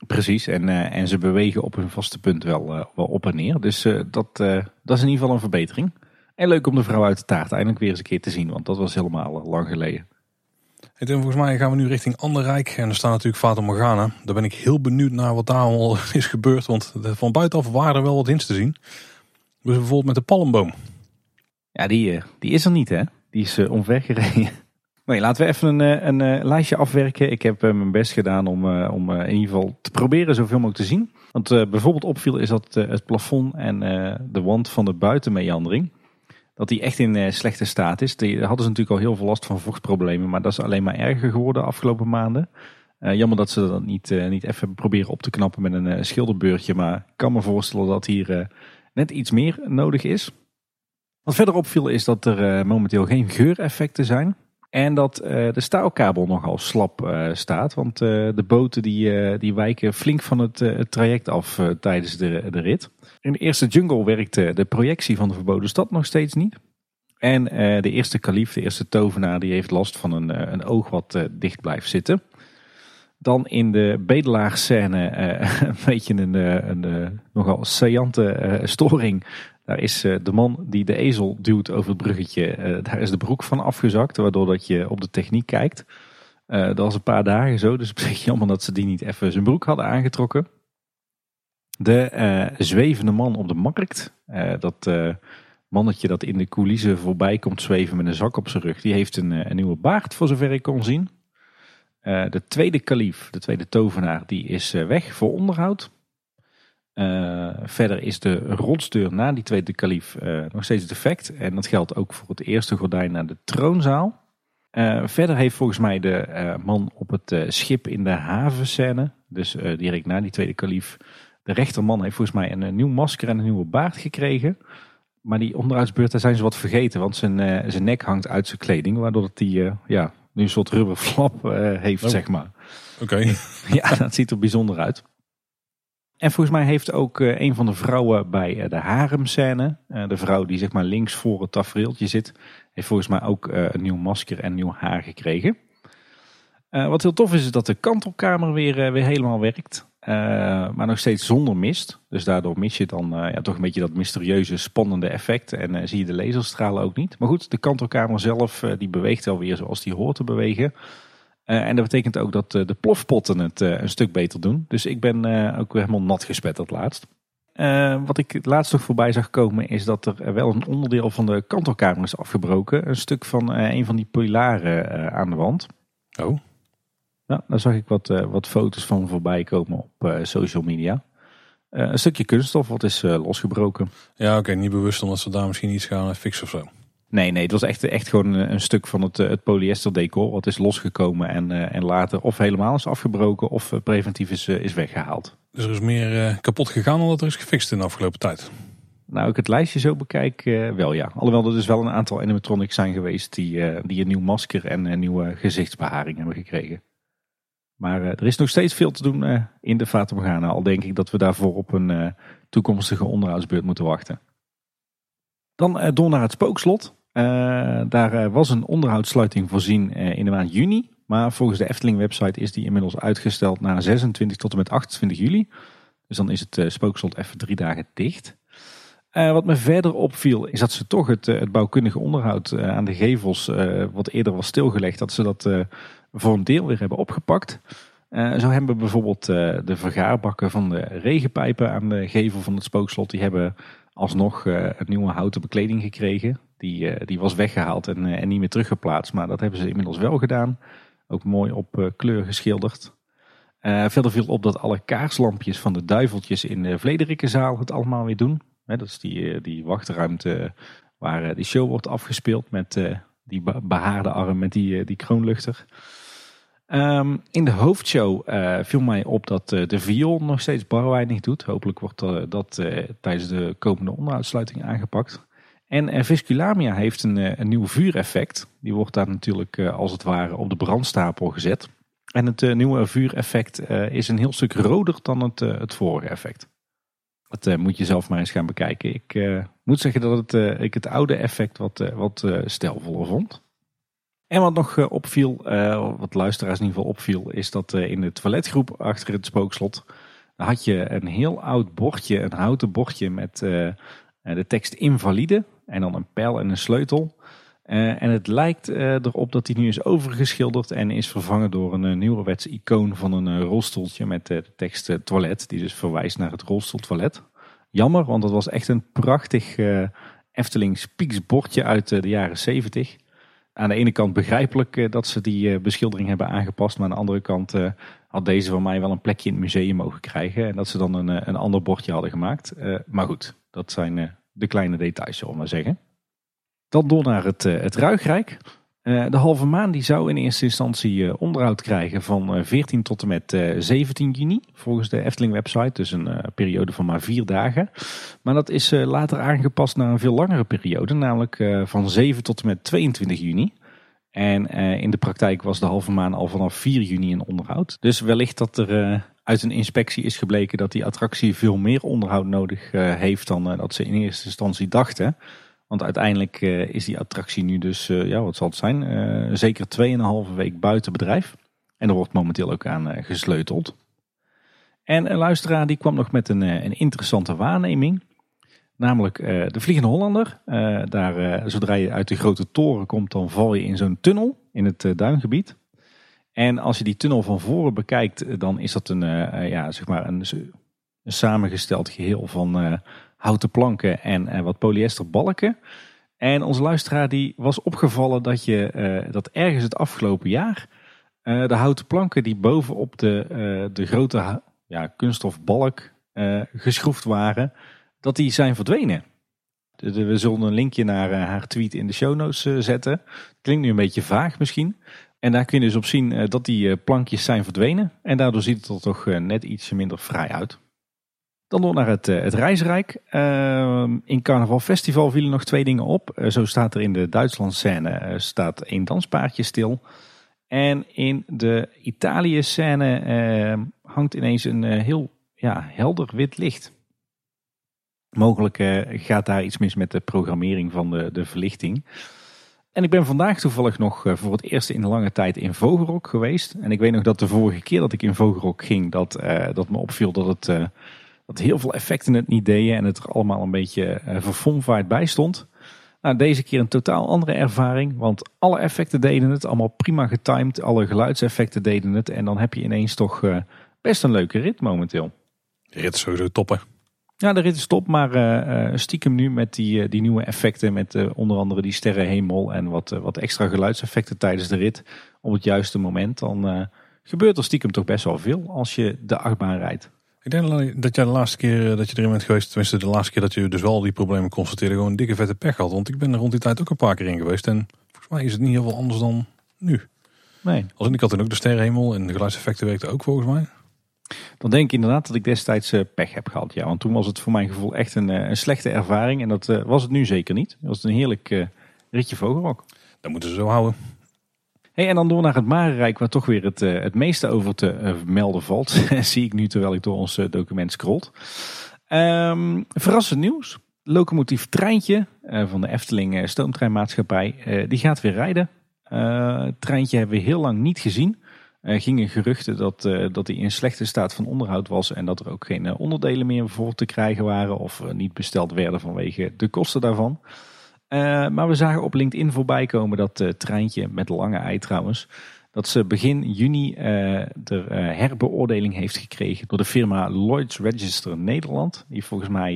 Precies, en, uh, en ze bewegen op hun vaste punt wel, uh, wel op en neer. Dus uh, dat, dat is in ieder geval een verbetering. En leuk om de vrouw uit de taart eindelijk weer eens een keer te zien, want dat was helemaal lang geleden. En volgens mij gaan we nu richting Anderrijk en er staat natuurlijk Fata Morgana. Daar ben ik heel benieuwd naar wat daar allemaal is gebeurd, want van buitenaf waren er wel wat hints te zien. Dus bijvoorbeeld met de palmboom. Ja, die, die is er niet hè, die is omvergereden. Nee, laten we even een, eh, een, een eh, lijstje afwerken. Ik heb eh, mijn best gedaan om, om in ieder geval te proberen zoveel mogelijk te zien. Want bijvoorbeeld opviel is dat het plafond en de wand van de buitenmeandering, dat die echt in slechte staat is. Die hadden ze natuurlijk al heel veel last van vochtproblemen, maar dat is alleen maar erger geworden de afgelopen maanden. jammer dat ze dat niet, niet even proberen op te knappen met een schilderbeurtje, maar ik kan me voorstellen dat hier net iets meer nodig is. Wat verder opviel is dat er momenteel geen geureffecten zijn. En dat uh, de staalkabel nogal slap uh, staat. Want uh, de boten die, die wijken flink van het, traject af tijdens de, de rit. In de eerste jungle werkte de projectie van de verboden stad nog steeds niet. En de eerste kalif, de eerste tovenaar, die heeft last van een, een oog wat dicht blijft zitten. Dan in de bedelaarscène een beetje een, een, een nogal saillante storing daar is eh, de man die de ezel duwt over het bruggetje, eh, daar is de broek van afgezakt. Waardoor dat je op de techniek kijkt. Eh, dat was een paar dagen zo, dus op zich jammer dat ze die niet even zijn broek hadden aangetrokken. De zwevende man op de markt, dat mannetje dat in de coulissen voorbij komt zweven met een zak op zijn rug, die heeft een, een nieuwe baard voor zover ik kon zien. de tweede kalif, de tweede tovenaar, die is weg voor onderhoud. Uh, verder is de rotsdeur na die tweede kalif uh, nog steeds defect. En dat geldt ook voor het eerste gordijn naar de troonzaal. Uh, verder heeft volgens mij de man op het schip in de havenscène, dus direct na die tweede kalif, de rechterman heeft volgens mij een, nieuw masker en een nieuwe baard gekregen. Maar die onderuitsbeurt, daar zijn ze wat vergeten, want zijn, zijn nek hangt uit zijn kleding, waardoor hij ja, nu een soort rubberflap heeft, oh. zeg maar. Oké. ja, dat ziet er bijzonder uit. En volgens mij heeft ook uh, een van de vrouwen bij uh, de haremscène, uh, de vrouw die zeg maar links voor het tafereeltje zit, heeft volgens mij ook een nieuw masker en nieuw haar gekregen. wat heel tof is, is dat de kantelkamer weer, weer helemaal werkt. maar nog steeds zonder mist. Dus daardoor mis je dan ja, toch een beetje dat mysterieuze, spannende effect. En zie je de laserstralen ook niet. Maar goed, de kantelkamer zelf die beweegt wel weer zoals die hoort te bewegen. Uh, en dat betekent ook dat uh, de plofpotten het uh, een stuk beter doen. Dus ik ben ook helemaal nat gespetterd laatst. wat ik laatst nog voorbij zag komen is dat er wel een onderdeel van de kantelkamer is afgebroken. Een stuk van een van die pilaren aan de wand. Oh. Ja, daar zag ik wat, wat foto's van voorbij komen op social media. een stukje kunststof wat is losgebroken. Ja, oké, niet bewust omdat ze daar misschien iets gaan fixen of zo. Nee, nee, het was echt, echt gewoon een, stuk van het, het polyester decor. Wat is losgekomen en, en later of helemaal is afgebroken of preventief is, is weggehaald. Dus er is meer kapot gegaan dan dat er is gefixt in de afgelopen tijd? Nou, ik het lijstje zo bekijk, wel ja. Alhoewel er dus wel een aantal animatronics zijn geweest die, die een nieuw masker en een nieuwe gezichtsbeharing hebben gekregen. Maar er is nog steeds veel te doen in de Fata Morgana. Al denk ik dat we daarvoor op een toekomstige onderhoudsbeurt moeten wachten. Dan door naar het spookslot. Uh, daar was een onderhoudssluiting voorzien in de maand juni. Maar volgens de Efteling website is die inmiddels uitgesteld naar 26 tot en met 28 juli. Dus dan is het spookslot even drie dagen dicht. Wat me verder opviel is dat ze toch het, het bouwkundige onderhoud aan de gevels, wat eerder was stilgelegd, dat ze dat voor een deel weer hebben opgepakt. zo hebben bijvoorbeeld de vergaarbakken van de regenpijpen aan de gevel van het spookslot, die hebben alsnog een nieuwe houten bekleding gekregen. Die, die was weggehaald en, en niet meer teruggeplaatst, maar dat hebben ze inmiddels wel gedaan. Ook mooi op kleur geschilderd. verder viel op dat alle kaarslampjes van de duiveltjes in de Vlederikkenzaal het allemaal weer doen. dat is die, die wachtruimte waar die show wordt afgespeeld met die behaarde arm met die, die kroonluchter. Um, in de hoofdshow uh, viel mij op dat uh, de viool nog steeds bar doet. Hopelijk wordt uh, dat tijdens de komende onderuitsluiting aangepakt. En Visculamia heeft een, een nieuw vuureffect. Die wordt daar natuurlijk als het ware op de brandstapel gezet. En het nieuwe vuureffect is een heel stuk roder dan het, het vorige effect. Dat moet je zelf maar eens gaan bekijken. Ik moet zeggen dat het, ik het oude effect wat, wat stelvoller vond. En wat nog opviel, wat luisteraars in ieder geval opviel, is dat in de toiletgroep achter het spookslot had je een heel oud bordje, een houten bordje met de tekst invalide en dan een pijl en een sleutel. en het lijkt erop dat die nu is overgeschilderd en is vervangen door een nieuwerwets icoon van een rolstoeltje met de tekst toilet, die dus verwijst naar het rolstoeltoilet. Jammer, want het was echt een prachtig Efteling Spieks bordje uit de jaren 70 aan de ene kant begrijpelijk eh, dat ze die eh, beschildering hebben aangepast. Maar aan de andere kant eh, had deze van mij wel een plekje in het museum mogen krijgen. En dat ze dan een, een ander bordje hadden gemaakt. maar goed, dat zijn de kleine details, zullen we maar zeggen. Dan door naar het, het Ruigrijk. de halve maan die zou in eerste instantie onderhoud krijgen van 14 tot en met 17 juni. Volgens de Efteling website. Dus een periode van maar vier dagen. Maar dat is later aangepast naar een veel langere periode. Namelijk van 7 tot en met 22 juni. En in de praktijk was de halve maan al vanaf 4 juni in onderhoud. Dus wellicht dat er uit een inspectie is gebleken dat die attractie veel meer onderhoud nodig uh, heeft dan dat ze in eerste instantie dachten. Want uiteindelijk is die attractie nu dus, ja wat zal het zijn, zeker 2,5 week buiten bedrijf. En er wordt momenteel ook aan gesleuteld. En een luisteraar die kwam nog met een, een interessante waarneming. Namelijk de Vliegende Hollander. Daar, zodra je uit de grote toren komt, dan val je in zo'n tunnel in het duingebied. En als je die tunnel van voren bekijkt, dan is dat een, ja, zeg maar een, een samengesteld geheel van houten planken en wat polyesterbalken. En onze luisteraar die was opgevallen dat, je, dat ergens het afgelopen jaar de houten planken die bovenop de, de grote ja, kunststofbalk geschroefd waren dat die zijn verdwenen. We zullen een linkje naar eh, haar tweet in de show notes eh, zetten. Klinkt nu een beetje vaag misschien. En daar kun je dus op zien eh, dat die plankjes zijn verdwenen. En daardoor ziet het er toch net iets minder vrij uit. Dan door naar het, het reisrijk. Ehm, in Carnaval Festival vielen nog twee dingen op. zo staat er in de Duitsland scène staat één danspaardje stil. En in de Italië scène ehm, hangt ineens een heel ja, helder wit licht. Mogelijk gaat daar iets mis met de programmering van de, de verlichting. En ik ben vandaag toevallig nog uh, voor het eerst in lange tijd in Vogelrok geweest. En ik weet nog dat de vorige keer dat ik in Vogelrok ging, dat, uh, dat me opviel dat het dat heel veel effecten het niet deden en het er allemaal een beetje verfomvaart bij stond. Nou, deze keer een totaal andere ervaring, want alle effecten deden het, allemaal prima getimed, alle geluidseffecten deden het. En dan heb je ineens toch best een leuke rit momenteel. Rit sowieso toppen. Ja, de rit is top, maar uh, stiekem nu met die, uh, die nieuwe effecten, met uh, onder andere die sterrenhemel en wat, wat extra geluidseffecten tijdens de rit op het juiste moment, dan gebeurt er stiekem toch best wel veel als je de achtbaan rijdt. Ik denk dat jij de laatste keer dat je erin bent geweest, tenminste de laatste keer dat je dus wel die problemen constateerde, gewoon een dikke vette pech had. Want ik ben er rond die tijd ook een paar keer in geweest. En volgens mij is het niet heel veel anders dan nu. Nee. Als ik had toen ook de sterrenhemel en de geluidseffecten werkten ook volgens mij. Dan denk ik inderdaad dat ik destijds eh, pech heb gehad. Ja, want toen was het voor mijn gevoel echt een, eh, een slechte ervaring. En dat eh, was het nu zeker niet. Het was een heerlijk ritje vogelrok. Dat moeten ze zo houden. Hey, en dan door naar het Marenrijk, waar toch weer het, het meeste over te melden valt. Zie ik nu terwijl ik door ons document scrolt. Um, verrassend nieuws. Locomotief Treintje van de Efteling Stoomtreinmaatschappij. die gaat weer rijden. het treintje hebben we heel lang niet gezien. Gingen geruchten dat, uh, dat hij in slechte staat van onderhoud was en dat er ook geen eh, onderdelen meer voor te krijgen waren of uh, niet besteld werden vanwege de kosten daarvan. maar we zagen op LinkedIn voorbij komen dat treintje met lange ei trouwens, dat ze begin juni de herbeoordeling heeft gekregen door de firma Lloyds Register Nederland. Die volgens mij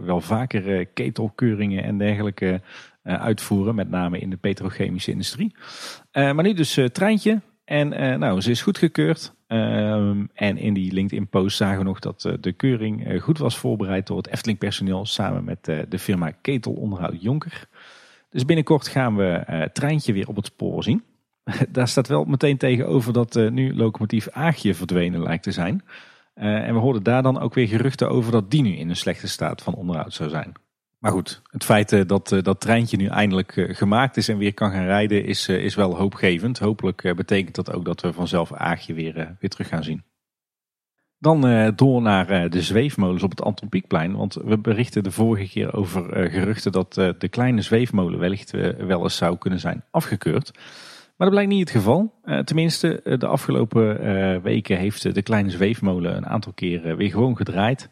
wel vaker ketelkeuringen en dergelijke uitvoeren, met name in de petrochemische industrie. maar nu dus treintje, en uh, nou, ze is goedgekeurd. Um, en in die LinkedIn-post zagen we nog dat uh, de keuring uh, goed was voorbereid door het Efteling-personeel samen met de firma Ketel Onderhoud Jonker. Dus binnenkort gaan we het treintje weer op het spoor zien. Daar staat wel meteen tegenover dat nu locomotief Aagje verdwenen lijkt te zijn. en we hoorden daar dan ook weer geruchten over dat die nu in een slechte staat van onderhoud zou zijn. Maar goed, het feit eh, dat eh, dat treintje nu eindelijk eh, gemaakt is en weer kan gaan rijden is, is wel hoopgevend. Hopelijk betekent dat ook dat we vanzelf Aagje weer, weer terug gaan zien. Dan door naar de zweefmolens op het Anton Pieckplein. Want we berichten de vorige keer over geruchten dat de kleine zweefmolen wellicht wel eens zou kunnen zijn afgekeurd. Maar dat blijkt niet het geval. tenminste, de afgelopen weken heeft de kleine zweefmolen een aantal keer weer gewoon gedraaid.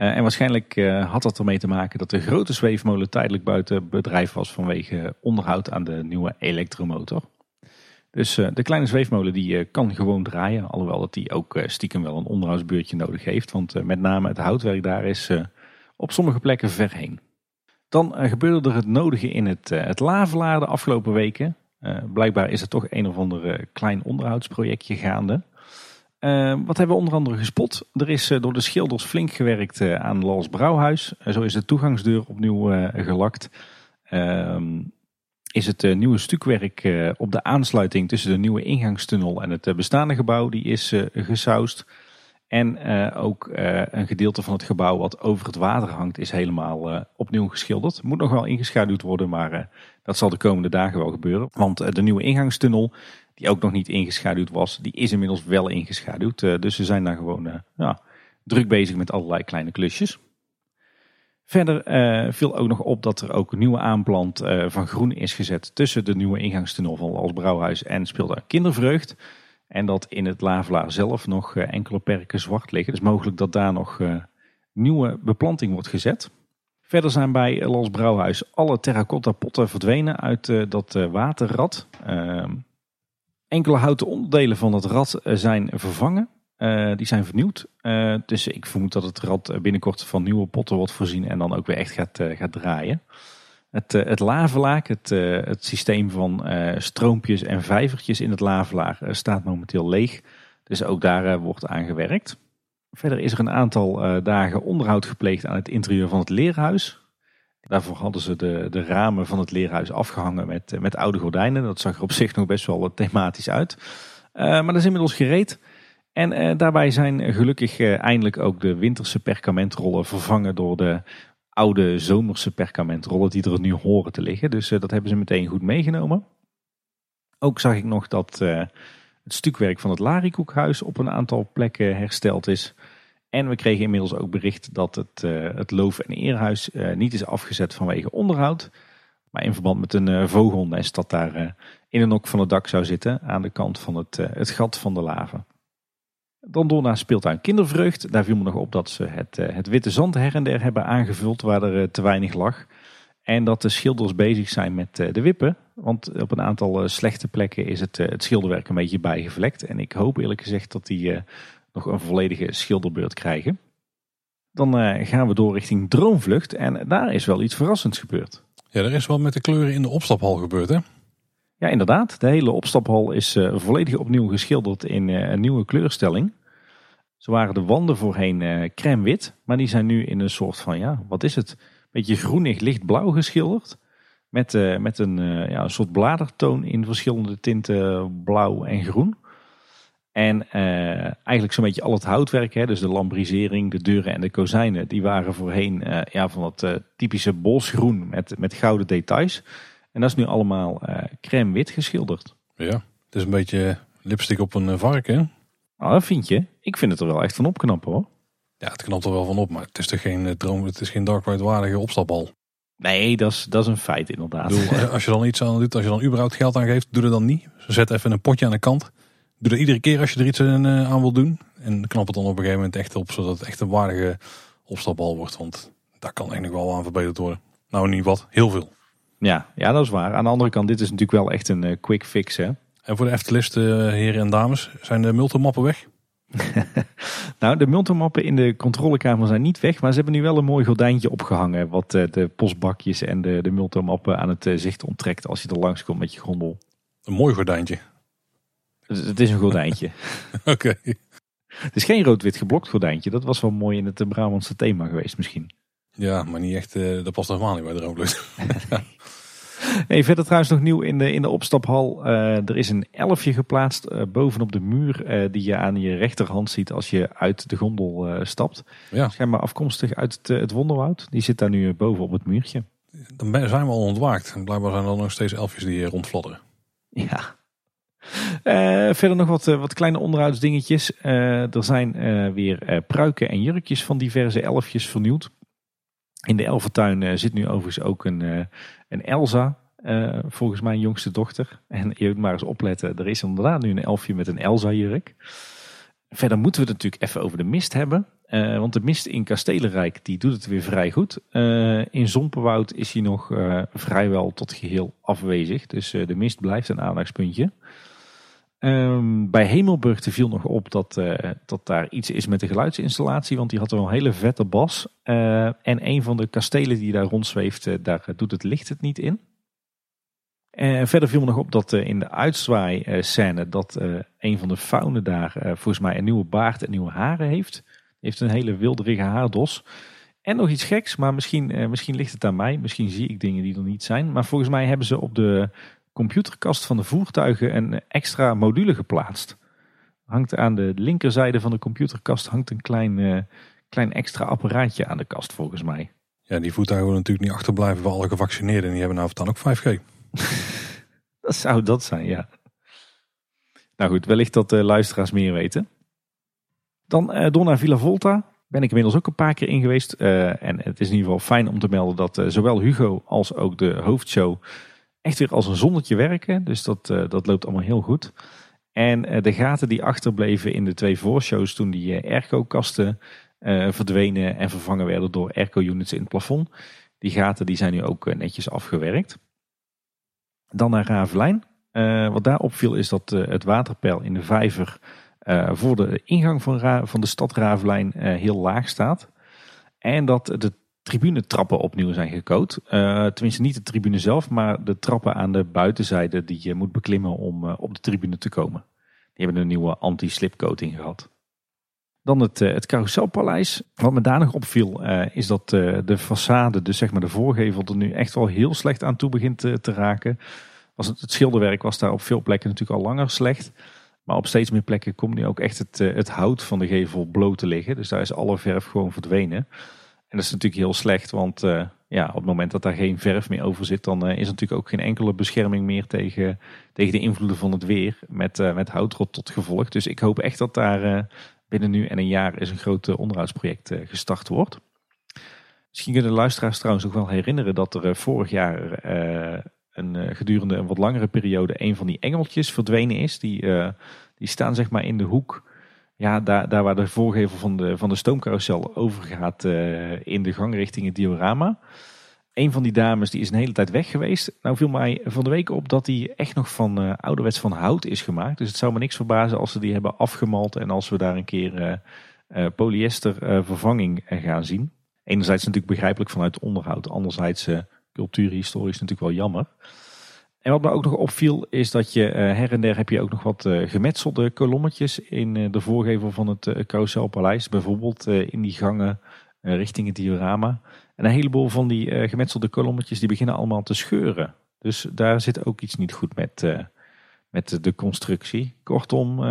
Uh, en waarschijnlijk uh, had dat ermee te maken dat de grote zweefmolen tijdelijk buiten bedrijf was vanwege onderhoud aan de nieuwe elektromotor. Dus uh, de kleine zweefmolen die kan gewoon draaien, alhoewel dat die ook stiekem wel een onderhoudsbeurtje nodig heeft. Want met name het houtwerk daar is op sommige plekken ver heen. Dan gebeurde er het nodige in het, het Lavelaar de afgelopen weken. blijkbaar is er toch een of ander klein onderhoudsprojectje gaande. Uh, wat hebben we onder andere gespot? Er is uh, door de schilders flink gewerkt uh, aan Lals Brouwhuis. zo is de toegangsdeur opnieuw gelakt. Ehm, is het nieuwe stukwerk op de aansluiting tussen de nieuwe ingangstunnel en het bestaande gebouw, die is gesausd. En ook een gedeelte van het gebouw wat over het water hangt, is helemaal opnieuw geschilderd. Moet nog wel ingeschaduwd worden, maar dat zal de komende dagen wel gebeuren. Want de nieuwe ingangstunnel die ook nog niet ingeschaduwd was, die is inmiddels wel ingeschaduwd. Uh, dus ze zijn daar gewoon uh, ja, druk bezig met allerlei kleine klusjes. Verder uh, viel ook nog op dat er ook een nieuwe aanplant van groen is gezet tussen de nieuwe ingangstunnel van Als Brouwhuis en speelde Kindervreugd. En dat in het Lavelaar zelf nog enkele perken zwart liggen. Dus mogelijk dat daar nog nieuwe beplanting wordt gezet. Verder zijn bij Lals Brouwhuis alle terracotta potten verdwenen uit dat waterrad. Enkele houten onderdelen van het rad eh, zijn vervangen. Uh, die zijn vernieuwd. Uh, dus ik vermoed dat het rad binnenkort van nieuwe potten wordt voorzien en dan ook weer echt gaat, gaat draaien. Het, het lavelaak, het, het systeem van stroompjes en vijvertjes in het lavelaar, staat momenteel leeg. Dus ook daar wordt aan gewerkt. Verder is er een aantal dagen onderhoud gepleegd aan het interieur van het leerhuis. Daarvoor hadden ze de, de ramen van het leerhuis afgehangen met, met oude gordijnen. Dat zag er op zich nog best wel thematisch uit. Uh, maar dat is inmiddels gereed. En daarbij zijn gelukkig eindelijk ook de winterse perkamentrollen vervangen door de oude zomerse perkamentrollen die er nu horen te liggen. Dus dat hebben ze meteen goed meegenomen. Ook zag ik nog dat het stukwerk van het Larikoekhuis op een aantal plekken hersteld is. En we kregen inmiddels ook bericht dat het, uh, het Loof- en Eerhuis uh, niet is afgezet vanwege onderhoud. Maar in verband met een uh, vogelnest dat daar in een ok van het dak zou zitten aan de kant van het, het gat van de lava. Dan door naar speeltuin Kindervreugd. Daar viel me nog op dat ze het, het witte zand her en der hebben aangevuld waar er te weinig lag. En dat de schilders bezig zijn met de wippen. Want op een aantal slechte plekken is het, het schilderwerk een beetje bijgevlekt. En ik hoop eerlijk gezegd dat die nog een volledige schilderbeurt krijgen. Dan uh, gaan we door richting Droomvlucht en daar is wel iets verrassends gebeurd. Ja, er is wel met de kleuren in de opstaphal gebeurd hè? Ja, inderdaad. De hele opstaphal is uh, volledig opnieuw geschilderd in uh, een nieuwe kleurstelling. Zo waren de wanden voorheen crème wit, maar die zijn nu in een soort van, ja, wat is het? Beetje groenig lichtblauw geschilderd. Met, met een, ja, een soort bladertoon in verschillende tinten blauw en groen. En uh, eigenlijk zo'n beetje al het houtwerk, hè, dus de lambrisering, de deuren en de kozijnen, die waren voorheen uh, ja, van dat uh, typische bosgroen met, met gouden details. En dat is nu allemaal crème wit geschilderd. Ja, het is een beetje lipstick op een vark, hè? Nou, dat vind je. Ik vind het er wel echt van opknappen, hoor. Ja, het knapt er wel van op, maar het is toch geen droom, het is geen dark white waardige opstapbal. Nee, dat is, dat is een feit inderdaad. Bedoel, als je dan iets aan doet, als je dan überhaupt geld aan geeft, doe dat dan niet. Zet even een potje aan de kant doe dat iedere keer als je er iets eh, aan wil doen. En knap het dan op een gegeven moment echt op, zodat het echt een waardige opstapbal wordt. Want daar kan eigenlijk wel aan verbeterd worden. Nou, niet wat, heel veel. Ja, ja, dat is waar. Aan de andere kant, dit is natuurlijk wel echt een uh, quick fix. Hè? En voor de Eftelist, uh, heren en dames, zijn de multimappen weg? nou, de multimappen in de controlekamer zijn niet weg. Maar ze hebben nu wel een mooi gordijntje opgehangen. Wat de postbakjes en de, de multimappen aan het zicht onttrekt als je er langs komt met je gondel. Een mooi gordijntje. Het is een gordijntje. Oké. Het is geen rood-wit geblokt gordijntje. Dat was wel mooi in het Brabantse thema geweest misschien. Ja, maar niet echt. Uh, dat past helemaal niet bij de roodbloed. nee, verder trouwens nog nieuw in de, in de opstaphal. Uh, er is een elfje geplaatst uh, bovenop de muur. die je aan je rechterhand ziet als je uit de gondel stapt. Ja. Schijnbaar afkomstig uit het, het wonderwoud. Die zit daar nu boven op het muurtje. Dan zijn we al ontwaakt. En blijkbaar zijn er nog steeds elfjes die rondfladderen. Ja, uh, verder nog wat, uh, wat kleine onderhoudsdingetjes. Uh, er zijn weer pruiken en jurkjes van diverse elfjes vernieuwd. In de elfentuin zit nu overigens ook een, een Elsa, volgens mijn jongste dochter. En je moet maar eens opletten, er is inderdaad nu een elfje met een Elsa-jurk. Verder moeten we het natuurlijk even over de mist hebben. want de mist in Kastelenrijk die doet het weer vrij goed. in Zompenwoud is hij nog vrijwel tot geheel afwezig. Dus de mist blijft een aandachtspuntje. Um, bij Hemelburg viel nog op dat, uh, dat daar iets is met de geluidsinstallatie. Want die had wel een hele vette bas. Uh, en een van de kastelen die daar rondzweeft, uh, daar doet het licht het niet in. Verder viel me nog op dat in de uitzwaai scène dat een van de faunen daar volgens mij een nieuwe baard en nieuwe haren heeft. Heeft een hele wilderige haardos. En nog iets geks, maar misschien, misschien ligt het aan mij. Misschien zie ik dingen die er niet zijn. Maar volgens mij hebben ze op de computerkast van de voertuigen een extra module geplaatst. Hangt aan de linkerzijde van de computerkast hangt een klein, uh, klein extra apparaatje aan de kast volgens mij. Ja, die voertuigen willen natuurlijk niet achterblijven voor alle gevaccineerden. En die hebben nou dan ook 5G. dat zou dat zijn, ja. Nou goed, wellicht dat de uh, luisteraars meer weten. Dan uh, door naar Villa Volta. Ben ik inmiddels ook een paar keer in geweest. Uh, en het is in ieder geval fijn om te melden dat zowel Hugo als ook de hoofdshow echt weer als een zonnetje werken. Dus dat, uh, dat loopt allemaal heel goed. En uh, de gaten die achterbleven in de twee voorshows toen die uh, airco-kasten verdwenen en vervangen werden door airco-units in het plafond. Die gaten die zijn nu ook netjes afgewerkt. Dan naar Ravelijn. wat daar opviel is dat het waterpeil in de vijver voor de ingang van, van de stad Ravelijn heel laag staat. En dat de tribunetrappen opnieuw zijn gecoat. Uh, tenminste niet de tribune zelf, maar de trappen aan de buitenzijde die je moet beklimmen om uh, op de tribune te komen. Die hebben een nieuwe anti-slip coating gehad. Dan het, uh, het carouselpaleis. Wat me daar nog opviel is dat de façade, dus zeg maar de voorgevel, er nu echt wel heel slecht aan toe begint te, te raken. Was het, het schilderwerk was daar op veel plekken natuurlijk al langer slecht. Maar op steeds meer plekken komt nu ook echt het, het hout van de gevel bloot te liggen. Dus daar is alle verf gewoon verdwenen. En dat is natuurlijk heel slecht, want uh, ja, op het moment dat daar geen verf meer over zit, dan uh, is er natuurlijk ook geen enkele bescherming meer tegen, tegen de invloeden van het weer met, uh, met houtrot tot gevolg. Dus ik hoop echt dat daar binnen nu en een jaar eens een groot onderhoudsproject gestart wordt. Misschien kunnen de luisteraars trouwens ook wel herinneren dat er vorig jaar een, gedurende een wat langere periode een van die engeltjes verdwenen is. Die, die staan zeg maar in de hoek ja, daar, daar waar de voorgevel van de, van de stoomcarousel overgaat uh, in de gang richting het diorama. Een van die dames die is een hele tijd weg geweest. Nou viel mij van de week op dat die echt nog van uh, ouderwets van hout is gemaakt. Dus het zou me niks verbazen als ze die hebben afgemald en als we daar een keer uh, polyester vervanging gaan zien. Enerzijds natuurlijk begrijpelijk vanuit onderhoud. Anderzijds cultuurhistorisch natuurlijk wel jammer. En wat me ook nog opviel is dat je her en der heb je ook nog wat gemetselde kolommetjes in de voorgevel van het Carouselpaleis. Bijvoorbeeld in die gangen richting het diorama. En een heleboel van die gemetselde kolommetjes die beginnen allemaal te scheuren. Dus daar zit ook iets niet goed met, met de constructie. Kortom,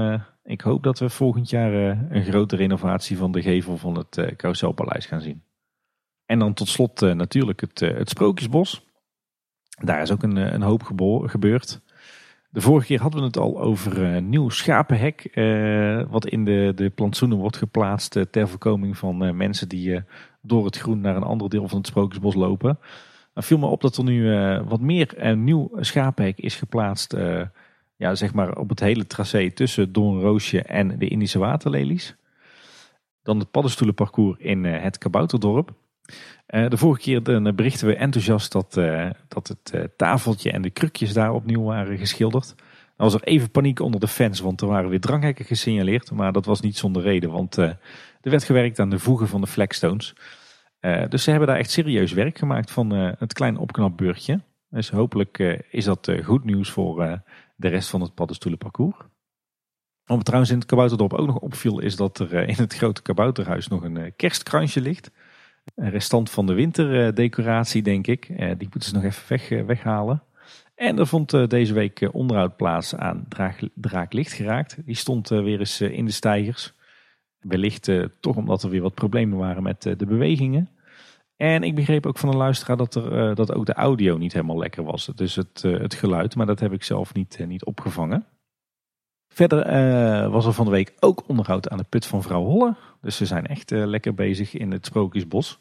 ik hoop dat we volgend jaar een grote renovatie van de gevel van het Carouselpaleis gaan zien. En dan tot slot natuurlijk het, het Sprookjesbos. Daar is ook een, een hoop gebeurd. De vorige keer hadden we het al over een nieuw schapenhek. Eh, wat in de, de plantsoenen wordt geplaatst eh, ter voorkoming van eh, mensen die eh, door het groen naar een ander deel van het Sprookjesbos lopen. Dan viel me op dat er nu eh, wat meer een nieuw schapenhek is geplaatst. eh, ja, zeg maar op het hele tracé tussen Doornroosje en de Indische waterlelies. Dan het paddenstoelenparcours in eh, het Kabouterdorp. Eh, de vorige keer dan berichten we enthousiast dat, eh, dat het eh, tafeltje en de krukjes daar opnieuw waren geschilderd. Dan was er even paniek onder de fans, want er waren weer dranghekken gesignaleerd. Maar dat was niet zonder reden, want er werd gewerkt aan de voegen van de flagstones. dus ze hebben daar echt serieus werk gemaakt van het klein opknapbeurtje. Dus hopelijk is dat goed nieuws voor de rest van het paddenstoelenparcours. Wat trouwens in het kabouterdorp ook nog opviel is dat er in het grote kabouterhuis nog een kerstkransje ligt. Restant van de winterdecoratie, denk ik. Die moeten ze nog even weg, weghalen. En er vond deze week onderhoud plaats aan Draak, Draak Licht geraakt. Die stond weer eens in de stijgers. Wellicht toch omdat er weer wat problemen waren met de bewegingen. En ik begreep ook van een luisteraar dat, er, dat ook de audio niet helemaal lekker was. Dus het, het geluid, maar dat heb ik zelf niet, niet opgevangen. Verder uh, was er van de week ook onderhoud aan de put van vrouw Holle. Dus ze zijn echt uh, lekker bezig in het Sprookjesbos.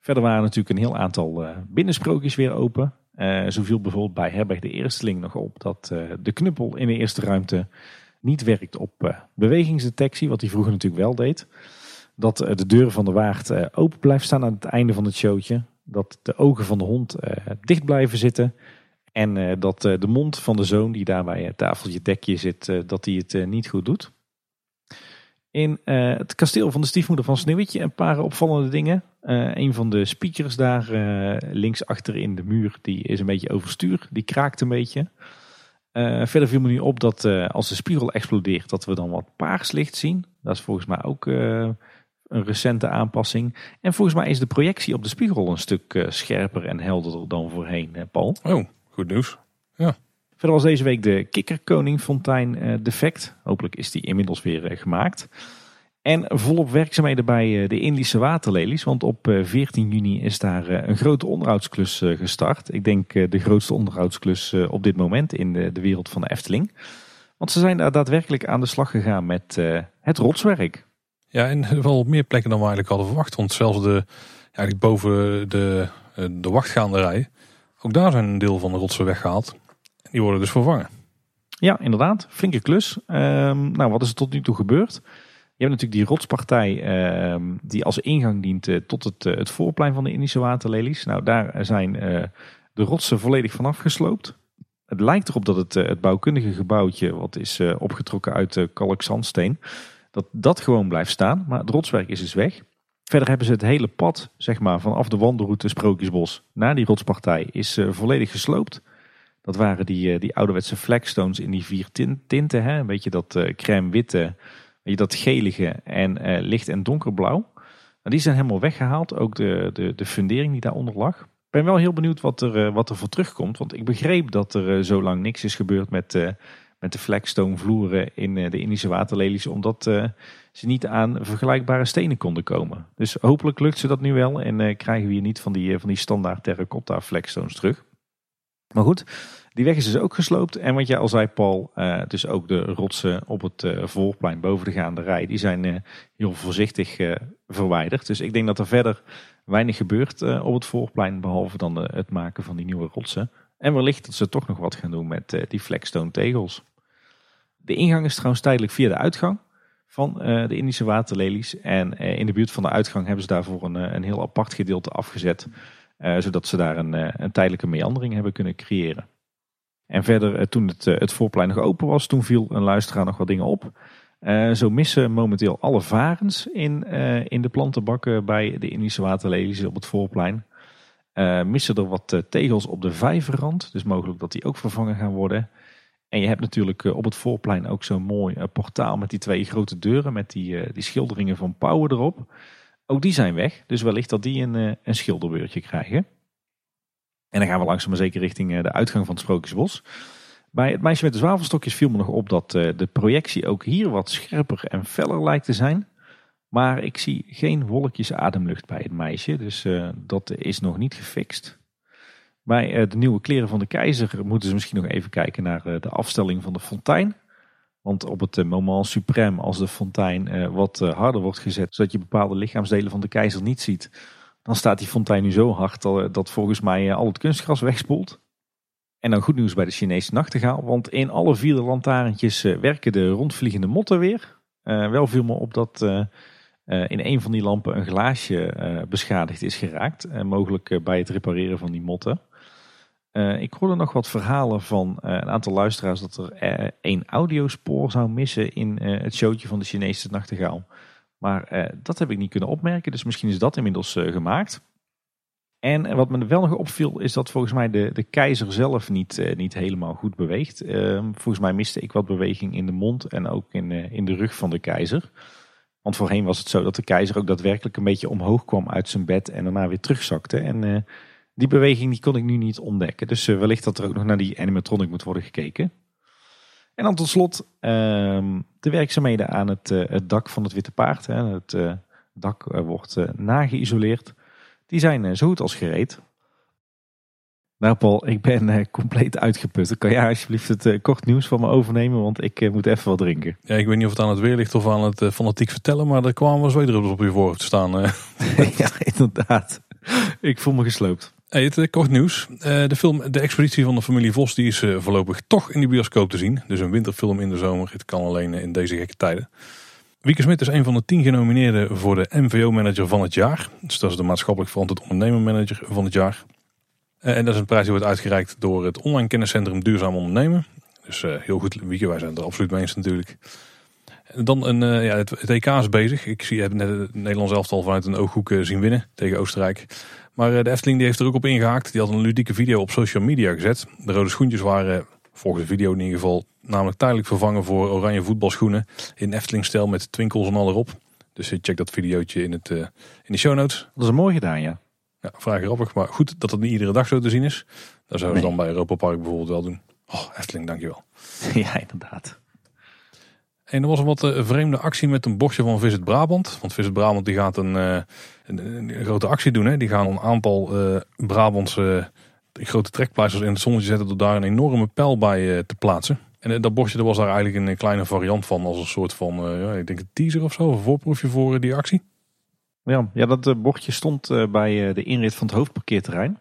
Verder waren natuurlijk een heel aantal uh, binnensprookjes weer open. zo viel bijvoorbeeld bij Herberg de Eersteling nog op dat de knuppel in de eerste ruimte niet werkt op bewegingsdetectie, wat hij vroeger natuurlijk wel deed. Dat de deur van de waard open blijft staan aan het einde van het showtje. Dat de ogen van de hond dicht blijven zitten. En uh, dat uh, de mond van de zoon die daar bij het tafeltje dekje zit, uh, dat hij het niet goed doet. In het kasteel van de stiefmoeder van Sneeuwwitje een paar opvallende dingen. een van de speakers daar links achter in de muur, die is een beetje overstuur. Die kraakt een beetje. verder viel me nu op dat als de spiegel explodeert, dat we dan wat paars licht zien. Dat is volgens mij ook een recente aanpassing. En volgens mij is de projectie op de spiegel een stuk scherper en helderder dan voorheen, Paul. Oh. Goed nieuws. Ja. Verder was deze week de Kikkerkoning Fontein uh, defect. Hopelijk is die inmiddels weer uh, gemaakt. En volop werkzaamheden bij uh, de Indische waterlelies. Want op 14 juni is daar een grote onderhoudsklus gestart. Ik denk de grootste onderhoudsklus op dit moment in de, de, wereld van de Efteling. Want ze zijn daar daadwerkelijk aan de slag gegaan met het rotswerk. Ja, en wel op meer plekken dan we eigenlijk hadden verwacht. Want zelfs de, eigenlijk boven de, de wachtgaande rij ook daar zijn een deel van de rotsen weggehaald. En die worden dus vervangen. Ja, inderdaad. Flinke klus. Um, nou, wat is er tot nu toe gebeurd? Je hebt natuurlijk die rotspartij um, die als ingang dient uh, tot het, uh, het voorplein van de Indische waterlelies. Nou, daar zijn uh, de rotsen volledig vanaf gesloopt. Het lijkt erop dat het, het bouwkundige gebouwtje, wat is opgetrokken uit kalkzandsteen, dat dat gewoon blijft staan. Maar het rotswerk is dus weg. Verder hebben ze het hele pad, zeg maar, vanaf de wandelroute Sprookjesbos naar die rotspartij, is uh, volledig gesloopt. Dat waren die, uh, die ouderwetse flagstones in die vier tinten, hè? een beetje dat uh, crème-witte, dat gelige en licht- en donkerblauw. Die zijn helemaal weggehaald, ook de, de, de fundering die daaronder lag. Ik ben wel heel benieuwd wat er, wat er voor terugkomt, want ik begreep dat er zo lang niks is gebeurd met, met de flagstone vloeren in de Indische waterlelies, omdat ze niet aan vergelijkbare stenen konden komen. Dus hopelijk lukt ze dat nu wel en uh, krijgen we hier niet van die, van die standaard terracotta flagstones terug. Maar goed, die weg is dus ook gesloopt. En wat jij al zei Paul, dus ook de rotsen op het voorplein boven de gaande rij, die zijn heel voorzichtig verwijderd. Dus ik denk dat er verder weinig gebeurt op het voorplein, behalve dan het maken van die nieuwe rotsen. En wellicht dat ze toch nog wat gaan doen met die flagstone tegels. De ingang is trouwens tijdelijk via de uitgang van uh, de Indische waterlelies. En uh, in de buurt van de uitgang hebben ze daarvoor een, een heel apart gedeelte afgezet. Zodat ze daar een, een, tijdelijke meandering hebben kunnen creëren. En verder, toen het, het voorplein nog open was, toen viel een luisteraar nog wat dingen op. zo missen momenteel alle varens in, in de plantenbakken bij de Indische waterlelies op het voorplein. Missen er wat tegels op de vijverrand. Dus mogelijk dat die ook vervangen gaan worden. En je hebt natuurlijk op het voorplein ook zo'n mooi portaal met die twee grote deuren. Met die, die schilderingen van Pauwen erop. Ook die zijn weg. Dus wellicht dat die een, een schilderbeurtje krijgen. En dan gaan we langzaam maar zeker richting de uitgang van het Sprookjesbos. Bij het meisje met de zwavelstokjes viel me nog op dat de projectie ook hier wat scherper en feller lijkt te zijn. Maar ik zie geen wolkjes ademlucht bij het meisje, dus dat is nog niet gefixt. Bij uh, de nieuwe kleren van de keizer moeten ze misschien nog even kijken naar uh, de afstelling van de fontein. Want op het moment suprême, als de fontein wat harder wordt gezet, zodat je bepaalde lichaamsdelen van de keizer niet ziet, dan staat die fontein nu zo hard dat, volgens mij al het kunstgras wegspoelt. En dan goed nieuws bij de Chinese nachtegaal, want in alle vier lantaarntjes werken de rondvliegende motten weer. wel viel me op dat in een van die lampen een glaasje beschadigd is geraakt. Mogelijk bij het repareren van die motten. Ik hoorde nog wat verhalen van een aantal luisteraars dat er één audiospoor zou missen in het showtje van de Chinese nachtegaal. Maar dat heb ik niet kunnen opmerken, dus misschien is dat inmiddels gemaakt. En wat me wel nog opviel is dat volgens mij de, de keizer zelf niet, niet helemaal goed beweegt. Ehm, volgens mij miste ik wat beweging in de mond en ook in, in de rug van de keizer. Want voorheen was het zo dat de keizer ook daadwerkelijk een beetje omhoog kwam uit zijn bed en daarna weer terugzakte. En die beweging die kon ik nu niet ontdekken. Dus uh, wellicht dat er ook nog naar die animatronic moet worden gekeken. En dan tot slot uh, de werkzaamheden aan het, uh, het, dak van het Witte Paard. Hè. Het dak wordt nageïsoleerd. Die zijn zo goed als gereed. Nou Paul, ik ben uh, compleet uitgeput. Kan jij alsjeblieft het uh, kort nieuws van me overnemen, want ik uh, moet even wat drinken. Ja, ik weet niet of het aan het weer ligt of aan het fanatiek vertellen, maar er kwamen wel zwedruppels op je voorhoofd te staan. ja, inderdaad. Ik voel me gesloopt. Hey, het kort nieuws. de film De Expeditie van de Familie Vos die is voorlopig toch in de bioscoop te zien. Dus een winterfilm in de zomer. Het kan alleen in deze gekke tijden. Wieke Smit is een van de tien genomineerden voor de MVO-manager van het jaar. Dus dat is de maatschappelijk verantwoord ondernemer-manager van het jaar. Eh, en dat is een prijs die wordt uitgereikt door het online kenniscentrum Duurzaam Ondernemen. Dus heel goed, Wieke, wij zijn er absoluut mee eens natuurlijk. Dan een, ja, het, EK is bezig. Ik zie, heb net het Nederlands elftal vanuit een ooghoek zien winnen tegen Oostenrijk. Maar de Efteling die heeft er ook op ingehaakt. Die had een ludieke video op social media gezet. De rode schoentjes waren, volgens de video in ieder geval, namelijk tijdelijk vervangen voor oranje voetbalschoenen. In Efteling-stijl met twinkels en al erop. Dus check dat videootje in, het, in de show notes. Dat is een mooi gedaan, ja. Ja, vrij grappig. Maar goed dat het niet iedere dag zo te zien is. Dat zouden we dan bij Europa Park bijvoorbeeld wel doen. Oh, Efteling, dankjewel. Ja, inderdaad. En er was een wat uh, vreemde actie met een bordje van Visit Brabant. Want Visit Brabant die gaat een, uh, een, grote actie doen. Hè. Die gaan een aantal uh, Brabantse grote trekpleisters in het zonnetje zetten... door daar een enorme pijl bij te plaatsen. En dat bordje er was daar eigenlijk een kleine variant van. Als een soort van, ja, ik denk een teaser of zo. Een voorproefje voor die actie. Ja, ja dat eh, bordje stond eh, bij eh, de inrit van het hoofdparkeerterrein.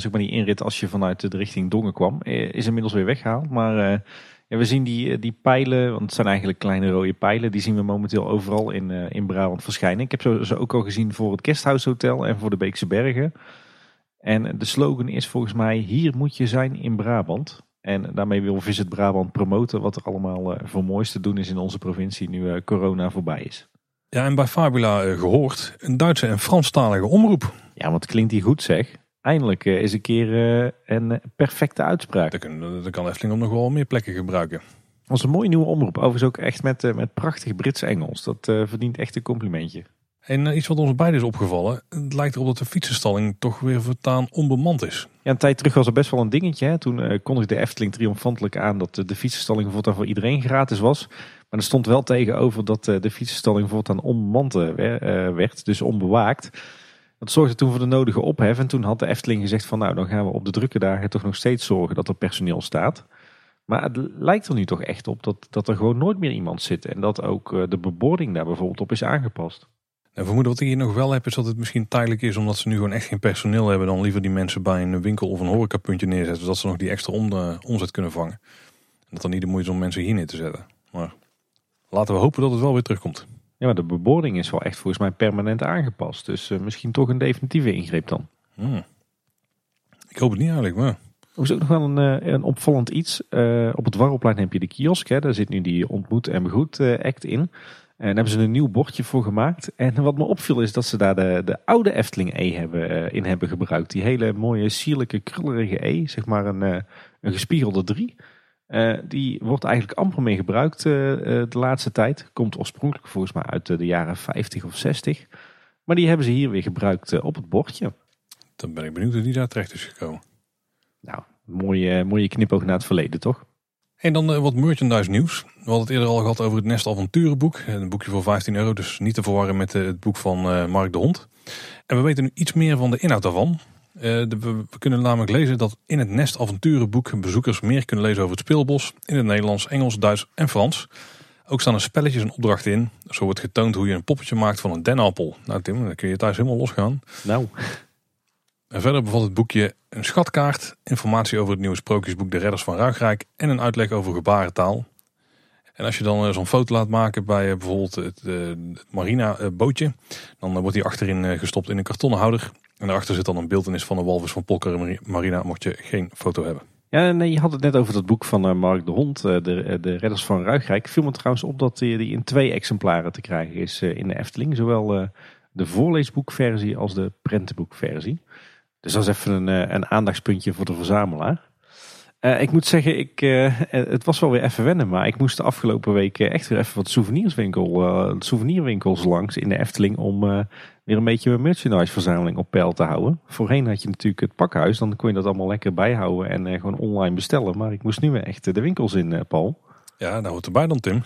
Zeg maar die inrit als je vanuit de richting Dongen kwam, is inmiddels weer weggehaald. Maar ja, we zien die, die pijlen, want het zijn eigenlijk kleine rode pijlen, die zien we momenteel overal in, uh, in Brabant verschijnen. Ik heb ze, ze ook al gezien voor het Guesthouse Hotel en voor de Beekse Bergen. En de slogan is volgens mij, hier moet je zijn in Brabant. En daarmee wil Visit Brabant promoten wat er allemaal voor moois te doen is in onze provincie nu corona voorbij is. Ja, en bij Fabula gehoord, een Duitse en Franstalige omroep. Ja, want klinkt die goed zeg. Eindelijk is een keer uh, een perfecte uitspraak. Dat kan, Efteling op nog wel meer plekken gebruiken. Dat was een mooie nieuwe omroep. Overigens ook echt met, met prachtig Brits Engels. Dat verdient echt een complimentje. En iets wat ons beiden is opgevallen. Het lijkt erop dat de fietsenstalling toch weer voortaan onbemand is. Ja, een tijd terug was er best wel een dingetje. Hè? Toen kondigde de Efteling triomfantelijk aan dat de fietsenstalling voortaan voor iedereen gratis was. Maar er stond wel tegenover dat eh, de fietsenstalling voortaan onbemand eh, werd, dus onbewaakt. Dat zorgde toen voor de nodige ophef. En toen had de Efteling gezegd van nou dan gaan we op de drukke dagen toch nog steeds zorgen dat er personeel staat. Maar het lijkt er nu toch echt op dat, dat er gewoon nooit meer iemand zit. En dat ook eh, de beboording daar bijvoorbeeld op is aangepast. En vermoeden wat ik hier nog wel heb is dat het misschien tijdelijk is omdat ze nu gewoon echt geen personeel hebben. Dan liever die mensen bij een winkel of een horecapuntje neerzetten. Zodat ze nog die extra omzet kunnen vangen. En dat dan niet de moeite is om mensen hier neer te zetten. Maar Laten we hopen dat het wel weer terugkomt. Ja, maar de beboording is wel echt volgens mij permanent aangepast. Dus uh, misschien toch een definitieve ingreep dan. Hmm. Ik hoop het niet eigenlijk, maar... Er is ook nog wel een, uh, een opvallend iets. Uh, op het Warrelplein heb je de kiosk. Hè. Daar zit nu die ontmoet en begroet act in. En daar hebben ze een nieuw bordje voor gemaakt. En wat me opviel is dat ze daar de, de oude Efteling E hebben, eh, in hebben gebruikt. Die hele mooie, sierlijke, krullerige E. Zeg maar een, eh, een gespiegelde 3. Die wordt eigenlijk amper mee gebruikt de laatste tijd. Komt oorspronkelijk volgens mij uit de jaren 50 of 60. Maar die hebben ze hier weer gebruikt op het bordje. Dan ben ik benieuwd hoe die daar terecht is gekomen. Nou, mooie, mooie knipoog naar het verleden, toch? En dan wat merchandise nieuws. We hadden het eerder al gehad over het Nest Avonturenboek. Een boekje voor 15 euro, dus niet te verwarren met het boek van Mark de Hond. En we weten nu iets meer van de inhoud daarvan. De, we, we, kunnen namelijk lezen dat in het Nest Avonturenboek bezoekers meer kunnen lezen over het speelbos. In het Nederlands, Engels, Duits en Frans. Ook staan er spelletjes en opdrachten in. Zo wordt getoond hoe je een poppetje maakt van een denappel. Nou Tim, dan kun je thuis helemaal losgaan. Nou... En verder bevat het boekje een schatkaart, informatie over het nieuwe sprookjesboek De Redders van Ruigrijk en een uitleg over gebarentaal. En als je dan eh, zo'n foto laat maken bij eh, bijvoorbeeld het, eh, marina bootje, dan wordt die achterin gestopt in een kartonnen houder. En daarachter zit dan een beeldenis van een walvis van Polker Marina, mocht je geen foto hebben. Ja, nee, je had het net over dat boek van Mark de Hond, de, de Redders van Ruigrijk. Viel me trouwens op dat die in twee exemplaren te krijgen is in de Efteling. Zowel de voorleesboekversie als de prentenboekversie. Dus dat is even een, een aandachtspuntje voor de verzamelaar. Uh, ik moet zeggen, ik, uh, het was wel weer even wennen, maar ik moest de afgelopen weken echt weer even wat souvenirswinkel, uh, souvenirwinkels langs in de Efteling om weer een beetje mijn merchandiseverzameling op peil te houden. Voorheen had je natuurlijk het pakhuis, dan kon je dat allemaal lekker bijhouden en gewoon online bestellen. Maar ik moest nu weer echt de winkels in, Paul. Ja, nou hoort erbij dan Tim.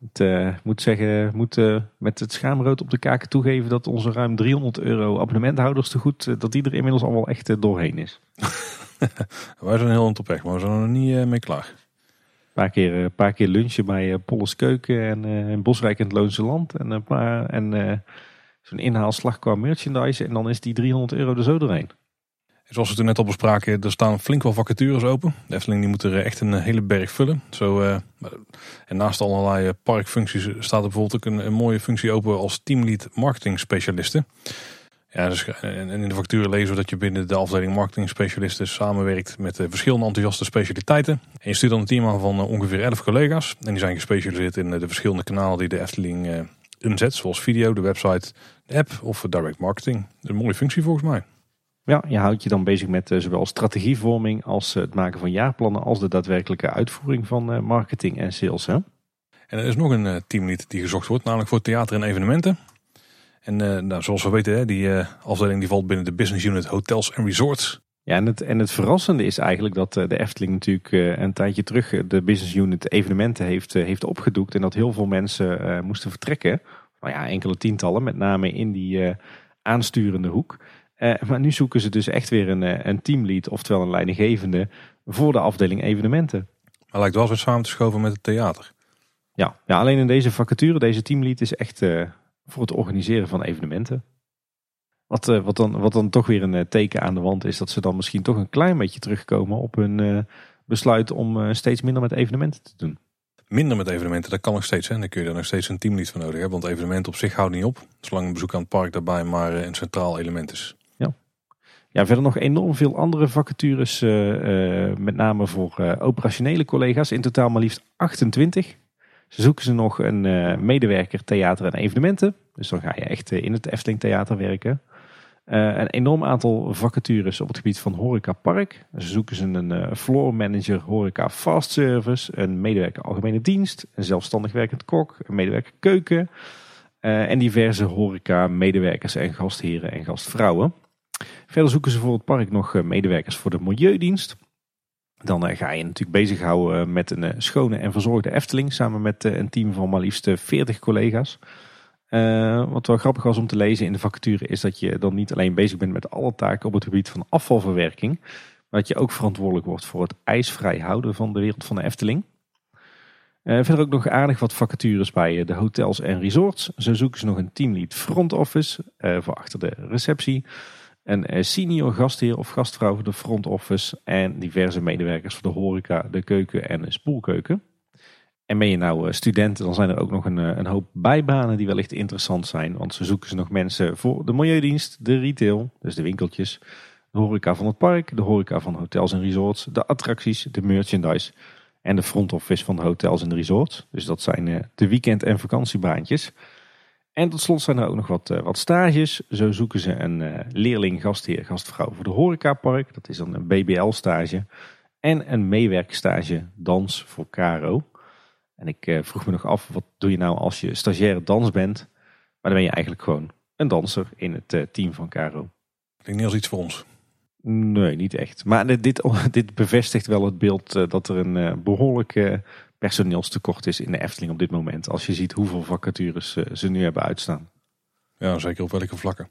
Ik uh, moet zeggen, moet uh, met het schaamrood op de kaken toegeven dat onze ruim 300 euro abonnementhouders te goed, uh, dat die er inmiddels al wel echt doorheen is. Wij zijn heel op weg, maar we zijn er nog niet mee klaar. Een paar keer, paar keer lunchen bij Polles Keuken en in Bosrijk in het Loonse Land. En, een paar, en zo'n inhaalslag qua merchandise en dan is die 300 euro er zo doorheen. Zoals we toen net al bespraken, er staan flink wel vacatures open. De Efteling die moet er echt een hele berg vullen. Zo, uh, en naast allerlei eh, parkfuncties staat er bijvoorbeeld ook een, een mooie functie open als teamlead marketing specialisten. Ja, dus, en in de vacature lezen we dat je binnen de afdeling marketing specialisten samenwerkt met verschillende enthousiaste specialiteiten. En je stuurt dan een team aan van ongeveer 11 collega's. En die zijn gespecialiseerd in de verschillende kanalen die de Efteling inzet. Zoals video, de website, de app of direct marketing. Een mooie functie volgens mij. Ja, je houdt je dan bezig met zowel strategievorming als het maken van jaarplannen als de daadwerkelijke uitvoering van marketing en sales. Hè? En er is nog een teamlead die gezocht wordt, namelijk voor theater en evenementen. En nou, zoals we weten, hè, die afdeling die valt binnen de business unit hotels en resorts. Ja, en het, en het verrassende is eigenlijk dat de Efteling natuurlijk een tijdje terug de business unit evenementen heeft, heeft opgedoekt. En dat heel veel mensen moesten vertrekken. Nou ja, enkele tientallen, met name in die aansturende hoek. Maar nu zoeken ze dus echt weer een, eh, een teamlead, oftewel een leidinggevende, voor de afdeling evenementen. Maar lijkt wel eens samen te schoven met het theater. Ja, ja alleen in deze vacature, deze teamlead is echt uh, voor het organiseren van evenementen. Wat, uh, wat, dan, wat dan toch weer een teken aan de wand is dat ze dan misschien toch een klein beetje terugkomen op hun besluit om steeds minder met evenementen te doen. Minder met evenementen, dat kan nog steeds. Hè. Dan kun je er nog steeds een teamlead voor nodig hebben. Want evenementen op zich houdt niet op. Zolang een bezoek aan het park daarbij maar een centraal element is. Ja, verder nog enorm veel andere vacatures, uh, uh, met name voor uh, operationele collega's. In totaal maar liefst 28. Zoeken ze nog een medewerker theater en evenementen. Dus dan ga je echt in het Efteling Theater werken. een enorm aantal vacatures op het gebied van horeca park. Ze zoeken ze een floor manager horeca fast service, een medewerker algemene dienst, een zelfstandig werkend kok, een medewerker keuken en diverse horeca medewerkers en gastheren en gastvrouwen. Verder zoeken ze voor het park nog eh, medewerkers voor de Milieudienst. Dan eh, ga je natuurlijk bezighouden eh, met een schone en verzorgde Efteling. Samen met een team van maar liefst 40 collega's. wat wel grappig was om te lezen in de vacature is dat je dan niet alleen bezig bent met alle taken op het gebied van afvalverwerking. Maar dat je ook verantwoordelijk wordt voor het ijsvrij houden van de wereld van de Efteling. verder ook nog aardig wat vacatures bij de hotels en resorts. Zo zoeken ze nog een teamlead front office voor achter de receptie een eh, senior gastheer of gastvrouw voor de front office en diverse medewerkers voor de horeca, de keuken en de spoelkeuken. En ben je nou eh, student, dan zijn er ook nog een, eh, een hoop bijbanen die wellicht interessant zijn. Want ze zoeken ze nog mensen voor de milieudienst, de retail, dus de winkeltjes, de horeca van het park, de horeca van hotels en resorts, de attracties, de merchandise En de front office van de hotels en resorts. Dus dat zijn de weekend- en vakantiebaantjes. En tot slot zijn er ook nog wat, wat stages. Zo zoeken ze een leerling, gastheer, gastvrouw voor de horecapark. Dat is dan een BBL-stage. En een meewerkstage dans voor Caro. En ik vroeg me nog af, wat doe je nou als je stagiaire dans bent? Maar dan ben je eigenlijk gewoon een danser in het team van Caro. Klinkt niet als iets voor ons. Nee, niet echt. Maar dit, dit bevestigt wel het beeld eh, dat er een eh, behoorlijk eh, personeelstekort is in de Efteling op dit moment. Als je ziet hoeveel vacatures ze nu hebben uitstaan. Ja, zeker op welke vlakken.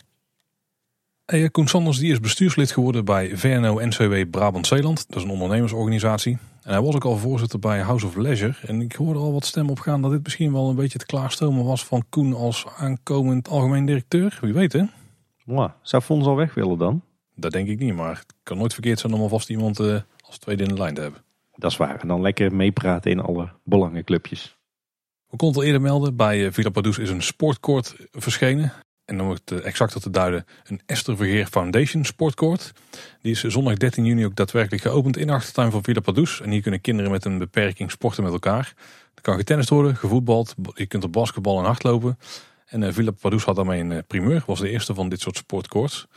Hey, Koen Sanders die is bestuurslid geworden bij VNO-NCW Brabant-Zeeland. Dat is een ondernemersorganisatie. En hij was ook al voorzitter bij House of Leisure. En ik hoorde al wat stemmen opgaan dat dit misschien wel een beetje het klaarstomen was van Koen als aankomend algemeen directeur. Wie weet hè? Wow, zou Fons al weg willen dan? Dat denk ik niet, maar het kan nooit verkeerd zijn om alvast iemand uh, als tweede in de lijn te hebben. Dat is waar. En dan lekker meepraten in alle belangenclubjes. We konden al eerder melden, bij uh, Villa Padus is een sportcourt verschenen. En om het exacter te duiden, een Esther Vergeer Foundation sportcourt. Die is zondag 13 juni ook daadwerkelijk geopend in de achtertuin van Villa Padus. En hier kunnen kinderen met een beperking sporten met elkaar. Er kan getennist worden, gevoetbald, je kunt op basketbal en hardlopen. En uh, Villa Padus had daarmee een primeur, was de eerste van dit soort sportcourts.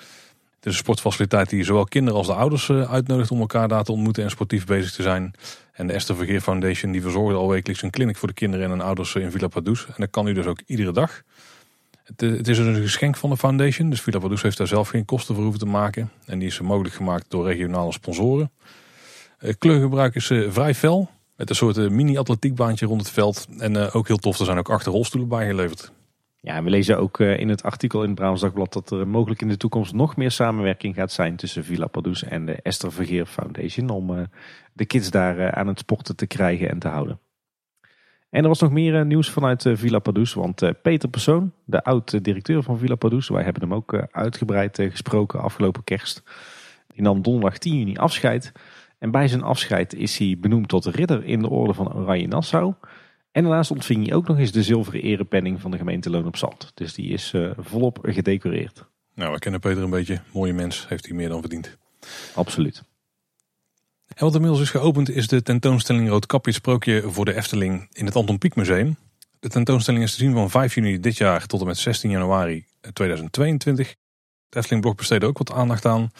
Het is een sportfaciliteit die zowel kinderen als de ouders eh, uitnodigt om elkaar daar te ontmoeten en sportief bezig te zijn. En de Esther Vergeer Foundation die verzorgt al wekelijks een clinic voor de kinderen en hun ouders in Villa Padus. En dat kan nu dus ook iedere dag. Het, eh, is een geschenk van de foundation, dus Villa Padus heeft daar zelf geen kosten voor hoeven te maken. En die is mogelijk gemaakt door regionale sponsoren. Kleurgebruik is eh, vrij fel, met een soort mini-atletiekbaantje rond het veld. En ook heel tof, er zijn ook achter rolstoelen bijgeleverd. Ja, we lezen ook eh, in het artikel in het Brabants Dagblad dat er mogelijk in de toekomst nog meer samenwerking gaat zijn tussen Villa Padus en de Esther Vergeer Foundation om eh, de kids daar eh, aan het sporten te krijgen en te houden. En er was nog meer nieuws vanuit Villa Padus, want Peter Persoon, de oud-directeur van Villa Padus, wij hebben hem ook uitgebreid gesproken afgelopen kerst, die nam donderdag 10 juni afscheid. En bij zijn afscheid is hij benoemd tot ridder in de orde van Oranje Nassau. En daarnaast ontving hij ook nog eens de zilveren erepenning van de gemeente Loon op Zand. Dus die is uh, volop gedecoreerd. Nou, we kennen Peter een beetje. Mooie mens, heeft hij meer dan verdiend. Absoluut. En wat inmiddels is geopend is de tentoonstelling Roodkapje Sprookje voor de Efteling in het Anton Pieck Museum. De tentoonstelling is te zien van 5 juni dit jaar tot en met 16 januari 2022. De Efteling Blog besteedde ook wat aandacht aan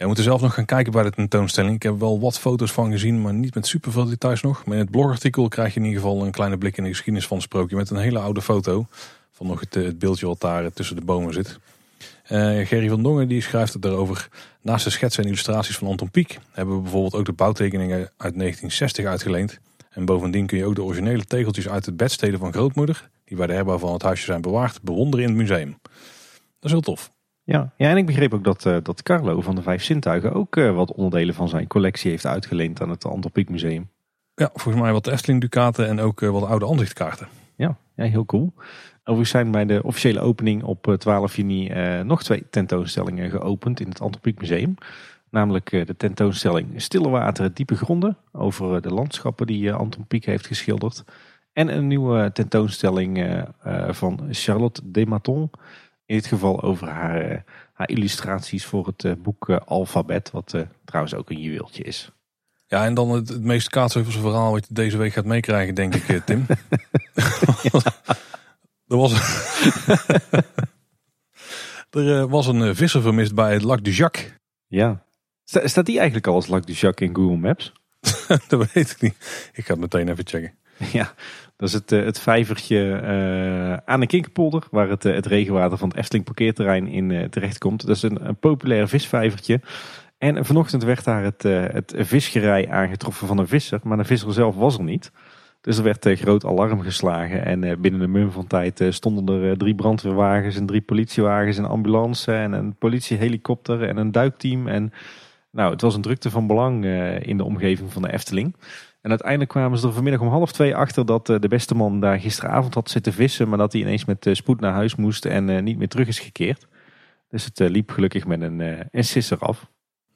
we moeten zelf nog gaan kijken bij de tentoonstelling. Ik heb wel wat foto's van gezien, maar niet met superveel details nog. Maar in het blogartikel krijg je in ieder geval een kleine blik in de geschiedenis van het sprookje. Met een hele oude foto van nog het, het beeldje wat daar tussen de bomen zit. Uh, Gerry van Dongen die schrijft het erover. Naast de schetsen en illustraties van Anton Pieck hebben we bijvoorbeeld ook de bouwtekeningen uit 1960 uitgeleend. En bovendien kun je ook de originele tegeltjes uit het bedsteden van grootmoeder, die bij de herbouw van het huisje zijn bewaard, bewonderen in het museum. Dat is heel tof. Ja, ja en ik begreep ook dat, uh, dat Carlo van de Vijf Zintuigen ook uh, wat onderdelen van zijn collectie heeft uitgeleend aan het Antropiek Museum. Ja, volgens mij wat Efteling Ducaten en ook uh, wat oude aanzichtkaarten. Ja, ja, heel cool. Overigens zijn bij de officiële opening op 12 juni nog twee tentoonstellingen geopend in het Antropiek Museum. Namelijk de tentoonstelling Stille Water, Diepe Gronden over de landschappen die Anton Pieck heeft geschilderd. En een nieuwe tentoonstelling van Charlotte Dematon in dit geval over haar, eh, haar illustraties voor het eh, boek eh, Alfabet, wat trouwens ook een juweeltje is. Ja, en dan het, het meest kaatsheuvelste verhaal wat je deze week gaat meekrijgen, denk ik, Tim. er was, er was een visser vermist bij het Lac du Jacques. Ja. Staat die eigenlijk al als Lac du Jacques in Google Maps? dat weet ik niet. Ik ga het meteen even checken. Ja, dat is het, eh, het vijvertje uh, aan de Kinkerpolder, waar het, eh, het regenwater van het Efteling parkeerterrein in uh, terecht komt. Dat is een, een populair visvijvertje. En vanochtend werd daar het, het visgerij aangetroffen van een visser, maar de visser zelf was er niet. Dus er werd groot alarm geslagen en binnen een mum van tijd stonden er drie brandweerwagens en drie politiewagens, een ambulance en een politiehelikopter en een duikteam. En nou, het was een drukte van belang in de omgeving van de Efteling. En uiteindelijk kwamen ze er vanmiddag om half twee achter dat eh, de beste man daar gisteravond had zitten vissen. Maar dat hij ineens met eh, spoed naar huis moest en eh, niet meer terug is gekeerd. Dus het liep gelukkig met een, een sisser af.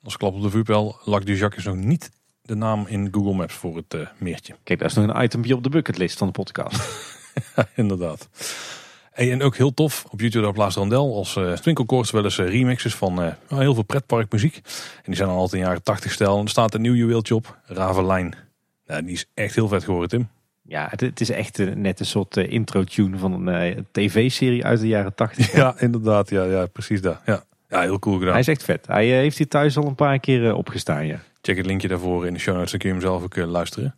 Als klap op de vuurpijl, Lac du Jacques is nog niet de naam in Google Maps voor het meertje. Kijk, daar is nog een itempje op de bucketlist van de podcast. ja, inderdaad. en ook heel tof, op YouTube op Laas Randel als uh, Twinkelkoorts wel eens remixes van heel veel pretparkmuziek. En die zijn al altijd in jaren 80 stijl. En er staat een nieuw juweeltje op, Ravelijn. Nou, die is echt heel vet geworden, Tim. Ja, het, het is echt eh, net een soort eh, intro-tune van een eh, tv-serie uit de jaren 80. Ja, inderdaad. Ja, ja precies dat. Ja. ja, heel cool gedaan. Hij is echt vet. Hij heeft hier thuis al een paar keer opgestaan, ja. Check het linkje daarvoor in de show notes, dan kun je hem zelf ook luisteren.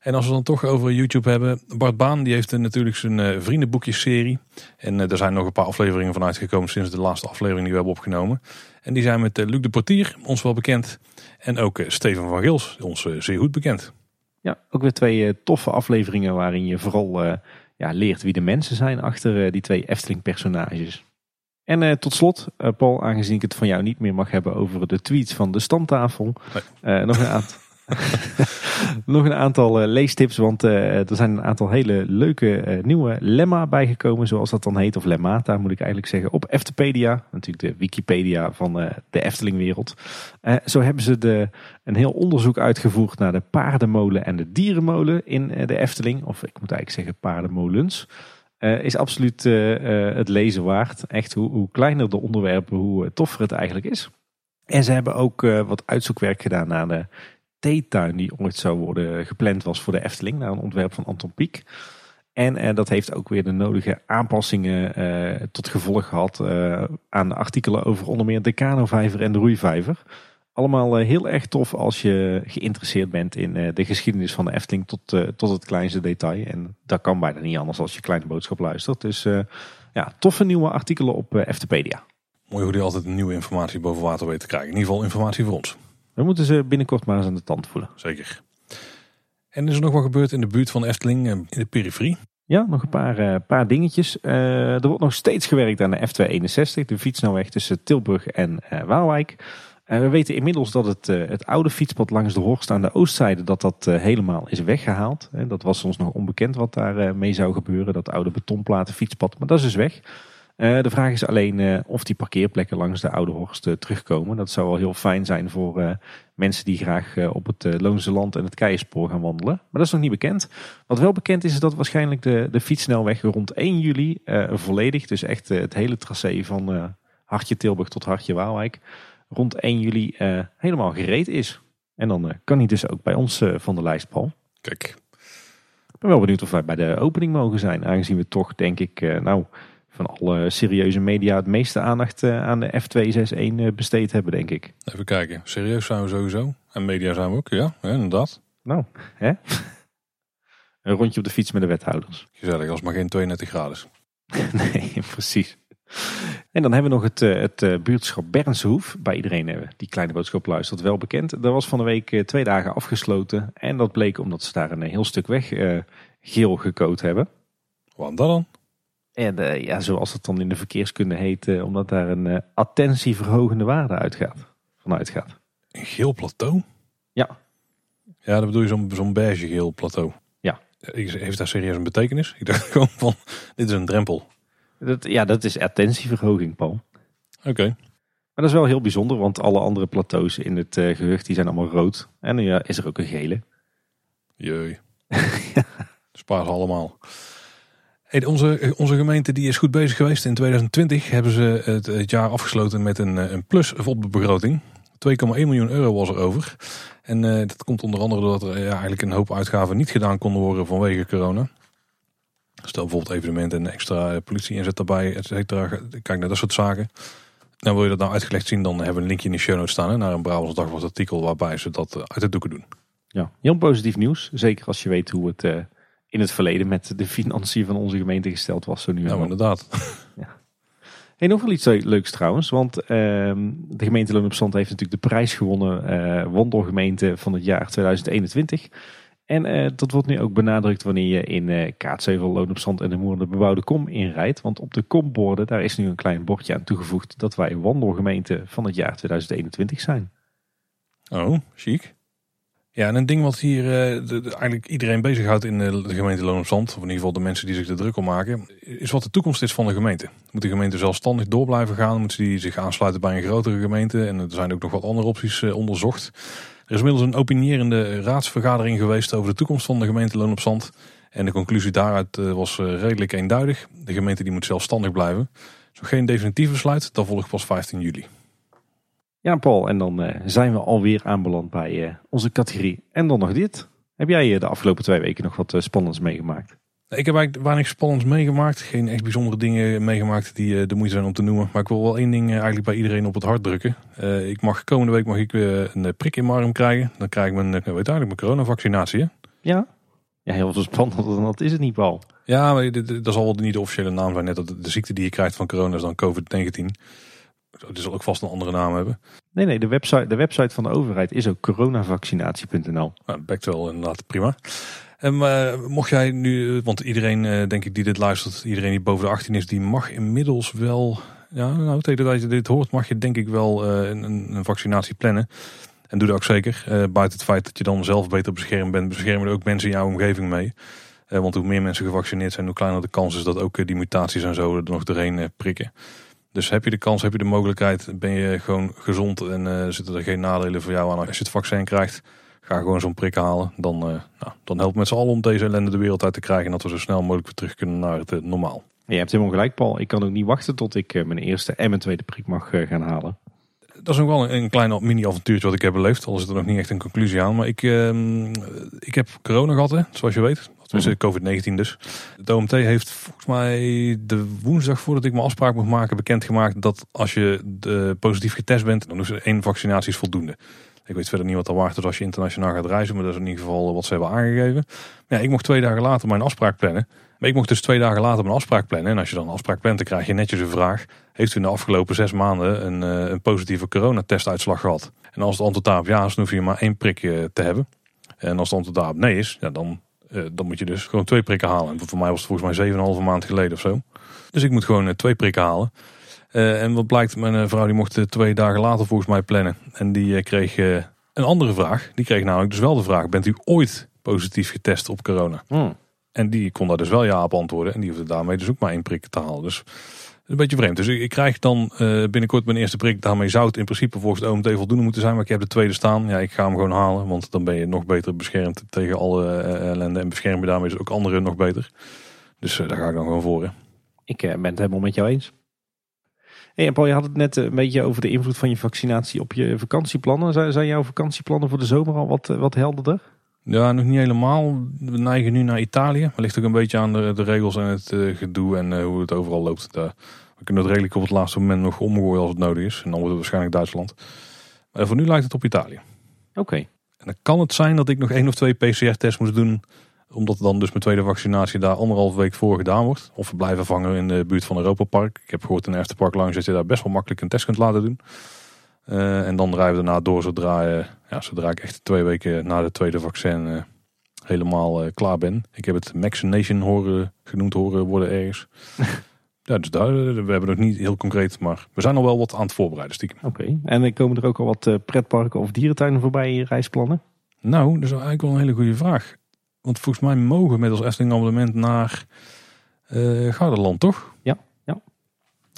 En als we dan toch over YouTube hebben, Bart Baan die heeft natuurlijk zijn vriendenboekjes-serie. En er zijn nog een paar afleveringen van uitgekomen sinds de laatste aflevering die we hebben opgenomen. En die zijn met Luc de Portier, ons wel bekend. En ook Steven van Gils, ons zeer goed bekend. Ja, ook weer twee eh, toffe afleveringen waarin je vooral eh, ja, leert wie de mensen zijn achter eh, die twee Efteling-personages. En tot slot, Paul, aangezien ik het van jou niet meer mag hebben over de tweets van de stamtafel, eh, nog een aantal. nog een aantal eh, leestips, want eh, er zijn een aantal hele leuke eh, nieuwe lemma bijgekomen, zoals dat dan heet, of lemmata moet ik eigenlijk zeggen, op Eftepedia, natuurlijk de Wikipedia van de Eftelingwereld. Zo hebben ze de, een heel onderzoek uitgevoerd naar de paardenmolen en de dierenmolen in de Efteling, of ik moet eigenlijk zeggen paardenmolens. Is absoluut het lezen waard. Echt, hoe, hoe kleiner de onderwerpen, hoe toffer het eigenlijk is. En ze hebben ook wat uitzoekwerk gedaan naar de theetuin die ooit zou worden gepland was voor de Efteling. Naar een ontwerp van Anton Pieck. En eh, dat heeft ook weer de nodige aanpassingen eh, tot gevolg gehad eh, aan artikelen over onder meer de kanovijver en de roeivijver. Allemaal eh, heel erg tof als je geïnteresseerd bent in eh, de geschiedenis van de Efteling tot, eh, tot het kleinste detail. En dat kan bijna niet anders als je kleine boodschap luistert. Dus ja, toffe nieuwe artikelen op Eftepedia. Mooi hoe die altijd nieuwe informatie boven water weet te krijgen. In ieder geval informatie voor ons. We moeten ze binnenkort maar eens aan de tand voelen. Zeker. En is er nog wat gebeurd in de buurt van Efteling, eh, in de periferie? Ja, nog een paar, eh, paar dingetjes. Eh, er wordt nog steeds gewerkt aan de F261, de fietsnelweg tussen Tilburg en eh, Waalwijk. We weten inmiddels dat het, het oude fietspad langs de Horst aan de oostzijde dat dat helemaal is weggehaald. Eh, dat was ons nog onbekend wat daar mee zou gebeuren, dat oude betonplaten fietspad. Maar dat is dus weg. Eh, de vraag is alleen eh, of die parkeerplekken langs de oude Horst eh, terugkomen. Dat zou wel heel fijn zijn voor mensen die graag op het Loonse Land en het Keienspoor gaan wandelen. Maar dat is nog niet bekend. Wat wel bekend is, is dat waarschijnlijk de, de fietssnelweg rond 1 juli volledig, dus echt het hele tracé van Hartje Tilburg tot Hartje Waalwijk, rond 1 juli helemaal gereed is. En dan kan hij dus ook bij ons van de lijst, Paul. Kijk, Ik ben wel benieuwd of wij bij de opening mogen zijn. Aangezien we toch, denk ik, nou, van alle serieuze media het meeste aandacht eh, aan de F261 eh, besteed hebben, denk ik. even kijken. Serieus zijn we sowieso. En media zijn we ook, ja, inderdaad. Nou, hè? Een rondje op de fiets met de wethouders. Gezellig, als maar geen 32 graden is. nee, precies. En dan hebben we nog het, eh, het buurtschap Bernshoef. Bij iedereen eh, die kleine boodschap luistert wel bekend. Dat was van de week twee dagen afgesloten. En dat bleek omdat ze daar een heel stuk weg geel gecoat hebben. Wat dan? En eh, ja, zoals het dan in de verkeerskunde heet, eh, omdat daar een eh, attentieverhogende waarde uitgaat, vanuit gaat. Een geel plateau? Ja. Ja, dat bedoel je zo'n zo'n beige geel plateau. Ja. Heeft dat serieus een betekenis? Ik dacht gewoon van, dit is een drempel. Dat, ja, dat is attentieverhoging, Paul. Oké. Maar dat is wel heel bijzonder, want alle andere plateaus in het eh, gehucht die zijn allemaal rood. En ja, is er ook een gele. Jee. Spaar ze allemaal. Onze, onze gemeente die is goed bezig geweest. In 2020 hebben ze het, het jaar afgesloten met een, eh, een plus op de begroting. 2,1 miljoen euro was er over. En eh, dat komt onder andere doordat er ja, eigenlijk een hoop uitgaven niet gedaan konden worden vanwege corona. Stel bijvoorbeeld evenementen en extra eh, politie inzet daarbij, et cetera. Kijk naar dat soort zaken. Nou, wil je dat nou uitgelegd zien, dan hebben we een linkje in de show notes staan naar een Brabants Dagblad artikel waarbij ze dat eh, uit de doeken doen. Ja, heel positief nieuws. Zeker als je weet hoe het eh, in het verleden met de financiën van onze gemeente gesteld was. Zo nu en Nou, inderdaad. Hey, nog wel iets leuks trouwens. Want ehm, de gemeente Loon op Zand heeft natuurlijk de prijs gewonnen. eh wandelgemeente van het jaar 2021. En eh, dat wordt nu ook benadrukt wanneer je in eh Kaatsheuvel, Loon op Zand en de Moer de bebouwde kom inrijdt. Want op de komborden, daar is nu een klein bordje aan toegevoegd dat wij wandelgemeente van het jaar 2021 zijn. Oh, chic. Ja, en een ding wat hier eh, de- eigenlijk iedereen bezighoudt in eh, de gemeente Loon op Zand, of in ieder geval de mensen die zich er druk om maken, is wat de toekomst is van de gemeente. Moet de gemeente zelfstandig door blijven gaan? Moet die zich aansluiten bij een grotere gemeente? En er zijn ook nog wat andere opties eh, onderzocht. Er is inmiddels een opinierende raadsvergadering geweest over de toekomst van de gemeente Loon op Zand. En de conclusie daaruit was redelijk eenduidig. De gemeente die moet zelfstandig blijven. Nog geen definitief besluit, dat volgt pas 15 juli. Ja, Paul, en dan eh, zijn we alweer aanbeland bij eh, onze categorie. En dan nog dit. Heb jij de afgelopen twee weken nog wat spannends meegemaakt? Ik heb eigenlijk weinig spannends meegemaakt. Geen echt bijzondere dingen meegemaakt die de moeite zijn om te noemen. Maar ik wil wel één ding eigenlijk bij iedereen op het hart drukken. ik mag komende week mag ik weer een prik in mijn arm krijgen. Dan krijg ik mijn, uiteindelijk mijn coronavaccinatie. Hè? Ja? Ja, heel veel spannender dan dat is het niet, Paul. Ja, maar dat zal wel niet de officiële naam zijn. Net dat de ziekte die je krijgt van corona is dan COVID-19. Die zal ook vast een andere naam hebben. Nee, nee, de website, de website van de overheid is ook coronavaccinatie.nl. Nou, bekt wel inderdaad prima. En uh, mocht jij nu, want iedereen uh, denk ik die dit luistert, iedereen die boven de 18 is, die mag inmiddels wel, ja, nou tegen dat je dit hoort, mag je denk ik wel uh, een, een, vaccinatie plannen. En doe dat ook zeker. buiten het feit dat je dan zelf beter beschermd bent, beschermen er ook mensen in jouw omgeving mee. want hoe meer mensen gevaccineerd zijn, hoe kleiner de kans is dat ook die mutaties en zo er nog doorheen prikken. Dus heb je de kans, heb je de mogelijkheid, ben je gewoon gezond en uh, zitten er geen nadelen voor jou aan als je het vaccin krijgt. Ga gewoon zo'n prik halen. Dan, uh, nou, dan helpt met z'n allen om deze ellende de wereld uit te krijgen. En dat we zo snel mogelijk weer terug kunnen naar het uh, normaal. Je hebt helemaal gelijk Paul. Ik kan ook niet wachten tot ik mijn eerste en mijn tweede prik mag gaan halen. Dat is ook wel een, een klein mini-avontuurtje wat ik heb beleefd. Al is er nog niet echt een conclusie aan. Maar ik, ehm, ik heb corona gehad, hè, zoals je weet. Dus COVID-19 dus. De OMT heeft volgens mij de woensdag voordat ik mijn afspraak moet maken bekendgemaakt dat als je de positief getest bent, dan is er één vaccinatie is voldoende. Ik weet verder niet wat dat waard is als je internationaal gaat reizen, maar dat is in ieder geval wat ze hebben aangegeven. Ja, ik mocht twee dagen later mijn afspraak plannen. Maar ik mocht dus twee dagen later mijn afspraak plannen. En als je dan een afspraak plant, dan krijg je netjes een vraag. Heeft u in de afgelopen zes maanden een, eh, een positieve coronatestuitslag gehad? En als het antwoord daarop ja is, dan hoef je maar één prik te hebben. En als het antwoord daarop nee is, ja, dan dan moet je dus gewoon twee prikken halen. En voor mij was het volgens mij 7,5 maand geleden of zo. Dus ik moet gewoon uh, twee prikken halen. Uh, en wat blijkt, mijn vrouw die mocht twee dagen later volgens mij plannen. En die kreeg een andere vraag. Die kreeg namelijk dus wel de vraag, bent u ooit positief getest op corona? Hmm. En die kon daar dus wel ja op antwoorden. En die hoefde daarmee dus ook maar één prik te halen. Dus een beetje vreemd. Dus ik, krijg dan uh, binnenkort mijn eerste prik. Daarmee zou het in principe volgens de OMT voldoende moeten zijn. Maar ik heb de tweede staan. Ja, ik ga hem gewoon halen. Want dan ben je nog beter beschermd tegen alle uh, ellende. En bescherm je daarmee dus ook anderen nog beter. Dus uh, daar ga ik dan gewoon voor. Ik ben het helemaal met jou eens. Hey, Paul, je had het net een beetje over de invloed van je vaccinatie op je vakantieplannen. Zijn, zijn jouw vakantieplannen voor de zomer al wat, wat helderder? Ja, nog niet helemaal. We neigen nu naar Italië. Maar ligt ook een beetje aan de, de regels en het uh, gedoe en uh, hoe het overal loopt. Daar, we kunnen het redelijk op het laatste moment nog omgooien als het nodig is. En dan wordt het waarschijnlijk Duitsland. Maar voor nu lijkt het op Italië. Oké. En dan kan het zijn dat ik nog één of twee PCR-tests moet doen. Omdat dan dus mijn tweede vaccinatie daar anderhalf week voor gedaan wordt. Of we blijven vangen in de buurt van Europa Park. Ik heb gehoord in de Efterpark Lounge dat je daar best wel makkelijk een test kunt laten doen. Uh, en dan rijden we daarna door zodra, uh, ja, zodra ik echt twee weken na de tweede vaccin uh, helemaal klaar ben. Ik heb het Vaccination horen, genoemd horen worden ergens. ja, dus daar, we hebben nog niet heel concreet, maar we zijn al wel wat aan het voorbereiden stiekem. Oké, en komen er ook al wat pretparken of dierentuinen voorbij in je reisplannen? Nou, dat is eigenlijk wel een hele goede vraag. Want volgens mij mogen met ons Efteling abonnement naar Garderland, toch? Ja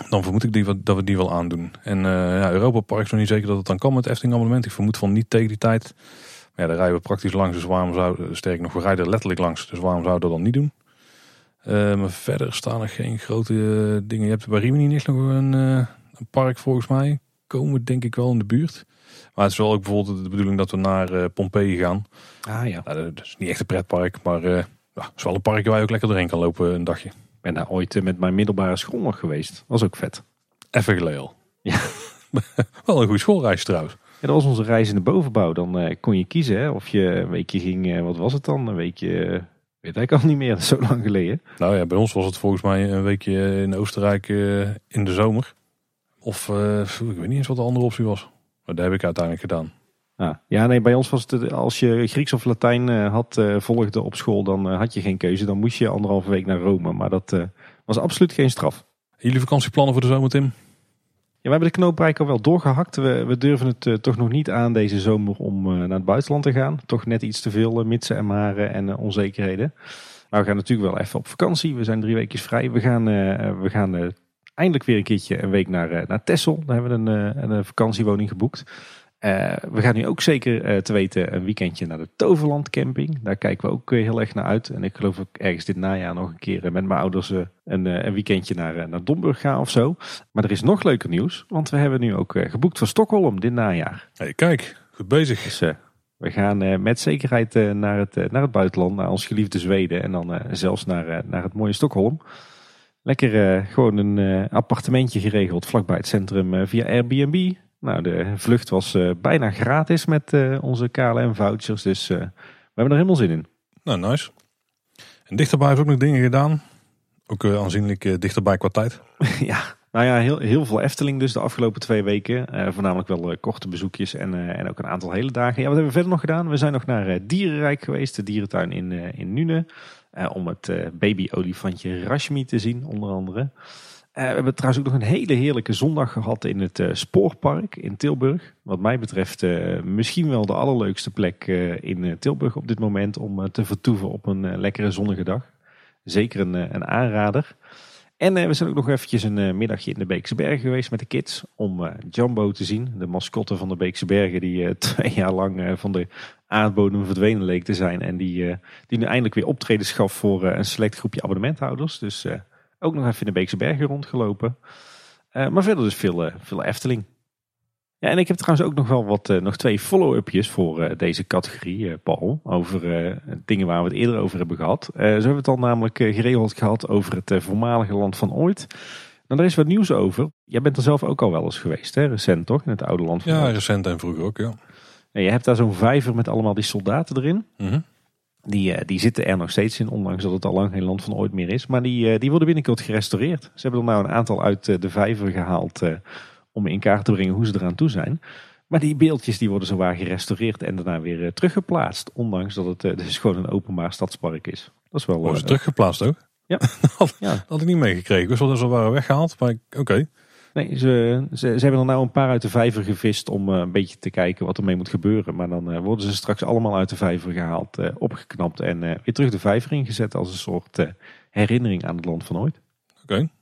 dan vermoed ik die, dat we die wel aandoen. En uh, ja, Europa Park is nog niet zeker dat het dan kan met Efteling abonnement. Ik vermoed van niet tegen die tijd. Maar ja, daar rijden we praktisch langs. Dus waarom zou, sterk nog, we rijden letterlijk langs. Dus waarom zouden we dat dan niet doen? Uh, maar verder staan er geen grote uh, dingen. Je hebt bij Rimini niet nog een, een, park volgens mij. Komen denk ik wel in de buurt. Maar het is wel ook bijvoorbeeld de bedoeling dat we naar Pompeii gaan. Ah ja. Nou, dat is niet echt een pretpark. Maar ja, het is wel een park waar je ook lekker doorheen kan lopen een dagje ben daar ooit eh, met mijn middelbare school nog geweest. Was ook vet. Even geleden Ja. Wel een goede schoolreis trouwens. Ja, dat was onze reis in de bovenbouw. Dan uh, kon je kiezen hè, of je een weekje ging, uh, wat was het dan? Een weekje, uh, weet ik al niet meer, zo lang geleden. Nou ja, bij ons was het volgens mij een weekje in Oostenrijk in de zomer. Of ik weet niet eens wat de andere optie was. Maar dat heb ik uiteindelijk gedaan. Ah, ja, nee, bij ons was het, als je Grieks of Latijn uh, had uh, volgde op school, dan uh, had je geen keuze. Dan moest je anderhalve week naar Rome. Maar dat was absoluut geen straf. Jullie vakantieplannen voor de zomer, Tim? Ja, we hebben de knoopbereik al wel doorgehakt. We, we durven het toch nog niet aan deze zomer om naar het buitenland te gaan. Toch net iets te veel mitsen en maren en onzekerheden. Maar we gaan natuurlijk wel even op vakantie. We zijn drie weken vrij. We gaan, we gaan eindelijk weer een keertje een week naar, naar Texel. Daar hebben we een, een vakantiewoning geboekt. Uh, we gaan nu ook zeker uh, te weten een weekendje naar de Toverland camping. Daar kijken we ook uh, heel erg naar uit. En ik geloof ook ergens dit najaar nog een keer met mijn ouders een, een weekendje naar, naar Domburg gaan of zo. Maar er is nog leuker nieuws, want we hebben nu ook geboekt voor Stockholm dit najaar. Hey, kijk, goed bezig. Dus We gaan met zekerheid naar, het, naar het buitenland, naar ons geliefde Zweden en dan zelfs naar, naar het mooie Stockholm. Lekker gewoon een appartementje geregeld vlakbij het centrum via Airbnb. Nou, de vlucht was bijna gratis met onze KLM vouchers, dus we hebben er helemaal zin in. Nou, nice. En dichterbij heeft ook nog dingen gedaan. Ook aanzienlijk dichterbij qua tijd. ja, nou ja, heel, heel veel Efteling dus de afgelopen twee weken. Voornamelijk wel korte bezoekjes en, en ook een aantal hele dagen. Ja, wat hebben we verder nog gedaan? We zijn nog naar Dierenrijk geweest, de dierentuin in, in Nune. om het baby-olifantje Rashmi te zien, onder andere. We hebben trouwens ook nog een hele heerlijke zondag gehad in het Spoorpark in Tilburg. Wat mij betreft misschien wel de allerleukste plek in Tilburg op dit moment om te vertoeven op een lekkere zonnige dag. Zeker een, een aanrader. En we zijn ook nog eventjes een middagje in de Beekse Bergen geweest met de kids. Om Jumbo te zien. De mascotte van de Beekse Bergen die twee jaar lang van de aardbodem verdwenen leek te zijn. En die, die nu eindelijk weer optredens gaf voor een select groepje abonnementhouders. Dus ook nog even in de Beekse Bergen rondgelopen. maar verder dus veel, veel Efteling. Ja, en ik heb trouwens ook nog wel wat, uh, nog twee follow-upjes voor deze categorie, Paul. Over dingen waar we het eerder over hebben gehad. zo hebben we het al namelijk geregeld gehad over het voormalige land van ooit. Nou, er is wat nieuws over. Jij bent er zelf ook al wel eens geweest, hè? recent toch? In het oude land van Ja, ooit. recent en vroeger ook, ja. En je hebt daar zo'n vijver met allemaal die soldaten erin. Mm Die, die zitten er nog steeds in, ondanks dat het al lang geen land van ooit meer is. Maar die, die worden binnenkort gerestaureerd. Ze hebben er nou een aantal uit de vijver gehaald om in kaart te brengen hoe ze eraan toe zijn. Maar die beeldjes die worden zowaar gerestaureerd en daarna weer teruggeplaatst. Ondanks dat het dus gewoon een openbaar stadspark is. Dat is wel... Worden ze teruggeplaatst ook? Ja. dat, ja. dat had ik niet meegekregen. Wel dat ze waren weggehaald, maar oké. Nee, ze, ze, ze, hebben er nou een paar uit de vijver gevist om een beetje te kijken wat er mee moet gebeuren. Maar dan worden ze straks allemaal uit de vijver gehaald, opgeknapt en weer terug de vijver ingezet als een soort herinnering aan het land van ooit.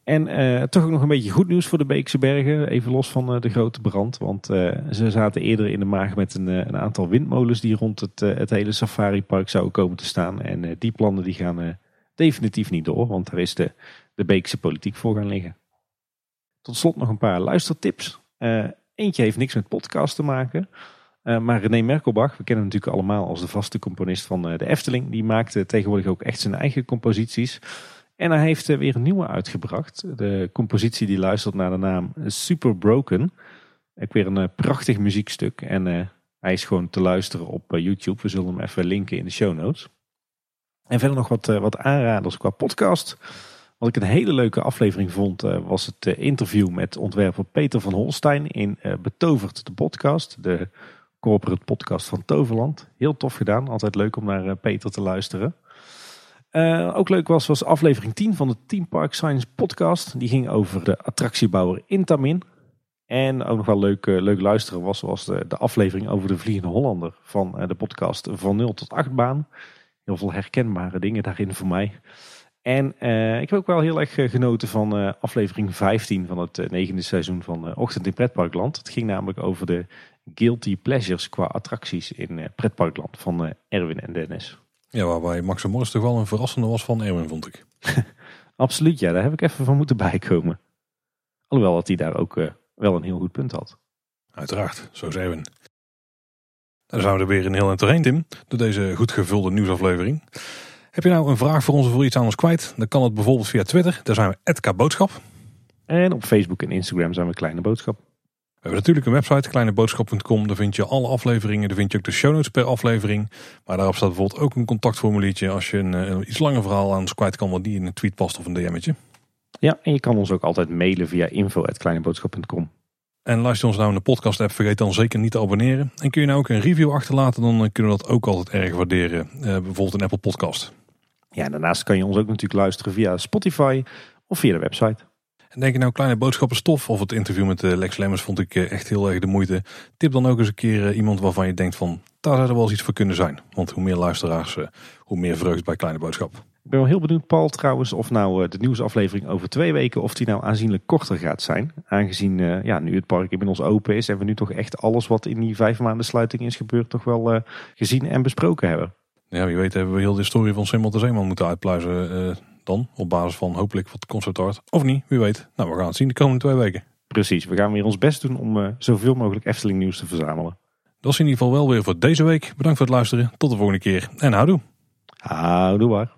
En uh, toch ook nog een beetje goed nieuws voor de Beekse Bergen. Even los van uh, de grote brand. Want uh, ze zaten eerder in de maag met een, een aantal windmolens die rond het, het hele safaripark zouden komen te staan. En die plannen die gaan definitief niet door. Want daar is de, de Beekse politiek voor gaan liggen. Tot slot nog een paar luistertips. eentje heeft niks met podcast te maken. maar René Merkelbach, we kennen hem natuurlijk allemaal als de vaste componist van de Efteling. Die maakte tegenwoordig ook echt zijn eigen composities. En hij heeft eh, weer een nieuwe uitgebracht. De compositie die luistert naar de naam Super Broken. Ik weer een eh, prachtig muziekstuk. En hij is gewoon te luisteren op YouTube. We zullen hem even linken in de show notes. En verder nog wat, wat aanraders qua podcast. Wat ik een hele leuke aflevering vond, was het interview met ontwerper Peter van Holstein in Betoverd de podcast. De corporate podcast van Toverland. Heel tof gedaan. Altijd leuk om naar Peter te luisteren. Ook leuk was, was aflevering 10 van de Team Park Science podcast. Die ging over de attractiebouwer Intamin. En ook nog wel leuk, leuk luisteren was, was de, de, aflevering over de Vliegende Hollander van de podcast Van 0 tot 8 baan. Heel veel herkenbare dingen daarin voor mij. En ik heb ook wel heel erg genoten van aflevering 15 van het negende seizoen van Ochtend in Pretparkland. Het ging namelijk over de guilty pleasures qua attracties in Pretparkland van Erwin en Dennis. Ja, waarbij Max Morris toch wel een verrassende was van Erwin, vond ik. Absoluut, ja. Daar heb ik even van moeten bijkomen. Alhoewel dat hij daar ook wel een heel goed punt had. Uiteraard, zo is Erwin. Dan zijn we er weer een heel eind Tim. Door deze goed gevulde nieuwsaflevering. Heb je nou een vraag voor ons of wil iets aan ons kwijt? Dan kan het bijvoorbeeld via Twitter. Daar zijn we Edka Boodschap. En op Facebook en Instagram zijn we Kleine Boodschap. We hebben natuurlijk een website, kleineboodschap.com. Daar vind je alle afleveringen. Daar vind je ook de show notes per aflevering. Maar daarop staat bijvoorbeeld ook een contactformuliertje als je een, een iets langer verhaal aan ons kwijt kan, wat die in een tweet past of een DM'tje. Ja, en je kan ons ook altijd mailen via info.kleineboodschap.com. En luister ons nou in de podcast app, vergeet dan zeker niet te abonneren. En kun je nou ook een review achterlaten, dan kunnen we dat ook altijd erg waarderen. Uh, bijvoorbeeld een Apple podcast. Ja, daarnaast kan je ons ook natuurlijk luisteren via Spotify of via de website. En denk je nou kleine boodschappen stof of het interview met eh, Lex Lemmers vond ik eh, echt heel erg de moeite. Tip dan ook eens een keer eh, iemand waarvan je denkt van daar zou er wel eens iets voor kunnen zijn. Want hoe meer luisteraars, hoe meer vreugd bij kleine boodschap. Ik ben wel heel benieuwd Paul trouwens of nou de nieuwsaflevering over twee weken of die nou aanzienlijk korter gaat zijn. Aangezien ja, nu het park inmiddels open is en we nu toch echt alles wat in die vijf maanden sluiting is gebeurd toch wel gezien en besproken hebben. Ja, wie weet hebben we heel de historie van Simmel de Zeeman moeten uitpluizen dan. Op basis van hopelijk wat concept art. Of niet, wie weet. Nou, we gaan het zien de komende twee weken. Precies, we gaan weer ons best doen om uh, zoveel mogelijk Efteling nieuws te verzamelen. Dat is in ieder geval wel weer voor deze week. Bedankt voor het luisteren. Tot de volgende keer. En houdoe. Houdoe waar.